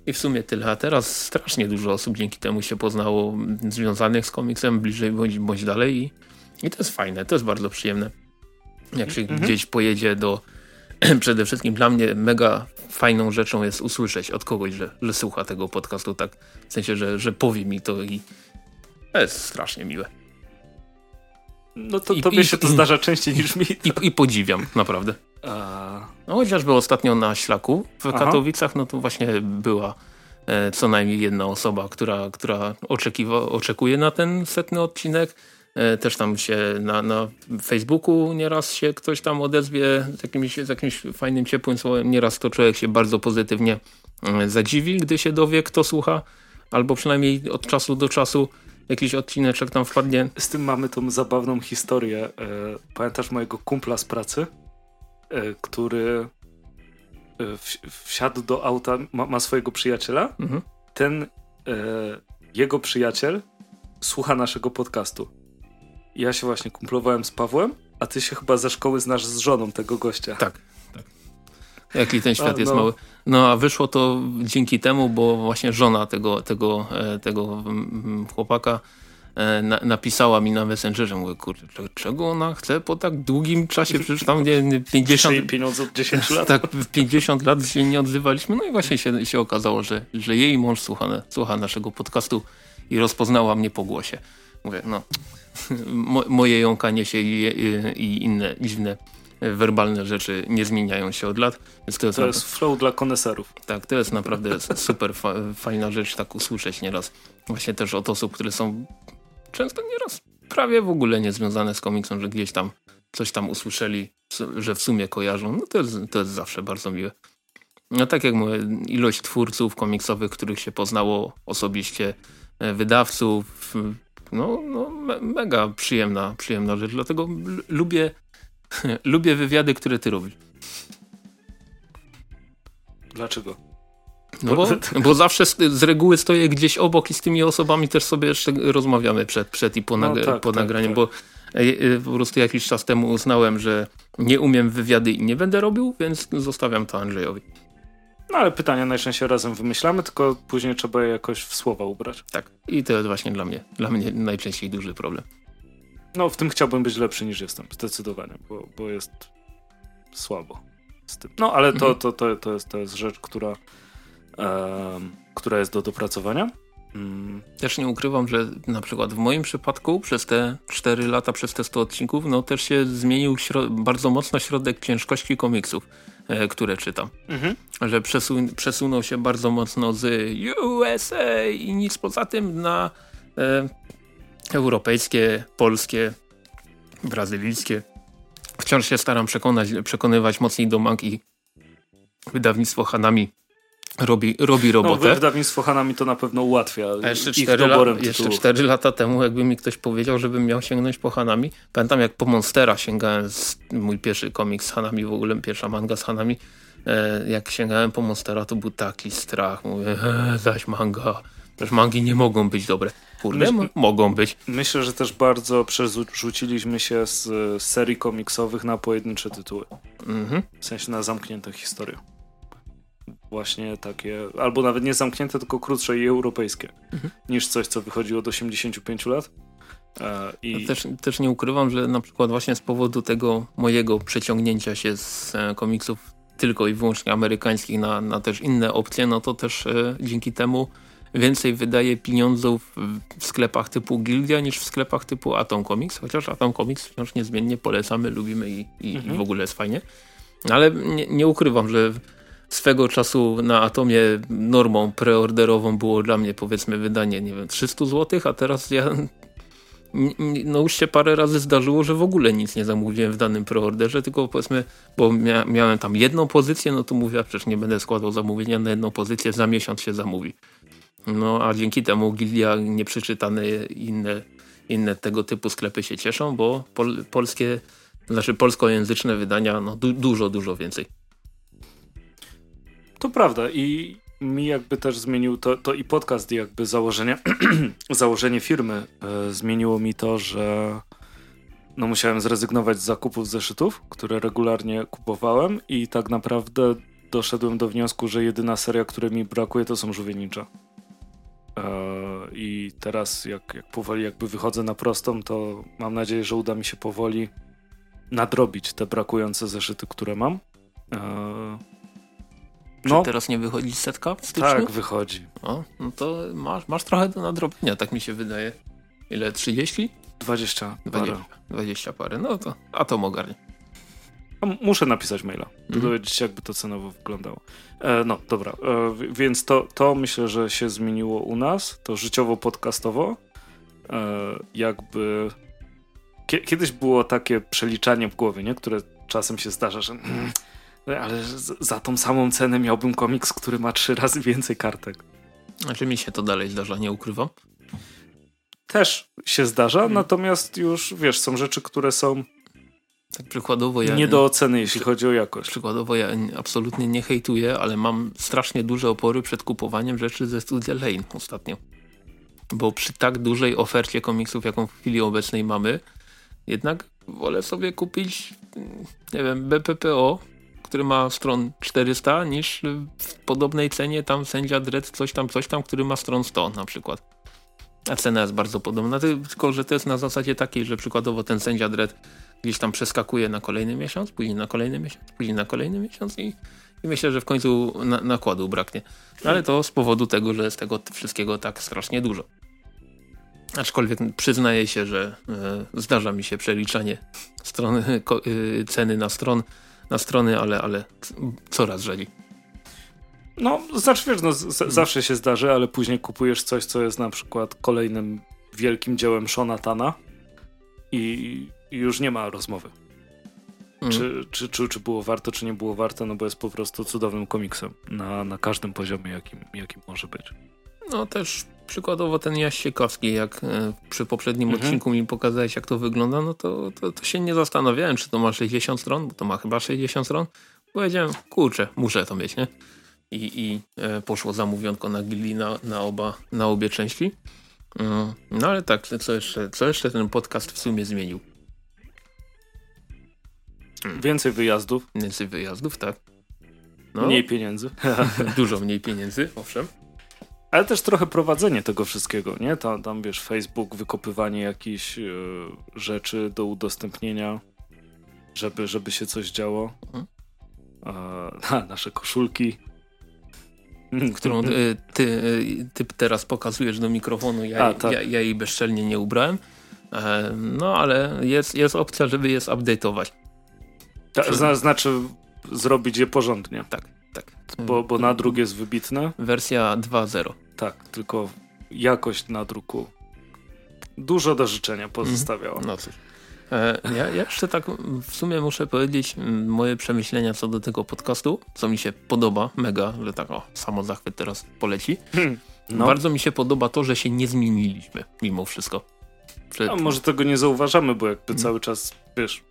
i w sumie tyle. A teraz strasznie dużo osób dzięki temu się poznało związanych z komiksem bliżej bądź, bądź dalej i, i to jest fajne, to jest bardzo przyjemne. Jak się mhm. gdzieś pojedzie do przede wszystkim dla mnie mega fajną rzeczą jest usłyszeć od kogoś, że, że słucha tego podcastu tak, w sensie, że, że powie mi to i to jest strasznie miłe. No to I, tobie i, się to i, zdarza częściej niż mi. I, podziwiam, naprawdę. A... No chociażby ostatnio na Ślaku w Aha. Katowicach, no to właśnie była e, co najmniej jedna osoba, która, która oczekiwa, oczekuje na ten setny odcinek. E, też tam się na, na Facebooku nieraz się ktoś tam odezwie z jakimś, z jakimś fajnym, ciepłym słowem. Nieraz to człowiek się bardzo pozytywnie e, zadziwi, gdy się dowie, kto słucha. Albo przynajmniej od czasu do czasu jakiś odcineczek tam wpadnie. Z tym mamy tą zabawną historię. E, pamiętasz mojego kumpla z pracy, e, który e, wsiadł do auta, ma, ma swojego przyjaciela. Mhm. Ten jego przyjaciel słucha naszego podcastu. Ja się właśnie kumplowałem z Pawłem, a ty się chyba ze szkoły znasz z żoną tego gościa. Tak. Jaki ten świat a, jest no. mały. No a wyszło to dzięki temu, bo właśnie żona tego, tego, e, tego mm, chłopaka e, na, napisała mi na Messengerze, mówię, kurde, czego ona chce po tak długim czasie, przecież tam nie, 50... pieniądze od 10 lat. Tak, 50 lat się nie odzywaliśmy, no i właśnie się, się okazało, że, że jej mąż słucha, słucha naszego podcastu i rozpoznała mnie po głosie. Mówię, no, mo, moje jąkanie się i, i, i inne dziwne werbalne rzeczy nie zmieniają się od lat. Więc to jest, to jest flow dla koneserów. Tak, to jest naprawdę super fa fajna rzecz tak usłyszeć nieraz. Właśnie też od osób, które są często nieraz prawie w ogóle niezwiązane z komiksem, że gdzieś tam coś tam usłyszeli, że w sumie kojarzą. No to jest, to jest zawsze bardzo miłe. No tak jak mówię, ilość twórców komiksowych, których się poznało osobiście, e, wydawców, no, no mega przyjemna, przyjemna rzecz, dlatego lubię Lubię wywiady, które ty robisz. Dlaczego? No bo, bo zawsze z, z, reguły stoję gdzieś obok i z tymi osobami też sobie jeszcze rozmawiamy przed, przed i po, no, tak, po tak, nagraniem, tak. bo e, e, po prostu jakiś czas temu uznałem, że nie umiem wywiady i nie będę robił, więc zostawiam to Andrzejowi. No ale pytania najczęściej razem wymyślamy, tylko później trzeba je jakoś w słowa ubrać. Tak. I to jest właśnie dla mnie, dla mnie najczęściej duży problem. No, w tym chciałbym być lepszy niż jestem, zdecydowanie, bo, bo jest słabo z tym. No, ale to, to, to, to, jest, to jest rzecz, która, e, która jest do dopracowania. Mm. Też nie ukrywam, że na przykład w moim przypadku przez te 4 lata, przez te 100 odcinków, no też się zmienił bardzo mocno środek ciężkości komiksów, e, które czytam. Mhm. Że przesun przesunął się bardzo mocno z USA i nic poza tym na e, europejskie, polskie, brazylijskie. Wciąż się staram przekonać, przekonywać mocniej do mangi wydawnictwo Hanami robi, robi no, robotę. No, wydawnictwo Hanami to na pewno ułatwia A jeszcze ich doborem la, Jeszcze 4 lata temu, jakby mi ktoś powiedział, żebym miał sięgnąć po Hanami. Pamiętam jak po Monstera sięgałem, z, mój pierwszy komiks z Hanami, w ogóle pierwsza manga z Hanami. E, jak sięgałem po Monstera, to był taki strach. Mówię, e, zaś manga. Przecież mangi nie mogą być dobre. Kurde, mogą być. Myślę, że też bardzo przerzuciliśmy się z, z serii komiksowych na pojedyncze tytuły. Mhm. W sensie na zamknięte historie właśnie takie, albo nawet nie zamknięte, tylko krótsze i europejskie, mhm. niż coś, co wychodziło od 85 lat. E, I... Też, też nie ukrywam, że na przykład właśnie z powodu tego mojego przeciągnięcia się z e, komiksów tylko i wyłącznie amerykańskich na, na też inne opcje, no to też e, dzięki temu więcej wydaje pieniądzów w sklepach typu Gildia niż w sklepach typu Atom Comics, chociaż Atom Comics wciąż niezmiennie polecamy, lubimy i, i, mhm. i w ogóle jest fajnie. Ale nie, nie ukrywam, że swego czasu na Atomie normą preorderową było dla mnie powiedzmy wydanie, nie wiem, 300 zł, a teraz ja no już się parę razy zdarzyło, że w ogóle nic nie zamówiłem w danym preorderze, tylko powiedzmy, bo mia miałem tam jedną pozycję, no to mówię, przecież nie będę składał zamówienia na jedną pozycję, za miesiąc się zamówi. No a dzięki temu Gilia nieprzeczytane inne, inne tego typu sklepy się cieszą, bo pol polskie, znaczy polskojęzyczne wydania no du dużo, dużo więcej. To prawda i mi jakby też zmienił to, to i podcast jakby założenie, założenie firmy e, zmieniło mi to, że no musiałem zrezygnować z zakupów zeszytów, które regularnie kupowałem i tak naprawdę doszedłem do wniosku, że jedyna seria, której mi brakuje to są żółwie I teraz jak, jak powoli jakby wychodzę na prostą, to mam nadzieję, że uda mi się powoli nadrobić te brakujące zeszyty, które mam. E, czy no. teraz nie wychodzi setka w styczniu? Tak, wychodzi. O, no to masz, masz trochę do nadrobienia, tak mi się wydaje. Ile? 30? 20. 20, parę. 20 parę, no to a to ogarnie. Muszę napisać maila, mhm. dowiedzieć się jakby to cenowo wyglądało. E, no dobra, e, więc to, to myślę, że się zmieniło u nas, to życiowo-podcastowo. E, jakby kiedyś było takie przeliczanie w głowie, nie? które czasem się zdarza, że mm, ale za tą samą cenę miałbym komiks, który ma trzy razy więcej kartek. Znaczy mi się to dalej zdarza, nie ukrywam. Też się zdarza, hmm. natomiast już wiesz, są rzeczy, które są tak przykładowo ja nie do oceny, jeśli chodzi o jakość. Przykładowo ja absolutnie nie hejtuję, ale mam strasznie duże opory przed kupowaniem rzeczy ze studia Lane ostatnio. Bo przy tak dużej ofercie komiksów, jaką w chwili obecnej mamy, jednak wolę sobie kupić, nie wiem, BPPO który ma stron 400 niż w podobnej cenie tam sędzia Dredd coś tam, coś tam, który ma stron 100 na przykład. A cena jest bardzo podobna, tylko że to jest na zasadzie takiej, że przykładowo ten sędzia Dredd gdzieś tam przeskakuje na kolejny miesiąc, później na kolejny miesiąc, później na kolejny miesiąc i, i myślę, że w końcu na, nakładu braknie. Ale to z powodu tego, że jest tego wszystkiego tak strasznie dużo. Aczkolwiek przyznaję się, że e, zdarza mi się przeliczanie strony, e, ceny na stron na strony, ale, ale coraz rzadziej. No, znaczy wiesz, no, z, zawsze się zdarzy, ale później kupujesz coś, co jest na przykład kolejnym wielkim dziełem Shonatana i, i już nie ma rozmowy. Mm. Czy, czy, czy, czy było warto, czy nie było warto, no bo jest po prostu cudownym komiksem na, na każdym poziomie, jakim, jakim może być. No też przykładowo ten Jaś Siekowski, jak e, przy poprzednim mhm. odcinku mi pokazałeś, jak to wygląda, no to, to, to, się nie zastanawiałem, czy to ma 60 stron, bo to ma chyba 60 stron. Powiedziałem, kurczę, muszę to mieć, nie? I, i e, poszło zamówionko na Gilli na, na, oba, na obie części. Mm, no ale tak, co jeszcze, co jeszcze ten podcast w sumie zmienił? Więcej wyjazdów. Więcej wyjazdów, tak. No, mniej pieniędzy. Dużo mniej pieniędzy, owszem. Ale też trochę prowadzenie tego wszystkiego, nie? Tam, tam wiesz, Facebook, wykopywanie jakichś y, rzeczy do udostępnienia. żeby, żeby się coś działo. Mhm. A, nasze koszulki. Którą ty, ty, ty, teraz pokazujesz do mikrofonu, ja, A, tak. ja, ja jej bezczelnie nie ubrałem. E, no ale jest, jest opcja, żeby je update'ować. Ta, znaczy zrobić je porządnie. Tak, tak. Bo, bo nadruk jest wybitny. Wersja 2.0. Tak, tylko jakość nadruku dużo do życzenia pozostawiała. Mhm. No cóż. E, ja, ja jeszcze tak w sumie muszę powiedzieć moje przemyślenia co do tego podcastu, co mi się podoba mega, że tak o, samo zachwyt teraz poleci. Hmm, no. Bardzo mi się podoba to, że się nie zmieniliśmy mimo wszystko. Przed... A może tego nie zauważamy, bo jakby hmm. cały czas, wiesz,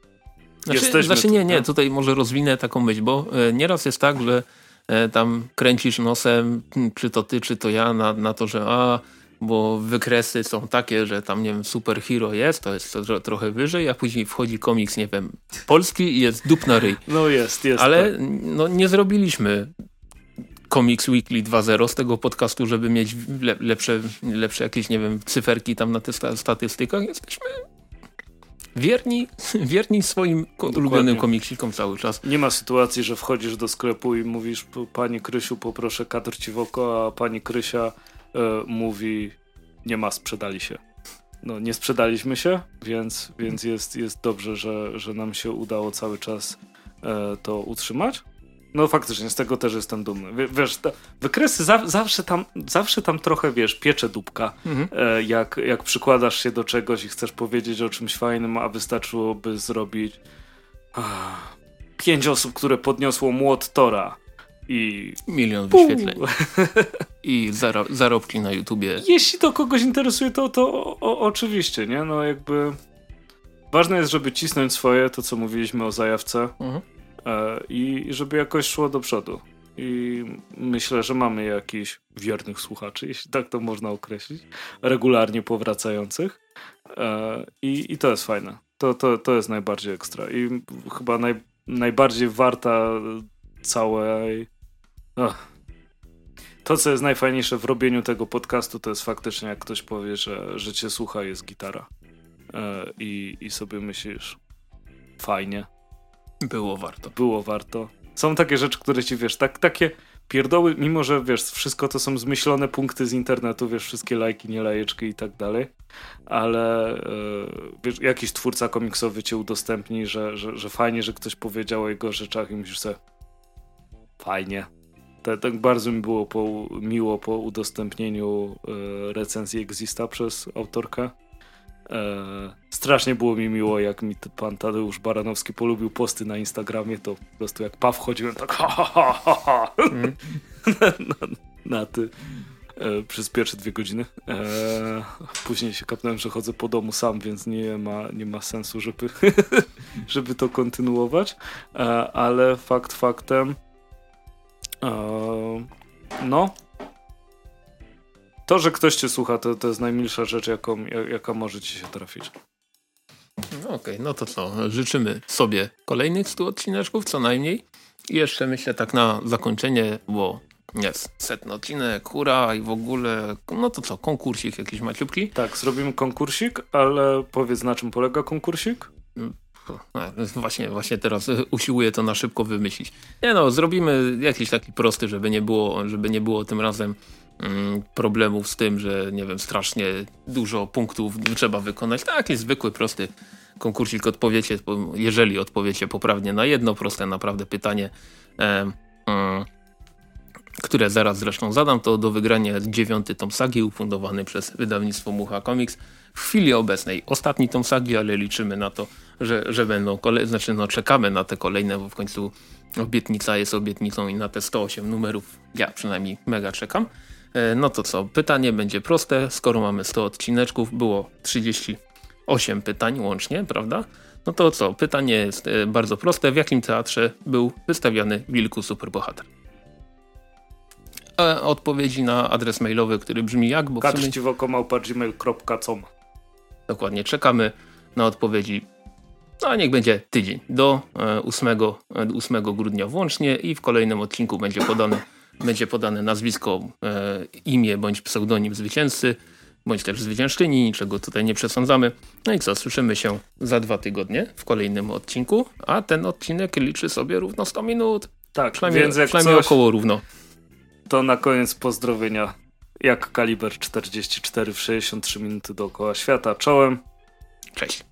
znaczy, jesteśmy... Znaczy nie, nie, tutaj może rozwinę taką myśl, bo e, nieraz jest tak, że e, tam kręcisz nosem, czy to ty, czy to ja, na, na to, że a bo wykresy są takie, że tam, nie wiem, superhero jest, to jest to trochę wyżej, a później wchodzi komiks, nie wiem, polski i jest dup na ryj. No jest, jest. Ale tak. no, nie zrobiliśmy Comics Weekly 2.0 z tego podcastu, żeby mieć le lepsze, lepsze jakieś, nie wiem, cyferki tam na tych statystykach. Jesteśmy wierni, wierni swoim Dokładnie. ulubionym komiksikom cały czas. Nie ma sytuacji, że wchodzisz do sklepu i mówisz, pani Krysiu, poproszę kadr ci w oko, a pani Krysia E, mówi nie ma, sprzedali się. No nie sprzedaliśmy się, więc, więc jest, jest dobrze, że, że nam się udało cały czas e, to utrzymać. No faktycznie, z tego też jestem dumny. wiesz, wykresy za, zawsze, tam, zawsze tam trochę, wiesz, piecze dupka. Mhm. E, jak, jak przykładasz się do czegoś i chcesz powiedzieć o czymś fajnym, a wystarczyłoby zrobić pięć osób, które podniosło młot Tora i... Milion wyświetleń. I zaro zarobki na YouTubie. Jeśli to kogoś interesuje, to, to o, o, oczywiście, nie? No jakby... Ważne jest, żeby cisnąć swoje, to co mówiliśmy o zajawce mhm. E, i żeby jakoś szło do przodu. I myślę, że mamy jakichś wiernych słuchaczy, jeśli tak to można określić, regularnie powracających. E, i, I to jest fajne. To, to, to jest najbardziej ekstra. I chyba naj, najbardziej warta całej Ach. To, co jest najfajniejsze w robieniu tego podcastu, to jest faktycznie, jak ktoś powie, że, że cię słucha, jest gitara. E, i, I sobie myślisz, fajnie. Było warto. Było warto. Są takie rzeczy, które ci wiesz, tak, takie pierdoły, mimo że wiesz, wszystko to są zmyślone punkty z internetu, wiesz, wszystkie lajki, nie lajeczki i tak dalej, ale e, wiesz, jakiś twórca komiksowy cię udostępni, że, że, że fajnie, że ktoś powiedział o jego rzeczach i myślisz sobie, fajnie, tak, tak bardzo mi było po, miło po udostępnieniu e, recenzji Exista przez autorkę. E, strasznie było mi miło, jak mi pan Tadeusz Baranowski polubił posty na Instagramie, to po prostu jak paw chodziłem tak ha, ha, ha, ha, ha. Mm. na, na, na, ty e, przez pierwsze dwie godziny. E, później się kapnąłem, że chodzę po domu sam, więc nie ma, nie ma sensu, żeby, żeby to kontynuować. Ale fakt faktem Eee, no. To, że ktoś cię słucha, to, to jest najmilsza rzecz, jaką, jaka może ci się trafić. No Okej, okay, no to co? Życzymy sobie kolejnych 100 odcineczków, co najmniej. I jeszcze myślę tak na zakończenie, bo jest setny odcinek, hura i w ogóle, no to co, konkursik jakiś maciupki? Tak, zrobimy konkursik, ale powiedz na czym polega konkursik? Właśnie, właśnie teraz usiłuję to na szybko wymyślić. Nie no, zrobimy jakiś taki prosty, żeby nie było, żeby nie było tym razem problemów z tym, że nie wiem, strasznie dużo punktów trzeba wykonać. Taki zwykły, prosty konkursik odpowiecie, jeżeli odpowiecie poprawnie na jedno proste naprawdę pytanie, e, e, które zaraz zresztą zadam, to do wygrania jest dziewiąty tom sagi ufundowany przez wydawnictwo Mucha Comics. W chwili obecnej ostatni tom sagi, ale liczymy na to, że, że będą kolejne, znaczy no czekamy na te kolejne, bo w końcu obietnica jest obietnicą i na te 108 numerów ja przynajmniej mega czekam. E, no to co, pytanie będzie proste, skoro mamy 100 odcineczków, było 38 pytań łącznie, prawda? No to co, pytanie jest e, bardzo proste, w jakim teatrze był wystawiany Wilku Superbohater? E, odpowiedzi na adres mailowy, który brzmi jak? Bo Kaczciwokomałpa.gmail.com Dokładnie, czekamy na odpowiedzi. No niech będzie tydzień, do 8, e, 8 e, grudnia włącznie i w kolejnym odcinku będzie podane, będzie podane nazwisko, e, imię bądź pseudonim zwycięzcy. bądź też zwyciężczyni, niczego tutaj nie przesądzamy. No i co, słyszymy się za dwa tygodnie w kolejnym odcinku, a ten odcinek liczy sobie równo 100 minut. Tak, przynajmniej, więc jak przynajmniej coś, około równo. To na koniec pozdrowienia jak kaliber 44 w 63 minuty dookoła świata. Czołem. Cześć.